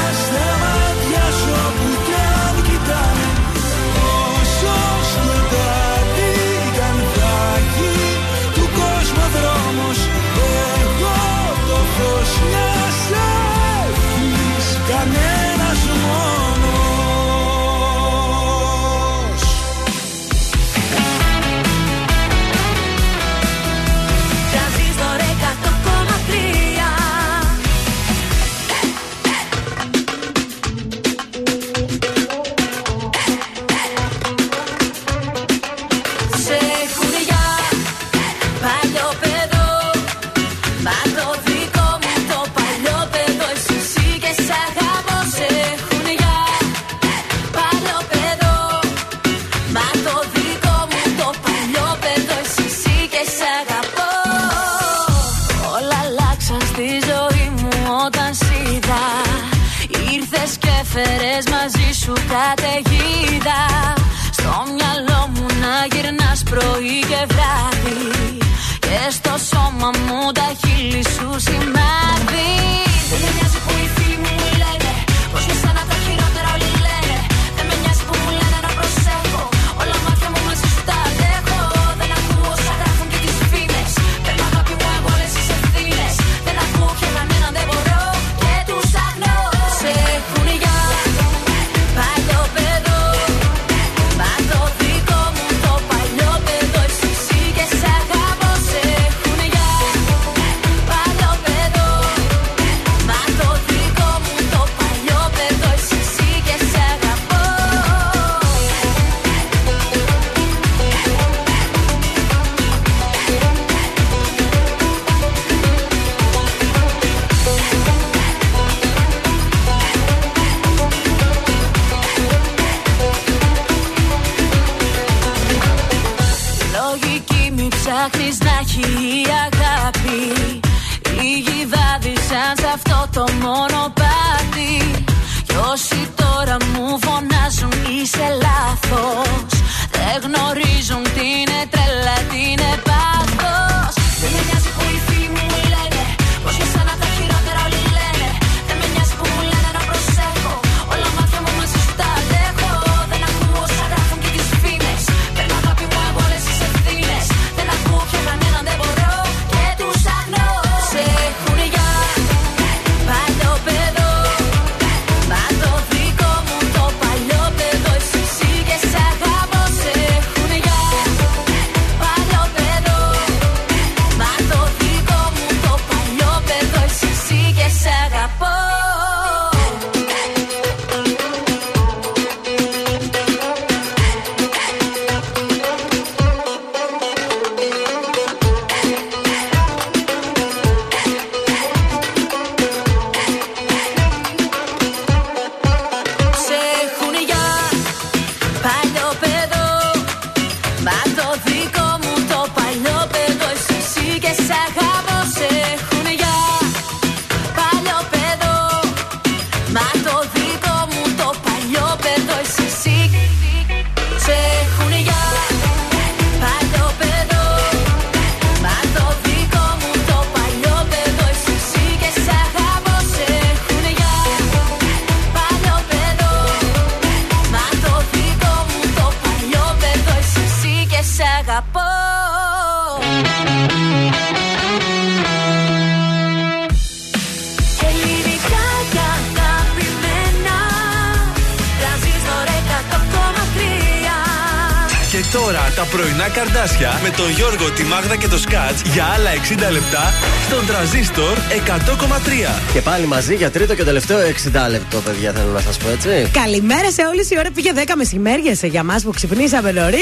Speaker 1: τον Γιώργο, τη Μάγδα και το Σκάτς για άλλα 60 λεπτά στον τραζίστορ 100,3.
Speaker 2: Και πάλι μαζί για τρίτο και τελευταίο 60 λεπτό, παιδιά, θέλω να σας πω έτσι.
Speaker 3: Καλημέρα σε όλες η ώρα πήγε 10 μεσημέρια για μας που ξυπνήσαμε νωρίς.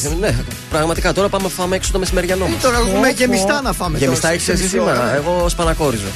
Speaker 2: Μεσημέρι, Ναι, πραγματικά τώρα πάμε να φάμε έξω το μεσημεριανό μας.
Speaker 4: Τώρα έχουμε γεμιστά να φάμε. τώρα
Speaker 2: Γεμιστά
Speaker 4: στις
Speaker 2: έχει εσύ
Speaker 4: μισή ώρα.
Speaker 2: σήμερα. Εγώ σπανακόριζω.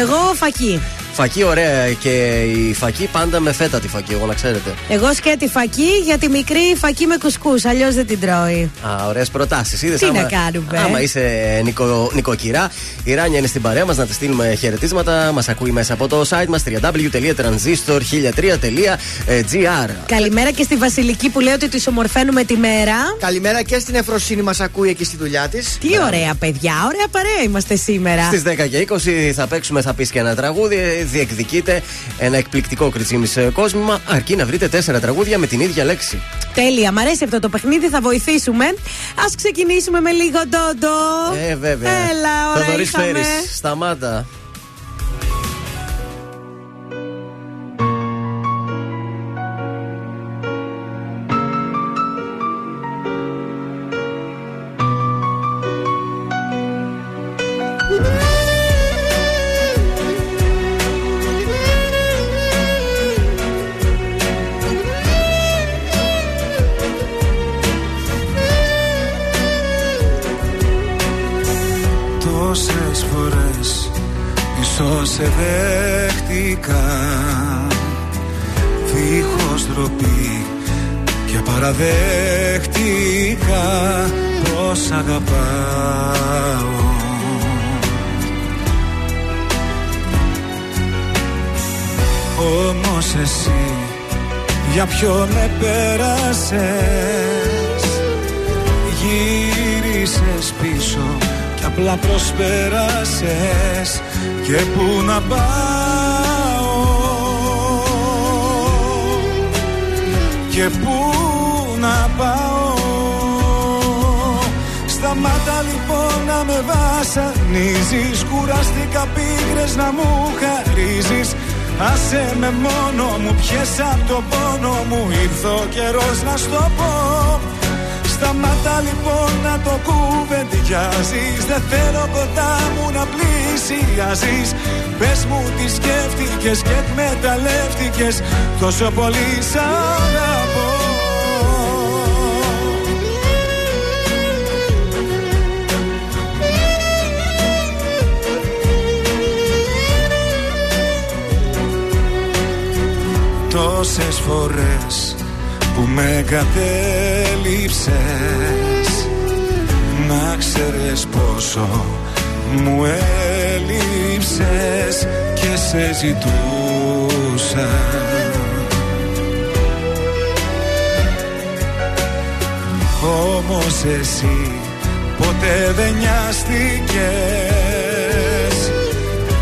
Speaker 3: Εγώ φακή.
Speaker 2: Φακή ωραία και η φακή πάντα με φέτα τη φακή, εγώ να ξέρετε.
Speaker 3: Εγώ σκέτη φακή για τη μικρή φακή με κουσκούς. Αλλιώς δεν την τρώει.
Speaker 2: Α, ωραίες προτάσεις. Είδες
Speaker 3: Τι
Speaker 2: άμα,
Speaker 3: να κάνουμε,
Speaker 2: άμα
Speaker 3: ε;
Speaker 2: είσαι νοικο, νοικοκυρά, η Ράνια είναι στην παρέα μας να τη στείλουμε χαιρετίσματα. Μας ακούει μέσα από το site μας www.transistor1003.gr.
Speaker 3: Καλημέρα και στη Βασιλική που λέει ότι τη ομορφαίνουμε τη μέρα.
Speaker 4: Καλημέρα και στην Εφροσύνη μας ακούει εκεί στη δουλειά της.
Speaker 3: Τι ωραία παιδιά, ωραία παρέα είμαστε σήμερα.
Speaker 2: Στις 10 και 20 θα παίξουμε, θα πεις και ένα τραγούδι. Διεκδικείτε ένα εκπληκτικό κριτσίμι κόσμημα, αρκεί να βρείτε τέσσερα τραγούδια με την ίδια λέξη.
Speaker 3: Τέλεια, μ' αρέσει αυτό το παιχνίδι, θα βοηθήσουμε. Α ξεκινήσουμε με λίγο ντόντο.
Speaker 2: Ε, βέβαια.
Speaker 3: Έλα, ωραία,
Speaker 2: Θοδωρής
Speaker 3: είχαμε.
Speaker 2: Φέρης, σταμάτα.
Speaker 8: Σε δέχτηκα. Δίχως ντροπή και παραδέχτηκα Πως αγαπάω. Όμως εσύ για ποιον επέρασες Γύρισες πίσω και απλά προσπέρασες Και πού να πάω Και πού να πάω. Σταμάτα λοιπόν να με βασανίζεις Κουράστηκα πίκρες να μου χαρίζεις. Άσε με μόνο μου, πιες απ' το πόνο μου Ήρθε ο καιρός να στο πω. Σταμάτα λοιπόν να το κουβεντιάζεις Δεν θέλω κοντά μου να πλησιάζεις Πες μου τι σκέφτηκες και εκμεταλλεύτηκες. Τόσο πολύ σ' αγαπώ. Τόσες φορές που με εγκατέλειψες Να ξέρεις πόσο μου έλειψες και σε ζητούσα. Όμως εσύ ποτέ δεν νοιάστηκες.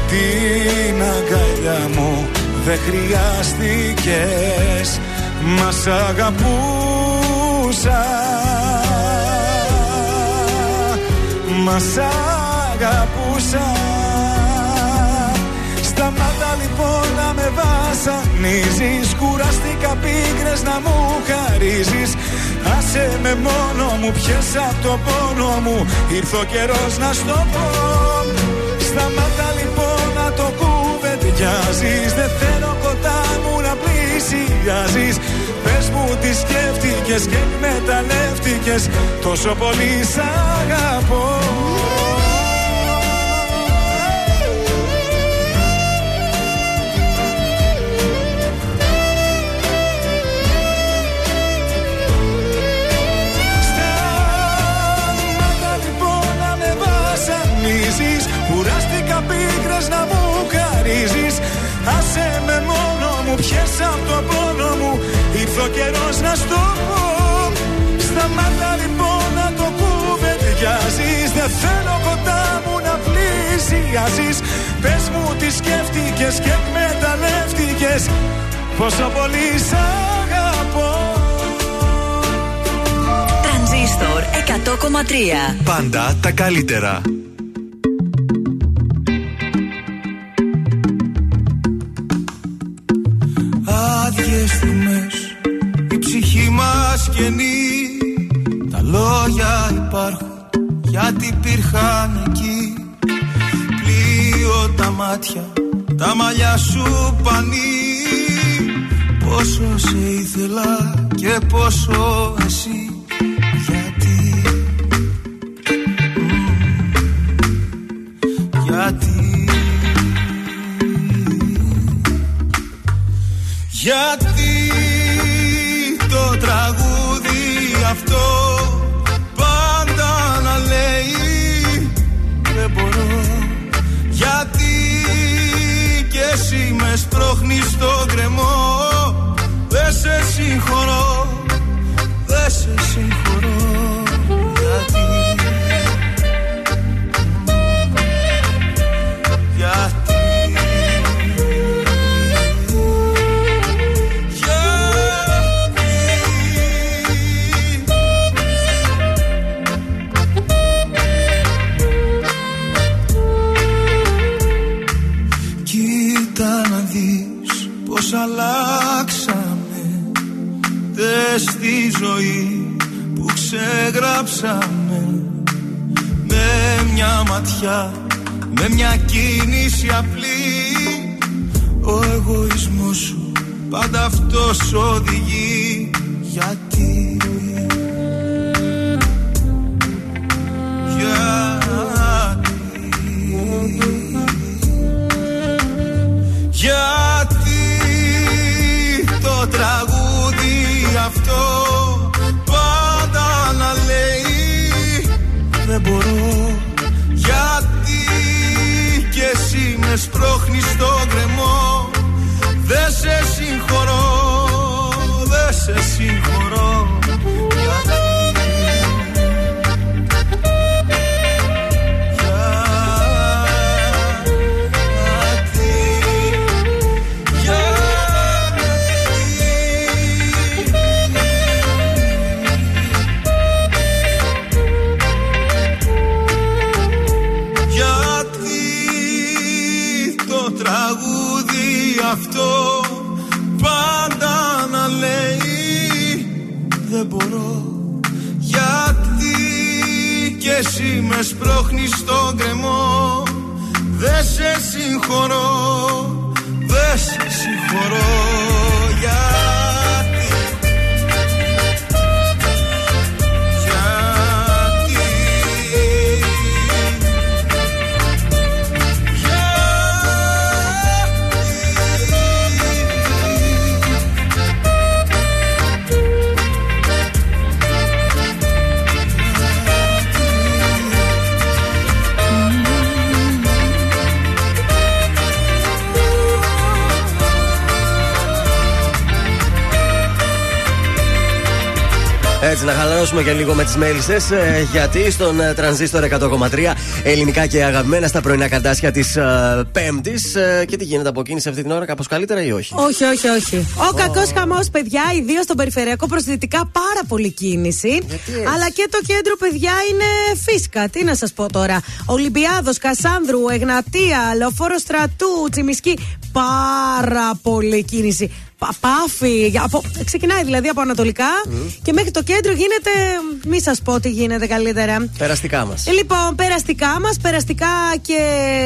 Speaker 8: Την αγκαλιά μου δεν χρειάστηκες. Μας σ' αγαπούσα. Μας σ' αγαπούσα να με βασανίζεις Κουράστηκα πίκρες να μου χαρίζεις. Άσε με μόνο μου πιες απ' το πόνο μου. Ήρθε ο καιρός να στο πω. Σταμάτα λοιπόν να το κουβεντιάζεις. Δεν θέλω κοντά μου να πλησιάζεις. Πες μου τι σκέφτηκες και εκμεταλλεύτηκες Τόσο πολύ σ' αγαπώ μόνο μου πιες απ' το πόνο μου Ήρθε ο καιρός να στο πω. Σταμάτα λοιπόν να το κουβεντιάζεις Δεν θέλω κοντά μου να πλησιάζεις. Πες μου τι σκέφτηκες και εκμεταλλεύτηκες Πόσο πολύ σ' αγαπώ.
Speaker 10: Τρανζίστορ 100,3
Speaker 1: Πάντα τα καλύτερα.
Speaker 17: Σου πανί. Πόσο σε ήθελα και πόσο να
Speaker 2: χαλαρώσουμε και λίγο με τις μέλισσες. γιατί στον ε, τρανζίστορ 100,3 ελληνικά και αγαπημένα στα πρωινά καρτάσια της Πέμπτης. και τι γίνεται από εκείνη σε αυτή την ώρα, κάπως καλύτερα ή όχι;
Speaker 3: Όχι, όχι, όχι. Ο κακός χαμός, παιδιά, ιδίως στον περιφερειακό προσδυτικά, πάρα πολύ κίνηση. Αλλά και το κέντρο, παιδιά, είναι φίσκα. Τι να σας πω τώρα. Ολυμπιάδος, Κασάνδρου, Εγνατία, Λεωφόρο Στρατού, Τσιμισκή. Πάρα πολύ κίνηση. Πα- Πάφη, από, ξεκινάει δηλαδή από Ανατολικά και μέχρι το κέντρο γίνεται. Μη σας πω τι γίνεται καλύτερα.
Speaker 2: Περαστικά μας.
Speaker 3: Ε, Λοιπόν, περαστικά μας, περαστικά και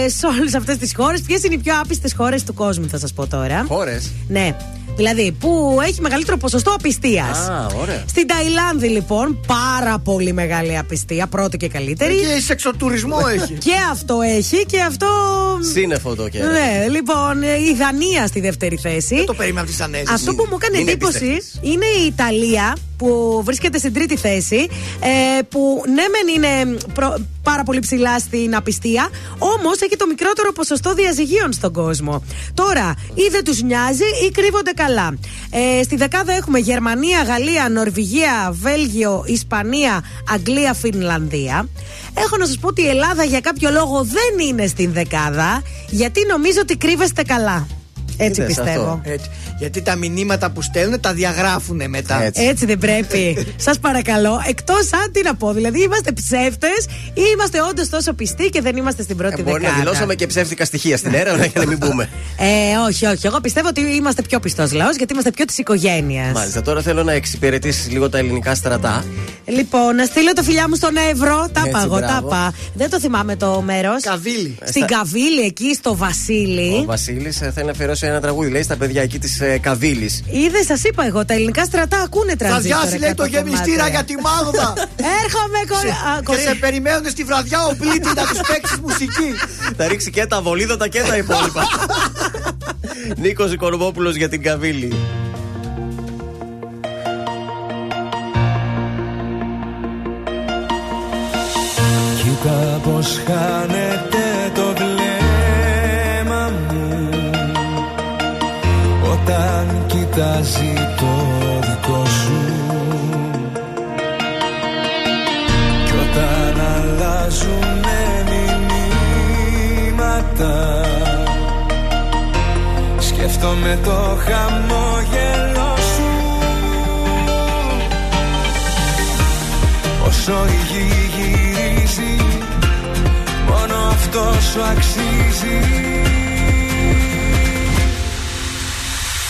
Speaker 3: σε όλες αυτές τις χώρες. Ποιες είναι οι πιο άπιστες χώρες του κόσμου, θα σας πω τώρα.
Speaker 2: Χώρες.
Speaker 3: Ναι. Δηλαδή, που έχει μεγαλύτερο ποσοστό απιστίας.
Speaker 2: Α, ωραία.
Speaker 3: Στην Ταϊλάνδη, λοιπόν, πάρα πολύ μεγάλη απιστία, πρώτη και καλύτερη.
Speaker 4: Και σεξοτουρισμό έχει.
Speaker 3: Και αυτό έχει και αυτό.
Speaker 2: Σύννεφο το κέντρο.
Speaker 3: Ναι, λοιπόν, η Δανία στη δεύτερη θέση.
Speaker 4: Δεν το περίμενα από τις Δανέζες.
Speaker 3: Αυτό που μου έκανε
Speaker 2: Είναι
Speaker 3: εντύπωση
Speaker 2: εμπιστευτής.
Speaker 3: είναι η Ιταλία που βρίσκεται στην τρίτη θέση. Ε, που ναι, μεν είναι προ- πάρα πολύ ψηλά στην απιστία, όμως έχει το μικρότερο ποσοστό διαζυγίων στον κόσμο. Τώρα, ή δεν τους νοιάζει ή κρύβονται καλά. Ε, στη δεκάδα έχουμε Γερμανία, Γαλλία, Νορβηγία, Βέλγιο, Ισπανία, Αγγλία, Φινλανδία. Έχω να σας πω ότι η Ελλάδα για κάποιο λόγο δεν είναι στην δεκάδα, γιατί νομίζω ότι κρύβεστε καλά. Έτσι
Speaker 4: Είδες
Speaker 3: πιστεύω.
Speaker 4: αυτό. Έτσι. Γιατί τα μηνύματα που στέλνουν τα διαγράφουν μετά.
Speaker 3: Έτσι. δεν πρέπει. Σας παρακαλώ, εκτός αν τι να πω, δηλαδή είμαστε ψεύτες ή είμαστε όντως τόσο πιστοί και δεν είμαστε στην πρώτη
Speaker 2: Ε, Μπορεί να
Speaker 3: δεκάδα.
Speaker 2: δηλώσαμε και ψεύτικα στοιχεία στην έρευνα για να μην πούμε.
Speaker 3: Ε, όχι, όχι. Εγώ πιστεύω ότι είμαστε πιο πιστός λαός γιατί είμαστε πιο της οικογένειας.
Speaker 2: Μάλιστα, τώρα θέλω να εξυπηρετήσεις λίγο τα ελληνικά στρατά.
Speaker 3: Λοιπόν, να στείλω το φιλιά μου στον Εύρο. Τα
Speaker 2: Έτσι,
Speaker 3: είπα εγώ, τα
Speaker 2: μπράβο.
Speaker 3: είπα. Δεν το θυμάμαι το μέρος.
Speaker 4: Καβίλη.
Speaker 3: Στην
Speaker 2: Στα-
Speaker 3: Καβίλη, εκεί στο Βασίλη.
Speaker 2: Ο Βασίλης θέλει να αφιερώσει ένα τραγούδι, λέει στα παιδιά εκεί της ε, Καβίλης.
Speaker 3: Είδες, σας είπα εγώ, τα ελληνικά στρατά ακούνε
Speaker 4: Θα
Speaker 3: τρανζίστορ.
Speaker 4: διάσει λέει το
Speaker 3: 100
Speaker 4: γεμιστήρα
Speaker 3: κομμάτια.
Speaker 4: για τη Μάγδα.
Speaker 3: Έρχομαι, κορ... α,
Speaker 4: Και
Speaker 3: κορι-
Speaker 4: σε περιμένουν στη βραδιά ο πλήτη να τους παίξει μουσική.
Speaker 2: Θα ρίξει και τα βολίδωτα και τα υπόλοιπα. Νίκος Οικονομόπουλο για την Καβίλη.
Speaker 8: Κοίτα πως χάνεται το Όταν κοιτάζει το δικό σου. Κι όταν αλλάζουνε μηνύματα Σκέφτομαι το χαμόγελο σου. Όσο η γη γυρίζει Μόνο αυτό σου αξίζει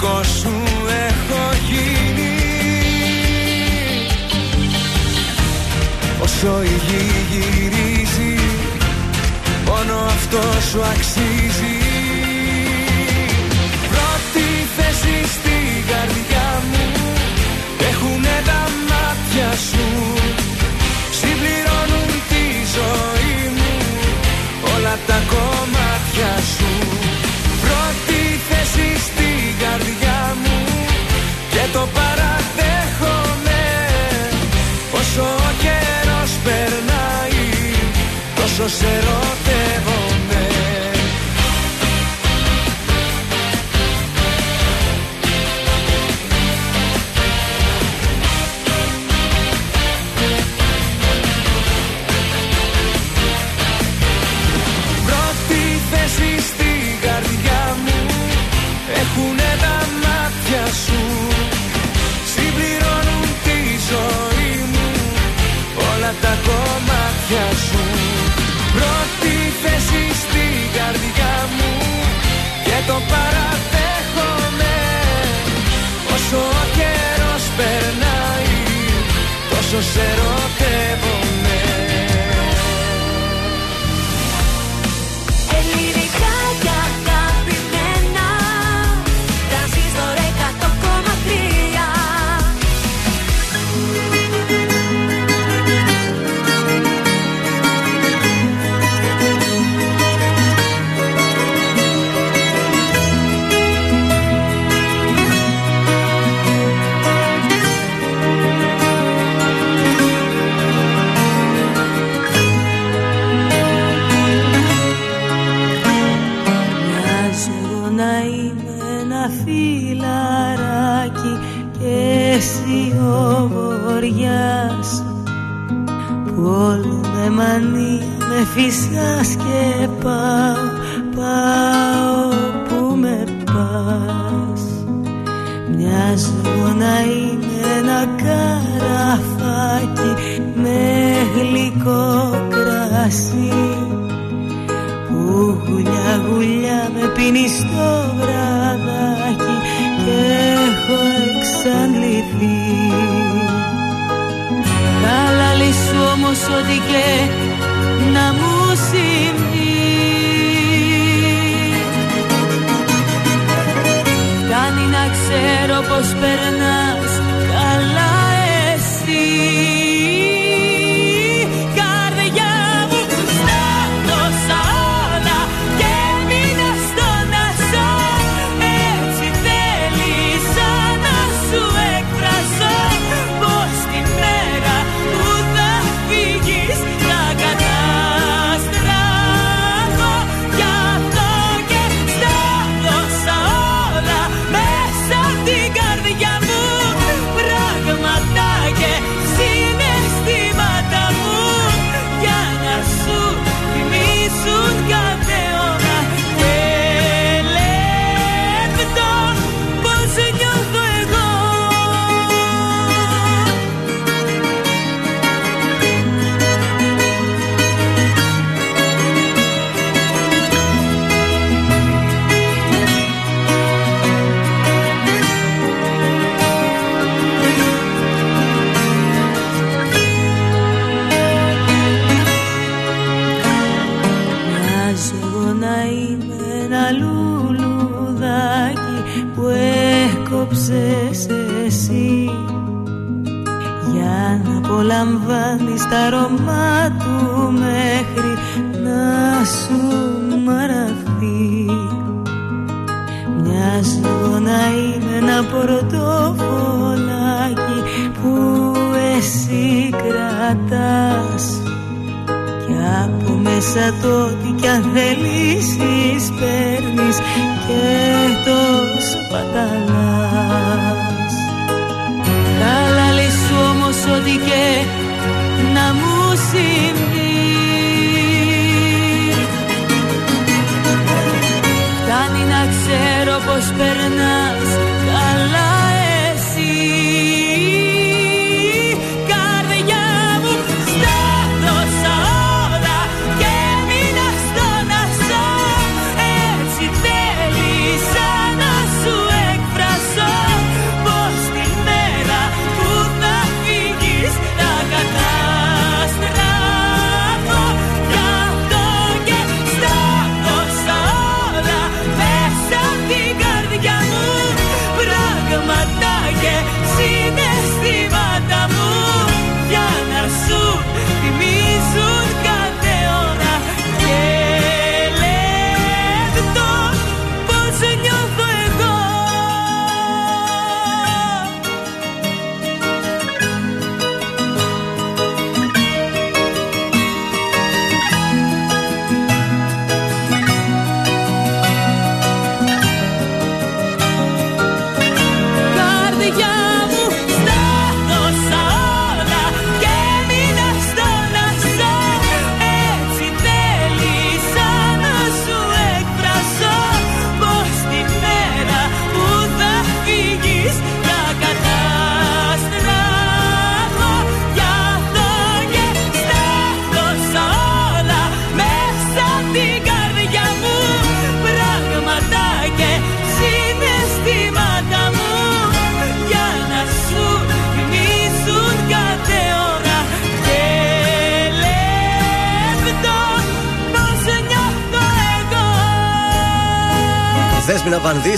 Speaker 8: δικό σου έχω γίνει. Όσο η γη γυρίζει Μόνο αυτό σου αξίζει το παραδέχομαι. Όσο ο καιρός περνάει Τόσο σε ερωτεύομαι θέση στη καρδιά μου Και το παραδέχομαι. Όσο ο καιρός περνάει Τόσο σε ερωτεύομαι
Speaker 21: με και πά.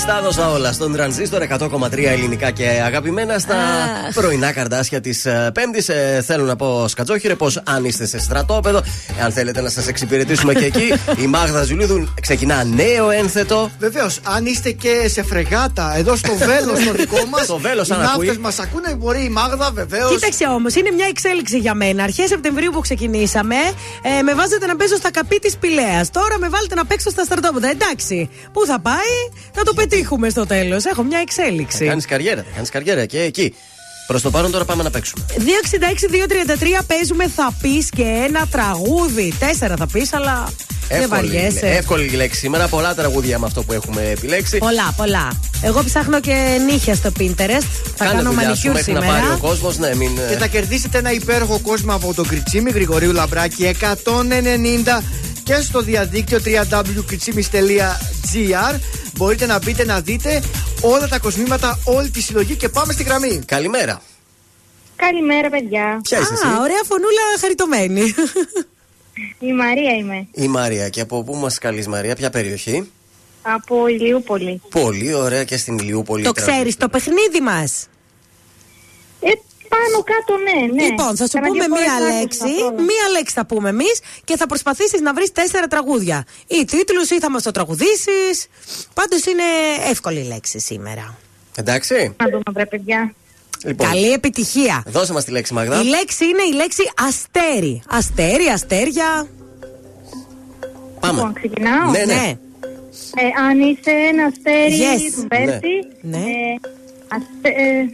Speaker 21: した。δώσα όλα
Speaker 2: στον τρανζίστορ 100,3 ελληνικά και αγαπημένα στα
Speaker 3: ah.
Speaker 2: πρωινά καρδάσια της ε, Πέμπτης. Ε, θέλω να πω, Σκατζόχυρε, πως αν είστε σε στρατόπεδο, αν θέλετε να σας εξυπηρετήσουμε και εκεί, η Μάγδα Ζουλίδου ξεκινά νέο ένθετο.
Speaker 4: Βεβαίως, αν είστε και σε φρεγάτα, εδώ στο βέλος το δικό μας.
Speaker 2: Το βέλος, αν ακούει.
Speaker 4: Μας ακούνε, μπορεί η Μάγδα, βεβαίως.
Speaker 3: Κοίταξε όμως, είναι μια εξέλιξη για μένα. Αρχές Σεπτεμβρίου που ξεκινήσαμε, ε, με βάζετε να παίζω στα καπί της Πηλαία. Τώρα με βάλετε να παίξω στα στρατόπεδα. Εντάξει, πού θα πάει, θα το πετύχουμε στο τέλος. Έχω μια εξέλιξη.
Speaker 2: Κάνεις καριέρα, κάνεις καριέρα και εκεί. Προς το παρόν τώρα πάμε να παίξουμε.
Speaker 3: 266-233 παίζουμε, θα πεις και ένα τραγούδι. Τέσσερα θα πεις, αλλά Εύκολη, δεν βαριέσαι.
Speaker 2: Εύκολη λέξη σήμερα. Πολλά τραγούδια με αυτό που έχουμε επιλέξει.
Speaker 3: Πολλά, πολλά. Εγώ ψάχνω και νύχια στο Pinterest. Θα
Speaker 2: Κάνε
Speaker 3: κάνω μανικιούρ
Speaker 2: σήμερα. Να πάρει ο ναι, μην... Ε.
Speaker 4: Και θα κερδίσετε ένα υπέροχο κόσμο από το Κριτσίμι Γρηγορίου Λαμπράκη 190 και στο διαδίκτυο www.κριτσίμι.gr μπορείτε να μπείτε να δείτε όλα τα κοσμήματα, όλη τη συλλογή και πάμε στη γραμμή.
Speaker 2: Καλημέρα.
Speaker 22: Καλημέρα, παιδιά.
Speaker 2: Ποια είσαι εσύ;
Speaker 3: Α, ωραία φωνούλα χαριτωμένη.
Speaker 22: Η Μαρία είμαι.
Speaker 2: Η Μαρία. Και από πού μας καλείς, Μαρία, ποια περιοχή;
Speaker 22: Από Ηλιούπολη.
Speaker 2: Πολύ ωραία και στην Ηλιούπολη.
Speaker 3: το
Speaker 2: τραγούδι.
Speaker 3: ξέρεις το παιχνίδι μας.
Speaker 22: Ε, πάνω κάτω, ναι, ναι.
Speaker 3: Λοιπόν, θα σου
Speaker 22: Κανένα
Speaker 3: πούμε
Speaker 22: δύο φορές
Speaker 3: μία
Speaker 22: άκουσα
Speaker 3: λέξη.
Speaker 22: αυτό.
Speaker 3: Μία λέξη θα πούμε εμείς και θα προσπαθήσεις να βρεις τέσσερα τραγούδια. Ή τίτλους ή θα μας το τραγουδήσεις. Πάντως είναι εύκολη λέξη σήμερα.
Speaker 2: Εντάξει.
Speaker 22: Να δούμε, βρε, παιδιά.
Speaker 2: Λοιπόν,
Speaker 3: Καλή επιτυχία.
Speaker 2: δώσε μας τη λέξη, Μαγδά.
Speaker 3: Η λέξη είναι η λέξη αστέρι. Αστέρι, αστέρια.
Speaker 2: Πάμε.
Speaker 22: Λοιπόν, ξεκινάω.
Speaker 2: Ναι, ναι.
Speaker 22: Ε, αν είσαι ένα αστέρι
Speaker 3: Yes.
Speaker 22: του Βέρτη.
Speaker 3: Ναι.
Speaker 22: Ε, αστε, ε,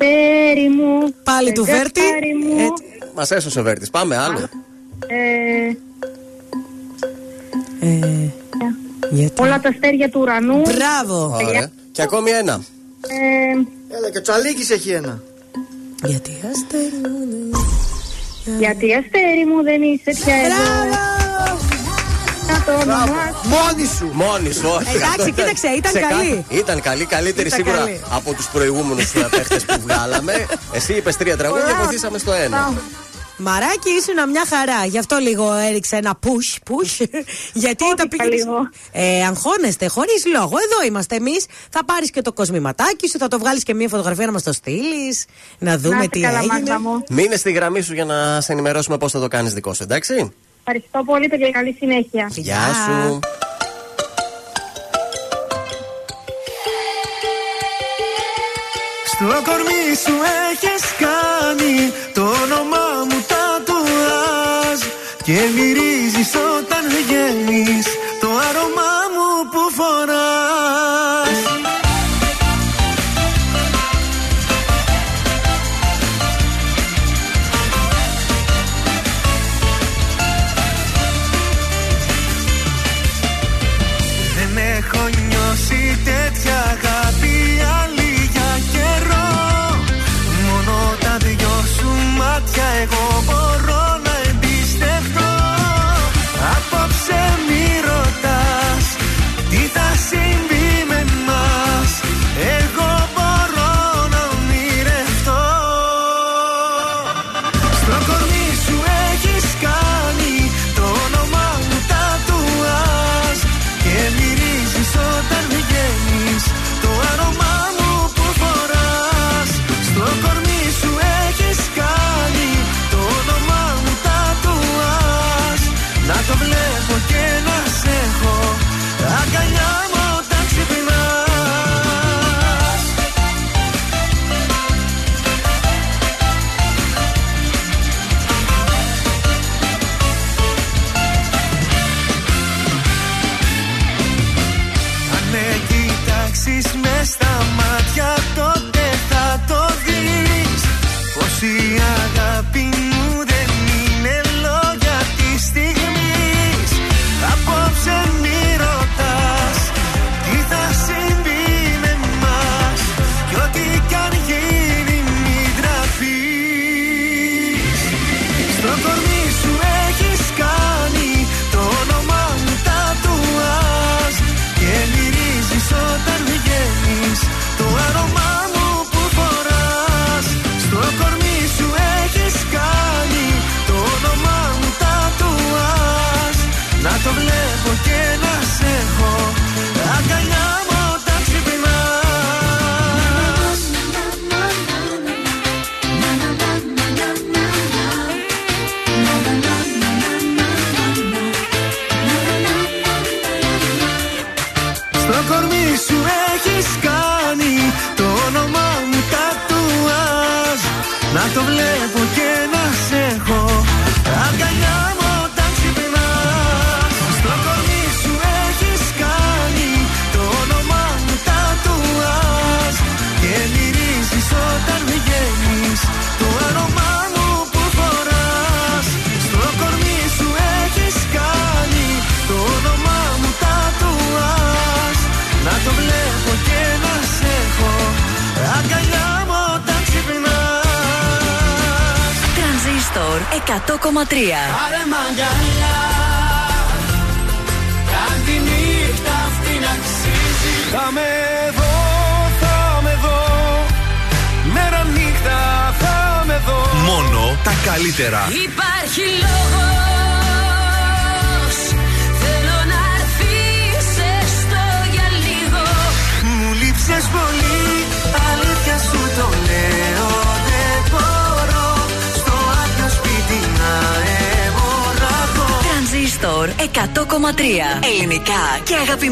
Speaker 22: ε, αστέρι μου.
Speaker 3: Πάλι
Speaker 22: ε,
Speaker 3: του Βέρτη.
Speaker 22: γκαστάρι Μου,
Speaker 3: Έτσι.
Speaker 2: Μας έσωσε ο Βέρτης. Πάμε άλλο.
Speaker 22: ε,
Speaker 3: Ε, γιατί;
Speaker 22: όλα τα αστέρια του ουρανού.
Speaker 3: Μπράβο.
Speaker 2: Ωραία. Και ακόμη ένα.
Speaker 22: Ε,
Speaker 4: Έλα και ο Τσαλίκης έχει ένα.
Speaker 3: Γιατί αστέρι μου δεν-
Speaker 22: γιατί αστέρι μου δεν είσαι πια εδώ. Να το όνομά
Speaker 4: Μόνη σου.
Speaker 2: Μόνη σου, όχι.
Speaker 3: Εντάξει,
Speaker 2: Αυτό
Speaker 3: κοίταξε, ήταν
Speaker 2: σε
Speaker 3: καλή.
Speaker 2: κα- Ήταν καλή, καλύτερη
Speaker 3: Ήταν
Speaker 2: σίγουρα
Speaker 3: καλή.
Speaker 2: από τους προηγούμενους παίχτε που βγάλαμε. Εσύ είπες τρία τραγούδια, βοηθήσαμε στο ένα.
Speaker 3: Μαράκι ήσουν μια χαρά. Γι' αυτό λίγο έριξε ένα push, push. Γιατί τα πήγαινε.
Speaker 22: λίγο.
Speaker 3: Ε, αγχώνεστε, χωρίς λόγο. Εδώ είμαστε εμείς. Θα πάρεις και το κοσμηματάκι σου, θα το βγάλεις και μια φωτογραφία να μας το στείλεις. Να δούμε
Speaker 22: Να είστε
Speaker 3: τι
Speaker 22: καλά,
Speaker 3: έγινε.
Speaker 22: Μάγδα μου.
Speaker 2: Μείνε στη γραμμή σου για να σε ενημερώσουμε πώς θα το κάνεις δικό σου, εντάξει;
Speaker 22: Ευχαριστώ πολύ, παιδιά. Καλή συνέχεια.
Speaker 2: Γεια σου.
Speaker 8: Στο κορμί σου έχεις κάνει το όνομά μου τατουάζ Και μυρίζεις όταν βγαίνεις το άρωμά
Speaker 10: Media.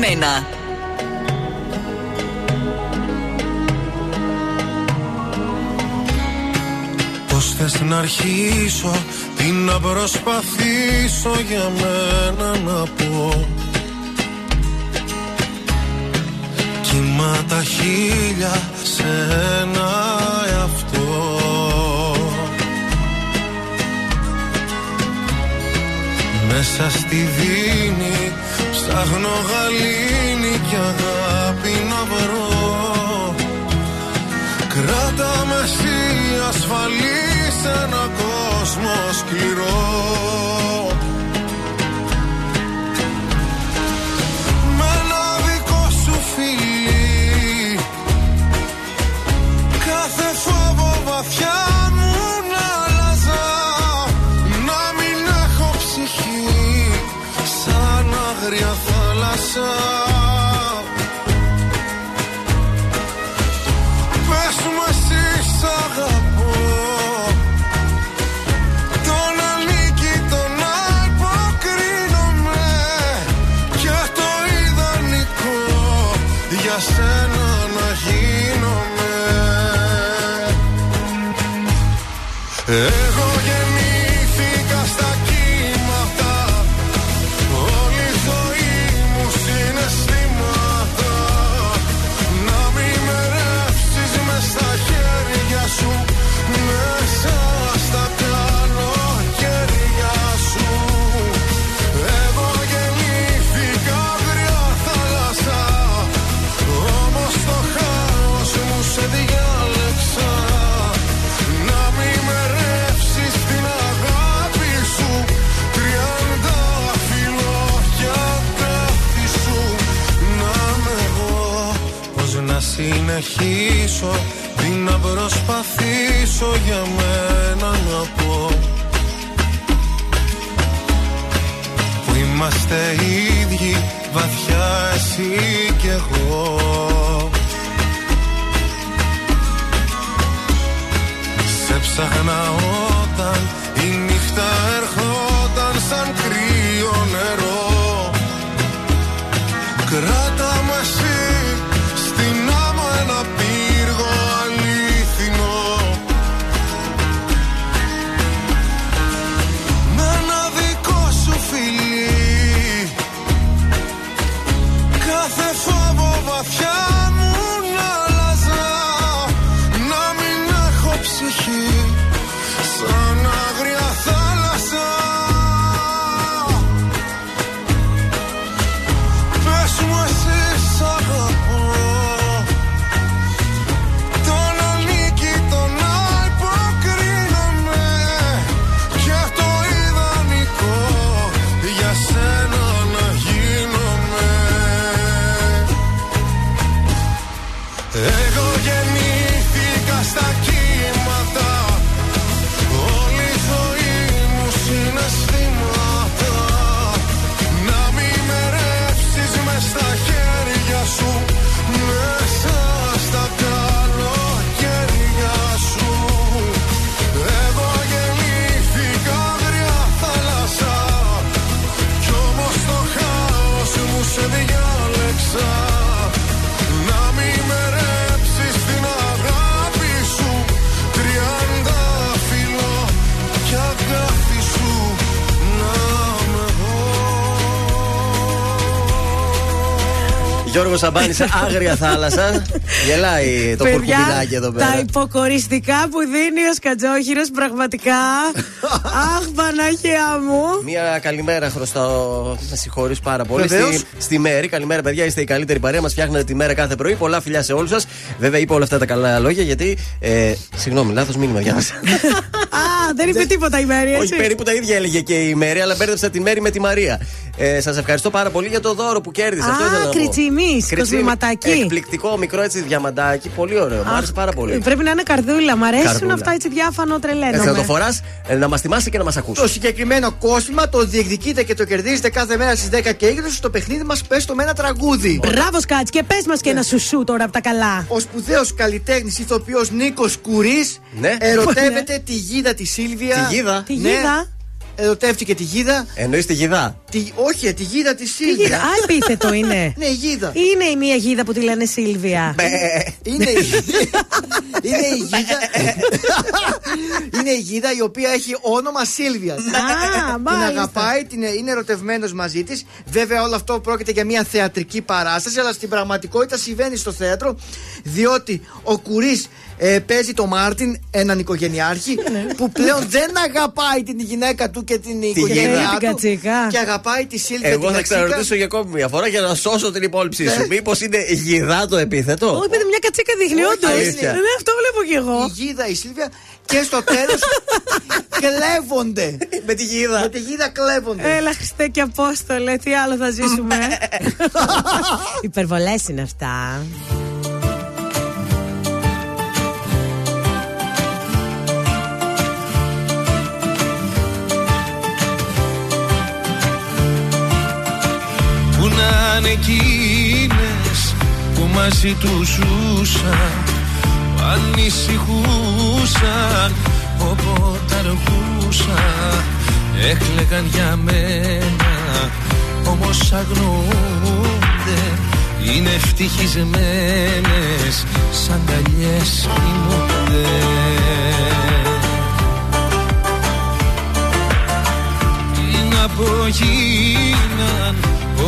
Speaker 10: Πώ
Speaker 7: Πώς θες να αρχίσω, τι να προσπαθήσω για μένα να πω. Κύμα τα χίλια σε ένα εαυτό. Μέσα στη δύναμη Ψάχνω γαλήνη κι see Γιώργος Σαμπάνης άγρια θάλασσα.
Speaker 2: Γελάει το κουρκουμπιλάκι εδώ πέρα.
Speaker 3: Τα υποκοριστικά που δίνει ο Σκατζόχυρος πραγματικά. Αχ, Παναγία μου.
Speaker 2: Μία καλημέρα χρωστάω. Με συγχωρείς πάρα πολύ. Στη, στη Μέρη. Καλημέρα, παιδιά. Είστε η καλύτερη παρέα. Μας φτιάχνετε τη μέρα κάθε πρωί. Πολλά φιλιά σε όλους σας. Βέβαια, είπα όλα αυτά τα καλά λόγια γιατί. Ε, συγγνώμη, λάθος μήνυμα για μα.
Speaker 3: Α, δεν είπε τίποτα η Μέρη, έτσι.
Speaker 2: Όχι, περίπου τα ίδια έλεγε και η Μέρη, αλλά μπέρδεψα τη Μέρη με τη Μαρία. Ε, Σας ευχαριστώ πάρα πολύ για το δώρο που κέρδισε.
Speaker 3: Α,
Speaker 2: Αυτό ήθελα να πω.
Speaker 3: κριτσιμής,
Speaker 2: Κριτσίμι.
Speaker 3: κοσμηματάκι.
Speaker 2: Εκπληκτικό, μικρό έτσι διαμαντάκι. Πολύ ωραίο. Μου άρεσε πάρα πολύ.
Speaker 3: Πρέπει να είναι καρδούλα. Μ' αρέσουν
Speaker 2: Καρδούλα.
Speaker 3: αυτά έτσι διάφανο
Speaker 2: Ε,
Speaker 3: τρελαίνομαι.
Speaker 2: θα το φοράς να μας θυμάσαι και να μας ακούσεις.
Speaker 4: Το συγκεκριμένο κόσμημα το διεκδικείτε και το κερδίζετε κάθε μέρα στις 10 και 20 στο παιχνίδι μας Πες το με ένα τραγούδι.
Speaker 3: Μπράβο, Σκάτς, και πες μας και ένα σουσού τώρα από τα καλά.
Speaker 4: Ο σπουδαίος καλλιτέχνης ηθοποιός Νίκος Κουρί
Speaker 2: Ναι.
Speaker 4: ερωτεύεται τη γίδα της Σίλβια.
Speaker 2: Τη γίδα;
Speaker 3: Τη
Speaker 4: Ναι.
Speaker 3: γίδα;
Speaker 4: Ερωτεύτηκε τη γίδα.
Speaker 2: Εννοείς τη γιδά;
Speaker 4: Τη, όχι, ε, τη γίδα της
Speaker 3: Τι
Speaker 4: Σίλβια.
Speaker 3: γίδα, α, επίθετο είναι.
Speaker 4: Ναι, η γίδα.
Speaker 3: Είναι η μία γίδα που τη λένε Σίλβια.
Speaker 4: Είναι η, είναι η γίδα. είναι η γίδα η οποία έχει όνομα Σίλβια. την
Speaker 3: μάλιστα.
Speaker 4: αγαπάει, την, είναι ερωτευμένος μαζί της. Βέβαια, όλο αυτό πρόκειται για μια θεατρική παράσταση, αλλά στην πραγματικότητα συμβαίνει στο θέατρο, διότι ο Κουρί παίζει το Μάρτιν, έναν οικογενειάρχη, που πλέον δεν αγαπάει την γυναίκα του και την οικογένειά
Speaker 3: την
Speaker 4: του.
Speaker 3: κατσίκα.
Speaker 4: Και αγαπάει τη Σίλβια
Speaker 2: Εγώ
Speaker 4: την
Speaker 2: θα
Speaker 4: κατσίκα.
Speaker 2: ξαναρωτήσω για ακόμη μια φορά για να σώσω την υπόλοιψή σου.
Speaker 4: Ναι.
Speaker 2: Μήπως είναι γιδά το επίθετο;
Speaker 3: Όχι, παιδί, μια κατσίκα δείχνει,
Speaker 4: Όχι,
Speaker 3: όντω.
Speaker 2: αλήθεια.
Speaker 3: Ναι, αυτό βλέπω κι εγώ.
Speaker 4: Η γίδα, η Σίλβια και στο τέλος κλέβονται.
Speaker 2: Με τη γίδα.
Speaker 4: Με τη γίδα κλέβονται.
Speaker 3: Έλα, Χριστέ και Απόστολε, τι άλλο θα ζήσουμε. Υπερβολές είναι αυτά.
Speaker 8: Που να είναι εκείνες που μαζί τους ζούσαν. Που ανησυχούσαν όποτε αργούσαν έκλαιγαν για μένα. Όμως αγνοούνται είναι ευτυχισμένες σαν καλιές κοιμούνται. Τι να απογίναν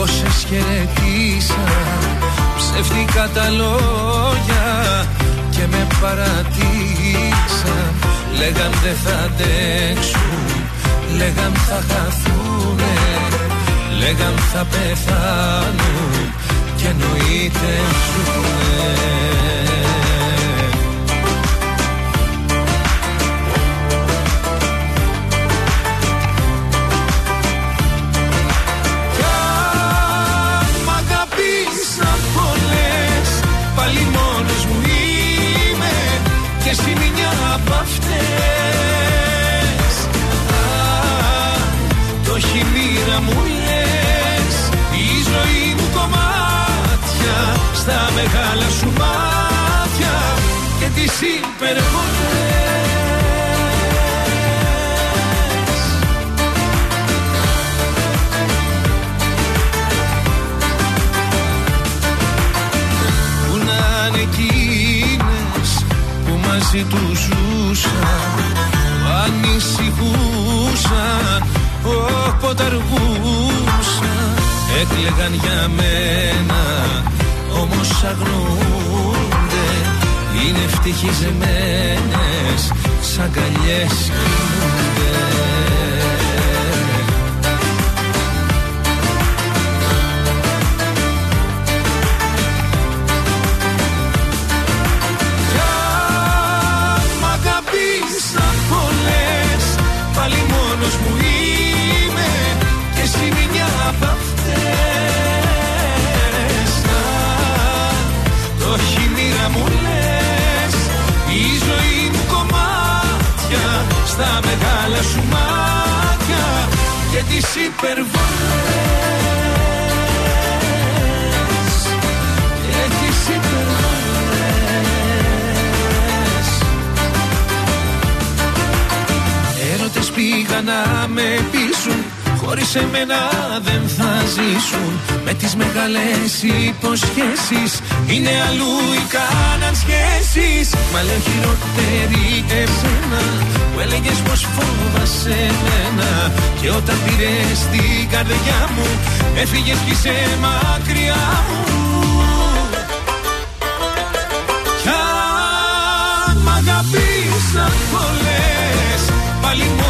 Speaker 8: όσες χαιρετήσαν ψεύτικα τα λόγια και με παρατήσαν λέγαν δεν θα αντέξουν λέγαν θα χαθούνε λέγαν θα πεθάνουν και εννοείται ζουνε Στα μεγάλα σου μάτια Και τις υπερβολές Που να είναι εκείνες που μαζί τους ζούσαν που ανησυχούσαν όποτε αργούσαν έκλαιγαν για μένα όμως αγνοούνται είναι ευτυχισμένες σαν καλιές κοιμούνται Και τις υπερβολές Και τις υπερβολές Έρωτες πήγαν να με πείσουν Χωρίς εμένα δεν θα ζήσουν. Με τις μεγάλες υποσχέσεις. Είναι αλλού οι κάναν σχέσεις Μα λέω χειρότερη εσένα. Που έλεγες πως φόβασαι εμένα. Και όταν πήρες την καρδιά μου Έφυγες κι είσαι μακριά μου. Κι αν μ' αγαπήσαν πολλές Πάλι μόνος μου είμαι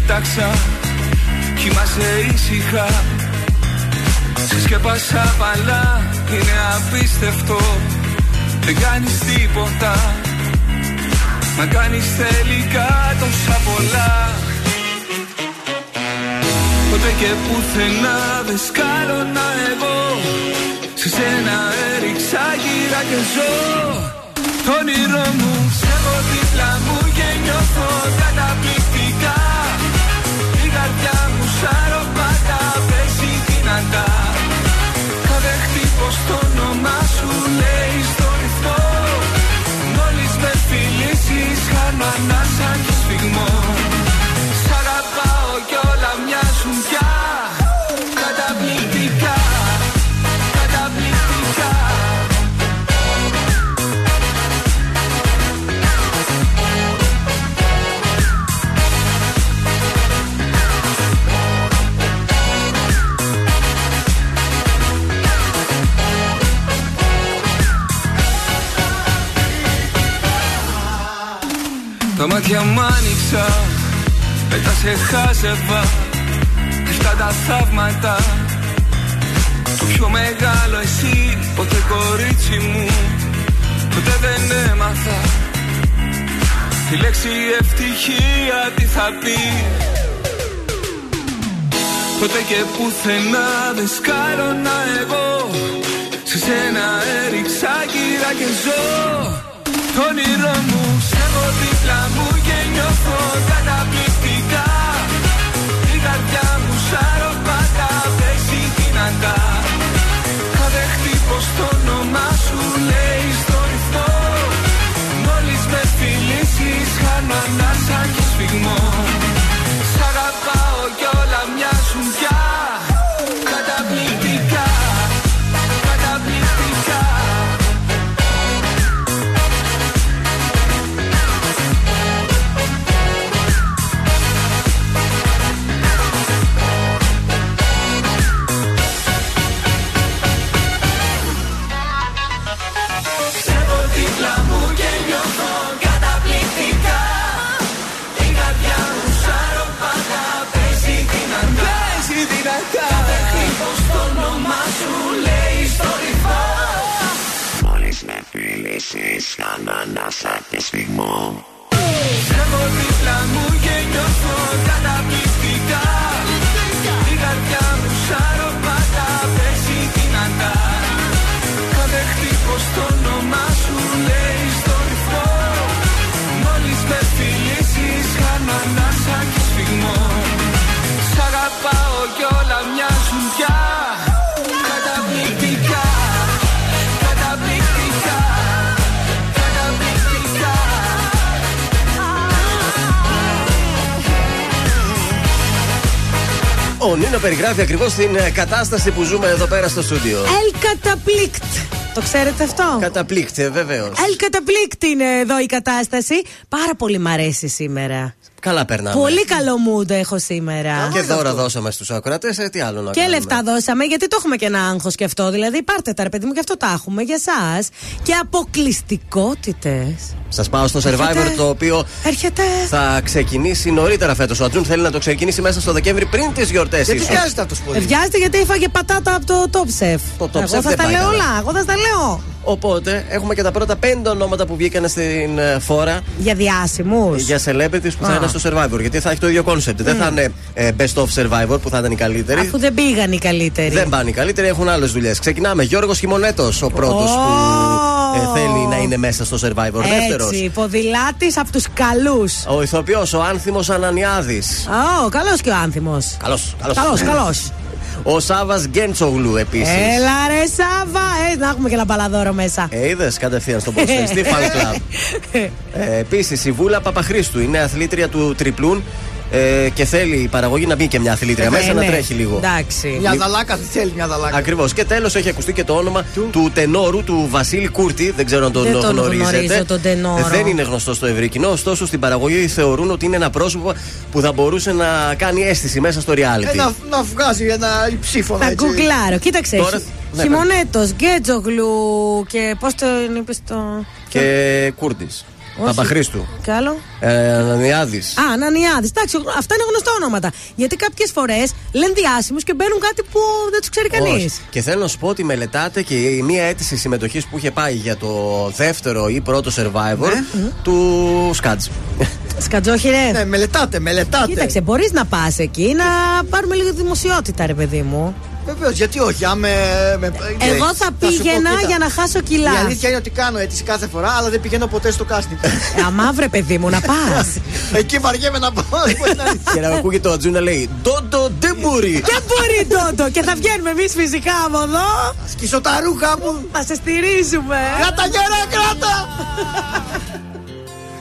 Speaker 8: κοίταξα Κοιμάσαι ήσυχα. Σε σκεπάσα παλά, είναι απίστευτο. Δεν κάνεις τίποτα. Μα κάνεις τελικά τόσα πολλά. Ποτέ και πουθενά δεν σκάλωνα εγώ. Σε σένα έριξα γύρα και ζω. Το όνειρό μου σε έχω δίπλα μου και νιώθω καταπληκτικά το όνομά σου λέει στο ρυθμό. Μόλις με φιλήσεις χάνω ανάσα και σφιγμό. Σ' αγαπάω κι όλα μοιάζουν πια μάτια μου άνοιξα Μετά σε χάζευα Αυτά τα θαύματα. Το πιο μεγάλο εσύ Ποτέ κορίτσι μου Ποτέ δεν έμαθα. Τη λέξη ευτυχία τι θα πει. Ποτέ και πουθενά δεν σκάλωνα εγώ. Σε σένα έριξα κύρα και ζω. Το όνειρό μου σε έχω δίπλα μου και νιώθω καταπληκτικά. Η καρδιά μου σαν ροπάτα παίζει δυνατά. Κάθε χτύπος το όνομά σου λέει στο ρυθμό. Μόλις με φιλήσεις χάνω ανάσα και σφιγμό. Σ' αγαπάω κι όλα μοιάζουν πια
Speaker 23: φιλήσεις κάνω ανάσα και σφιγμό
Speaker 8: Σε έχω δίπλα μου και νιώθω καταπληκτικά. Η καρδιά μου σαν ροπάτα παίζει δυνατά. Κάθε χτύπος το όνομά σου λέει στο ρυθμό. Μόλις με φιλήσεις χάνω ανάσα και σφιγμό. Σ' αγαπάω κι όλα μοιάζουν
Speaker 2: Ο Νίνο περιγράφει ακριβώς την ε, κατάσταση που ζούμε εδώ πέρα στο στούντιο.
Speaker 3: Ελ καταπλήκτ. Το ξέρετε αυτό;
Speaker 2: Καταπλήκτε, βεβαίως.
Speaker 3: Ελ καταπλήκτ είναι εδώ η κατάσταση. Πάρα πολύ μ' αρέσει σήμερα.
Speaker 2: Καλά περνάμε.
Speaker 3: Πολύ καλό mood έχω σήμερα.
Speaker 2: Και δώρα δώσαμε στους ακροατές, ε, τι άλλο να
Speaker 3: Και
Speaker 2: κάνουμε.
Speaker 3: λεφτά δώσαμε, γιατί το έχουμε και ένα άγχος και αυτό. Δηλαδή, πάρτε τα ρε παιδί μου, και αυτό τα έχουμε για εσά. Και αποκλειστικότητες.
Speaker 2: Σας πάω στο Survivor
Speaker 3: Έρχεται.
Speaker 2: το οποίο
Speaker 3: Έρχεται.
Speaker 2: θα ξεκινήσει νωρίτερα φέτος. Ο Ατζούν θέλει να το ξεκινήσει μέσα στο Δεκέμβρη πριν τις γιορτές.
Speaker 4: Γιατί βιάζεται αυτό
Speaker 3: Ε, Βιάζεται γιατί έφαγε πατάτα από το Top Chef.
Speaker 2: Το Top
Speaker 3: Εγώ
Speaker 2: Chef
Speaker 3: θα
Speaker 2: δεν
Speaker 3: τα
Speaker 2: πάει
Speaker 3: λέω
Speaker 2: καλά.
Speaker 3: όλα. Εγώ θα τα λέω.
Speaker 2: Οπότε έχουμε και τα πρώτα πέντε ονόματα που βγήκαν στην ε, φόρα
Speaker 3: Για διάσημους.
Speaker 2: για celebrities που θα
Speaker 3: Α.
Speaker 2: είναι στο Survivor. Γιατί θα έχει το ίδιο concept. Δεν θα είναι ε, best of Survivor που θα ήταν οι καλύτεροι.
Speaker 3: Αφού δεν πήγαν οι καλύτεροι.
Speaker 2: Δεν πάνε οι καλύτεροι, έχουν άλλες δουλειές. Ξεκινάμε. Γιώργος Χιμονέτο, ο πρώτος
Speaker 3: Ω,
Speaker 2: που ε, θέλει να είναι μέσα στο survivor. Δεύτερος.
Speaker 3: Έτσι, ποδηλάτης από τους καλούς.
Speaker 2: Ο ηθοποιός, ο Άνθιμος Ανανιάδης.
Speaker 3: Ω, καλός και ο άνθιμος.
Speaker 2: Καλός,
Speaker 3: Καλός, καλός.
Speaker 2: Ο Σάβας Γκέντσογλου επίσης.
Speaker 3: Έλα ρε Σάβα, ε, να έχουμε και ένα παλαδόρο μέσα.
Speaker 2: Ε, είδες κατευθείαν στον ποδοσφαιριστή fan club. Ε, Επίσης, η Βούλα Παπαχρήστου είναι αθλήτρια του τριπλούν ε, και θέλει η παραγωγή να μπει και μια αθλήτρια
Speaker 3: Ε,
Speaker 2: μέσα
Speaker 3: ναι.
Speaker 2: να τρέχει λίγο.
Speaker 3: Εντάξει.
Speaker 4: Μια δαλάκα, τι θέλει μια δαλάκα.
Speaker 2: Ακριβώς. Και τέλος έχει ακουστεί και το όνομα του, τενόρου του Βασίλη Κούρτη. Δεν ξέρω αν τον,
Speaker 3: Δεν τον
Speaker 2: γνωρίζετε.
Speaker 3: γνωρίζω τον τενόρο.
Speaker 2: Δεν είναι γνωστό στο ευρύ κοινό. Ωστόσο στην παραγωγή θεωρούν ότι είναι ένα πρόσωπο που θα μπορούσε να κάνει αίσθηση μέσα στο reality.
Speaker 4: Ε, να, να βγάζει ένα ψήφο
Speaker 3: Θα γκουγκλάρω. Κοίταξε.
Speaker 2: Τώρα-
Speaker 3: χι-
Speaker 2: ναι,
Speaker 3: Χειμωνέτο, Γκέτζογλου και πώς το είπες το.
Speaker 2: Και Κούρτης.
Speaker 3: Όχι.
Speaker 2: Παπαχρήστου.
Speaker 3: Κι άλλο;
Speaker 2: Ε, Ανανιάδης.
Speaker 3: Α, Ανανιάδης. Εντάξει, αυτά είναι γνωστά ονόματα. Γιατί κάποιες φορές λένε διάσημους και μπαίνουν κάτι που δεν τους ξέρει κανείς.
Speaker 2: Όχι. Και θέλω να σου πω ότι μελετάτε και η μία αίτηση συμμετοχής που είχε πάει για το δεύτερο ή πρώτο survivor του Σκάτζ.
Speaker 3: Σκατζόχυρε.
Speaker 4: Ναι, μελετάτε, μελετάτε.
Speaker 3: Κοίταξε, μπορείς να πας εκεί να πάρουμε λίγο δημοσιότητα, ρε παιδί μου.
Speaker 4: Βεβαίως, γιατί όχι. Αν με, με-
Speaker 3: Εγώ θα
Speaker 4: σου πω,
Speaker 3: πήγαινα
Speaker 4: κοίτα,
Speaker 3: για να χάσω κιλά.
Speaker 4: Η αλήθεια είναι ότι κάνω αίτηση κάθε φορά, αλλά δεν πηγαίνω ποτέ στο casting.
Speaker 3: Ε, αμαύρε, παιδί μου, να πας.
Speaker 4: Εκεί βαριέμαι να πάω.
Speaker 2: και να ακούγεται ο Ατζού να λέει Ντόντο δεν μπορεί.
Speaker 3: Δεν μπορεί τότε. Και θα βγαίνουμε εμείς φυσικά από εδώ.
Speaker 4: Σκίσω τα ρούχα μου.
Speaker 3: Θα σε στηρίζουμε.
Speaker 4: Κράτα γερά, κράτα!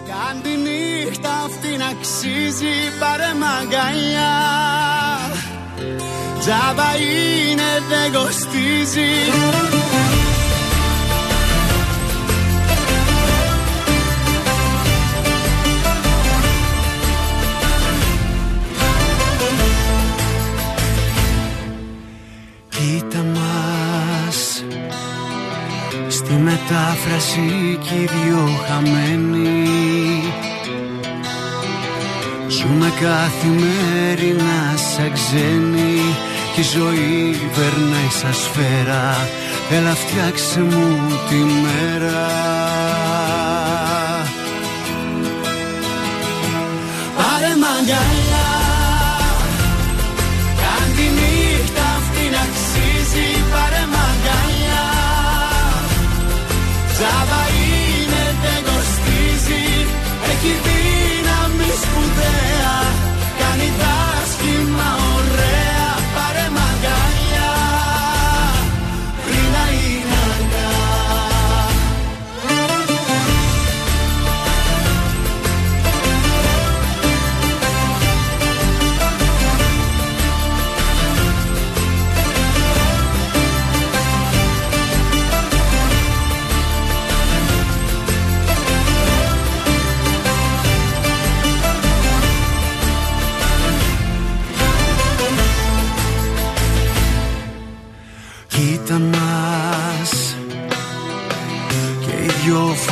Speaker 6: Κάν τη νύχτα αυτή να αξίζει πάρε μαγκαλιά Τζάμπα είναι δεν κοστίζει.
Speaker 11: Κοίτα μας. Στη μετάφραση κι οι δυο χαμένοι. Ζούμε καθημερινά σαν ξένοι Κι η ζωή περνάει σαν σφαίρα. Έλα φτιάξε μου τη μέρα.
Speaker 6: Πάρε μαγκαλιά Κάν τη νύχτα αυτή να αξίζει Πάρε μαγκαλιά Τζάμπα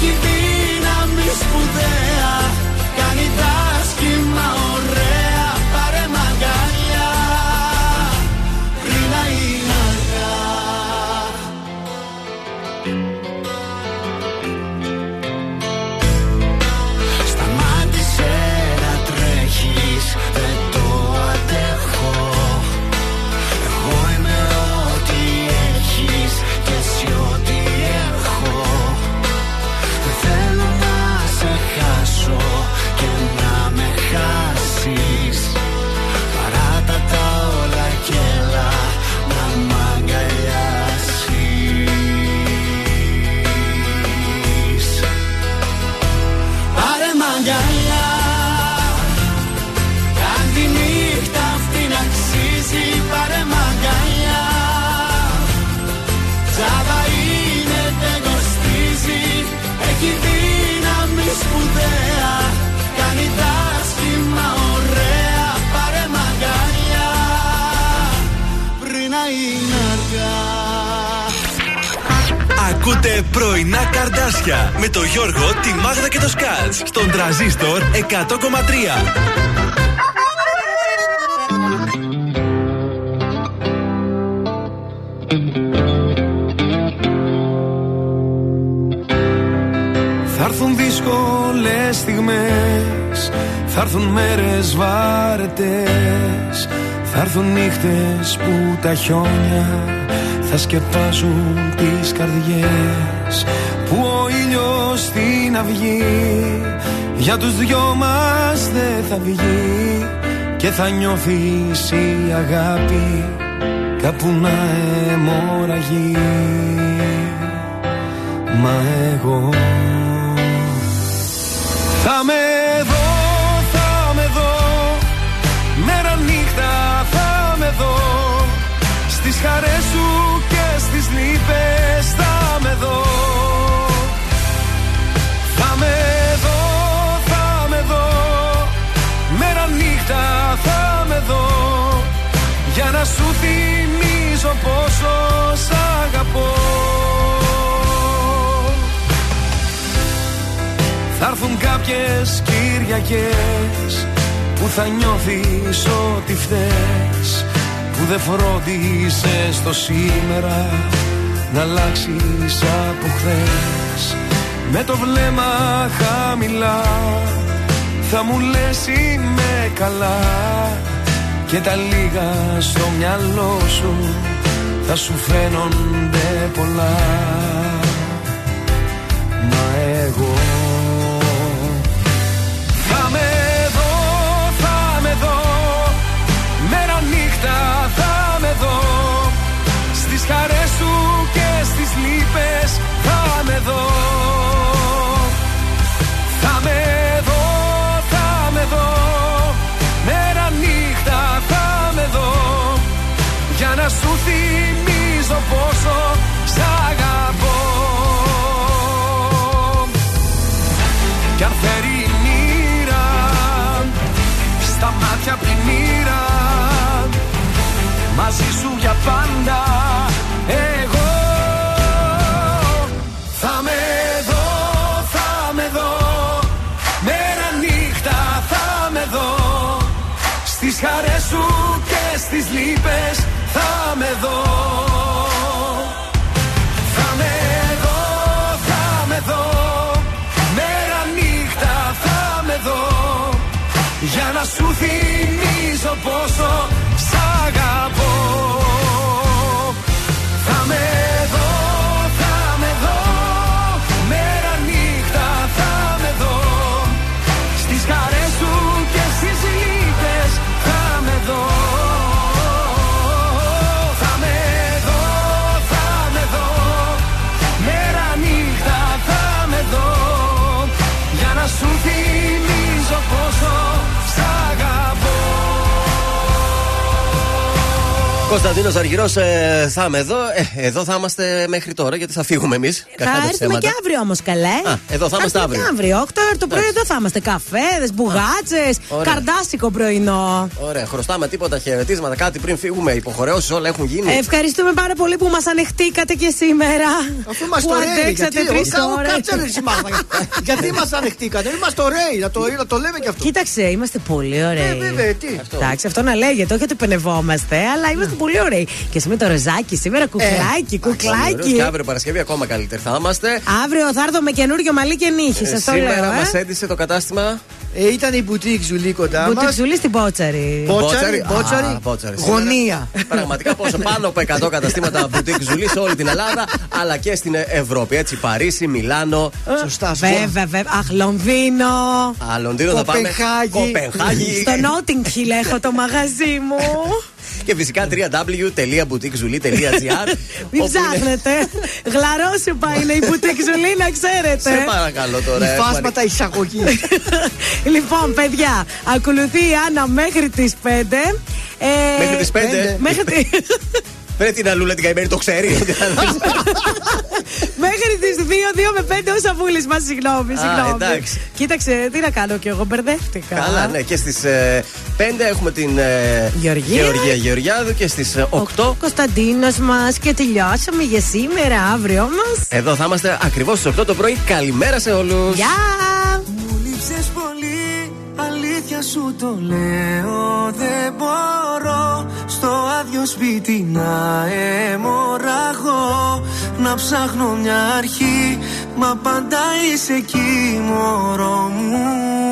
Speaker 6: Έχει δύναμη σπουδαία. Κάνει
Speaker 1: Ακούτε πρωινά καρδάσια με το Γιώργο, τη Μάγδα και το Σκάτ στον τραζίστορ 100,3.
Speaker 8: Θα έρθουν δύσκολες στιγμές Θα έρθουν μέρες βάρετες Θα έρθουν νύχτες που τα χιόνια Θα σκεπάζουν τις καρδιές Που ο ήλιος στην αυγή Για τους δυο μας δεν θα βγει Και θα νιώθεις η αγάπη Κάπου να αιμορραγεί. Μα εγώ θα με δω, θα με δω Μέρα νύχτα θα με δω Στις χαρές σου και στις λύπες θα με δω. Θα με δω, θα με δω. Μέρα νύχτα θα με δω. Για να σου θυμίζω πόσο σ' αγαπώ. Θα έρθουν κάποιες Κυριακές Που θα νιώθεις ότι φταίς Που δεν φρόντισες το σήμερα Να αλλάξεις από χθες. Με το βλέμμα χαμηλά Θα μου λες είμαι καλά Και τα λίγα στο μυαλό σου Θα σου φαίνονται πολλά Μα εγώ θα με δω, θα με δω Μέρα νύχτα θα με δω Στις χαρές σου και στις λύπες θα με δω Θα με δω, θα με δω Μέρα νύχτα θα με δω Για να σου θυμίζω πόσο σ' αγαπώ για πάντα. Εγώ Θα με δω, θα με δω. Μέρα νύχτα θα με δω. Στις χαρές σου και στις λύπες θα με δω. Θα με δω, θα με δω. Μέρα νύχτα θα με δω. Για να σου θυμίζω πόσο
Speaker 2: Κωνσταντίνος Αργυρός, ε, θα είμαι εδώ. Ε, εδώ θα είμαστε μέχρι τώρα γιατί θα φύγουμε εμείς.
Speaker 3: Θα έρθουμε και αύριο όμως, καλέ.
Speaker 2: Α, εδώ θα είμαστε
Speaker 3: έρθουμε
Speaker 2: αύριο.
Speaker 3: Και αύριο. 8 ώρα το πρωί εδώ θα είμαστε. Καφέδες, μπουγάτσες,
Speaker 2: Ωραία.
Speaker 3: καρδάσικο πρωινό.
Speaker 2: Ωραία, χρωστάμε τίποτα χαιρετίσματα, κάτι πριν φύγουμε. Υποχρεώσεις όλα έχουν γίνει.
Speaker 3: Ευχαριστούμε πάρα πολύ που μας ανεχτήκατε και σήμερα.
Speaker 4: Αφού είμαστε
Speaker 3: που
Speaker 4: ωραίοι,
Speaker 3: αντέξατε
Speaker 4: γιατί,
Speaker 3: τρεις
Speaker 4: ο- ο-
Speaker 3: ώρες.
Speaker 4: κάτσε ρε, εσύ, Μάγδα. Γιατί μας ανεχτήκατε, είμαστε ωραίοι, να το, να το λέμε και αυτό.
Speaker 3: Κοίταξε, είμαστε πολύ ωραίοι.
Speaker 4: Ε, βέβαια, τι.
Speaker 3: Εντάξει, αυτό να λέγεται, όχι ότι παινευόμαστε, αλλά είμαστε πολύ ωραίοι. Και εσύ με το ροζάκι σήμερα, κουκλάκι,
Speaker 2: Ωραίος
Speaker 3: κουκλάκι.
Speaker 2: Και αύριο Παρασκευή ακόμα καλύτερα θα είμαστε.
Speaker 3: Αύριο θα έρθω με καινούριο μαλλί και νύχι,
Speaker 2: Ε,
Speaker 3: σας το λέω.
Speaker 2: σήμερα
Speaker 3: ε.
Speaker 2: μας έντυσε το κατάστημα.
Speaker 4: Ε, ήταν η μπουτίκ Ζουλή κοντά μας.
Speaker 3: Μπουτίκ Ζουλή στην Πότσαρη.
Speaker 4: Πότσαρη, πότσαρη;
Speaker 2: Α, πότσαρη. Σήμερα.
Speaker 4: Γωνία.
Speaker 2: Πραγματικά πόσο πάνω από 100 καταστήματα μπουτίκ Ζουλή σε όλη την Ελλάδα αλλά και στην Ευρώπη. Έτσι, Παρίσι, Μιλάνο.
Speaker 4: Σωστά,
Speaker 3: Βέβαια, βέβαια. Αχ, Λονδίνο.
Speaker 2: Α, Λονδίνο θα πάμε.
Speaker 4: Κοπενχάγη.
Speaker 2: Κοπενχάγη.
Speaker 3: Στο Notting Hill έχω το μαγαζί μου.
Speaker 2: Και φυσικά www.boutiquezuli.gr
Speaker 3: Μην
Speaker 2: όπου είναι-
Speaker 3: ψάχνετε. Γλαρόσουπα είναι η Boutique Ζουλή, να ξέρετε.
Speaker 2: Σε παρακαλώ τώρα. ε,
Speaker 4: Υφάσματα εισαγωγή.
Speaker 3: Λοιπόν, παιδιά, ακολουθεί η Άννα μέχρι τις 5.
Speaker 2: Μέχρι τις πέντε.
Speaker 3: Μέχρι τι.
Speaker 2: Πρέπει την αλούλα την καημένη, το ξέρεις.
Speaker 3: Μέχρι τις 2, 2 με 5 ο Σαβούλη μας, συγγνώμη.
Speaker 2: Α,
Speaker 3: συγγνώμη.
Speaker 2: εντάξει.
Speaker 3: Κοίταξε, τι να κάνω κι εγώ, μπερδεύτηκα.
Speaker 2: Καλά, ναι. Και στις 5 έχουμε την ε,
Speaker 3: Γεωργία.
Speaker 2: Γεωργία Γεωργιάδου και στις 8
Speaker 3: Κωνσταντίνος μας και τελειώσαμε για σήμερα, αύριο μας.
Speaker 2: εδώ θα είμαστε ακριβώς στις 8 το πρωί. Καλημέρα σε όλους.
Speaker 3: Γεια!
Speaker 8: Μου λείψες πολύ, αλήθεια σου το λέω Δεν μπορώ. Στο άδειο σπίτι να αιμορραγώ. Να ψάχνω μια αρχή, μα πάντα είσαι εκεί μωρό μου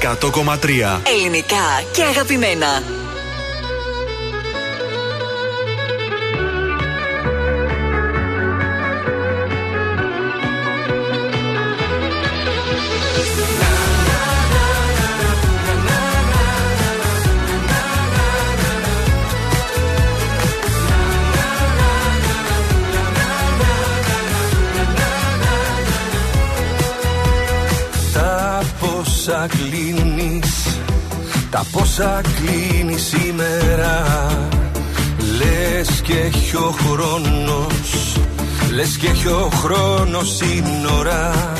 Speaker 1: 100,3
Speaker 10: Ελληνικά και αγαπημένα.
Speaker 24: Τα πόσα κλείνει σήμερα. Λες και έχει ο χρόνος. Λες και έχει ο χρόνος σύνορα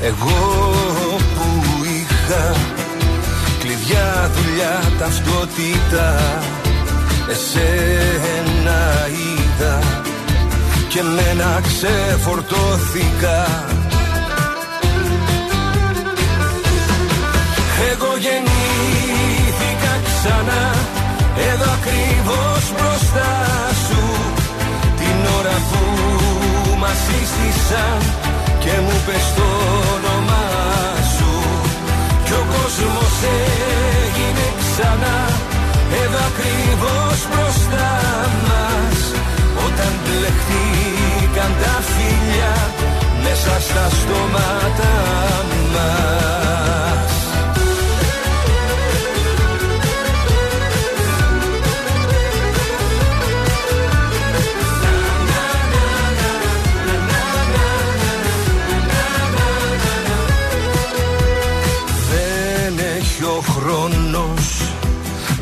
Speaker 24: Εγώ που είχα Κλειδιά, δουλειά, ταυτότητα Εσένα είδα. Και μένα ξεφορτώθηκα. Εγώ γεννήθηκα ξανά. Εδώ ακριβώς μπροστά σου Την ώρα που μας σύστησαν Και μου πες το όνομά σου. Κι ο κόσμος έγινε ξανά. Εδώ ακριβώς μπροστά μας Όταν μπλεχτήκαν τα φιλιά Μέσα στα στόματα μας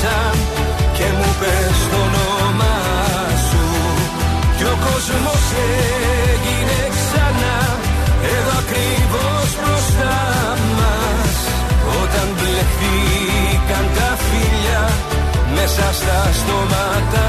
Speaker 8: σύστησαν Και μου πες το όνομα σου. Κι ο κόσμος έγινε ξανά Εδώ ακριβώς μπροστά μας. Όταν μπλεχτήκαν τα φίλια Μέσα στα στόματα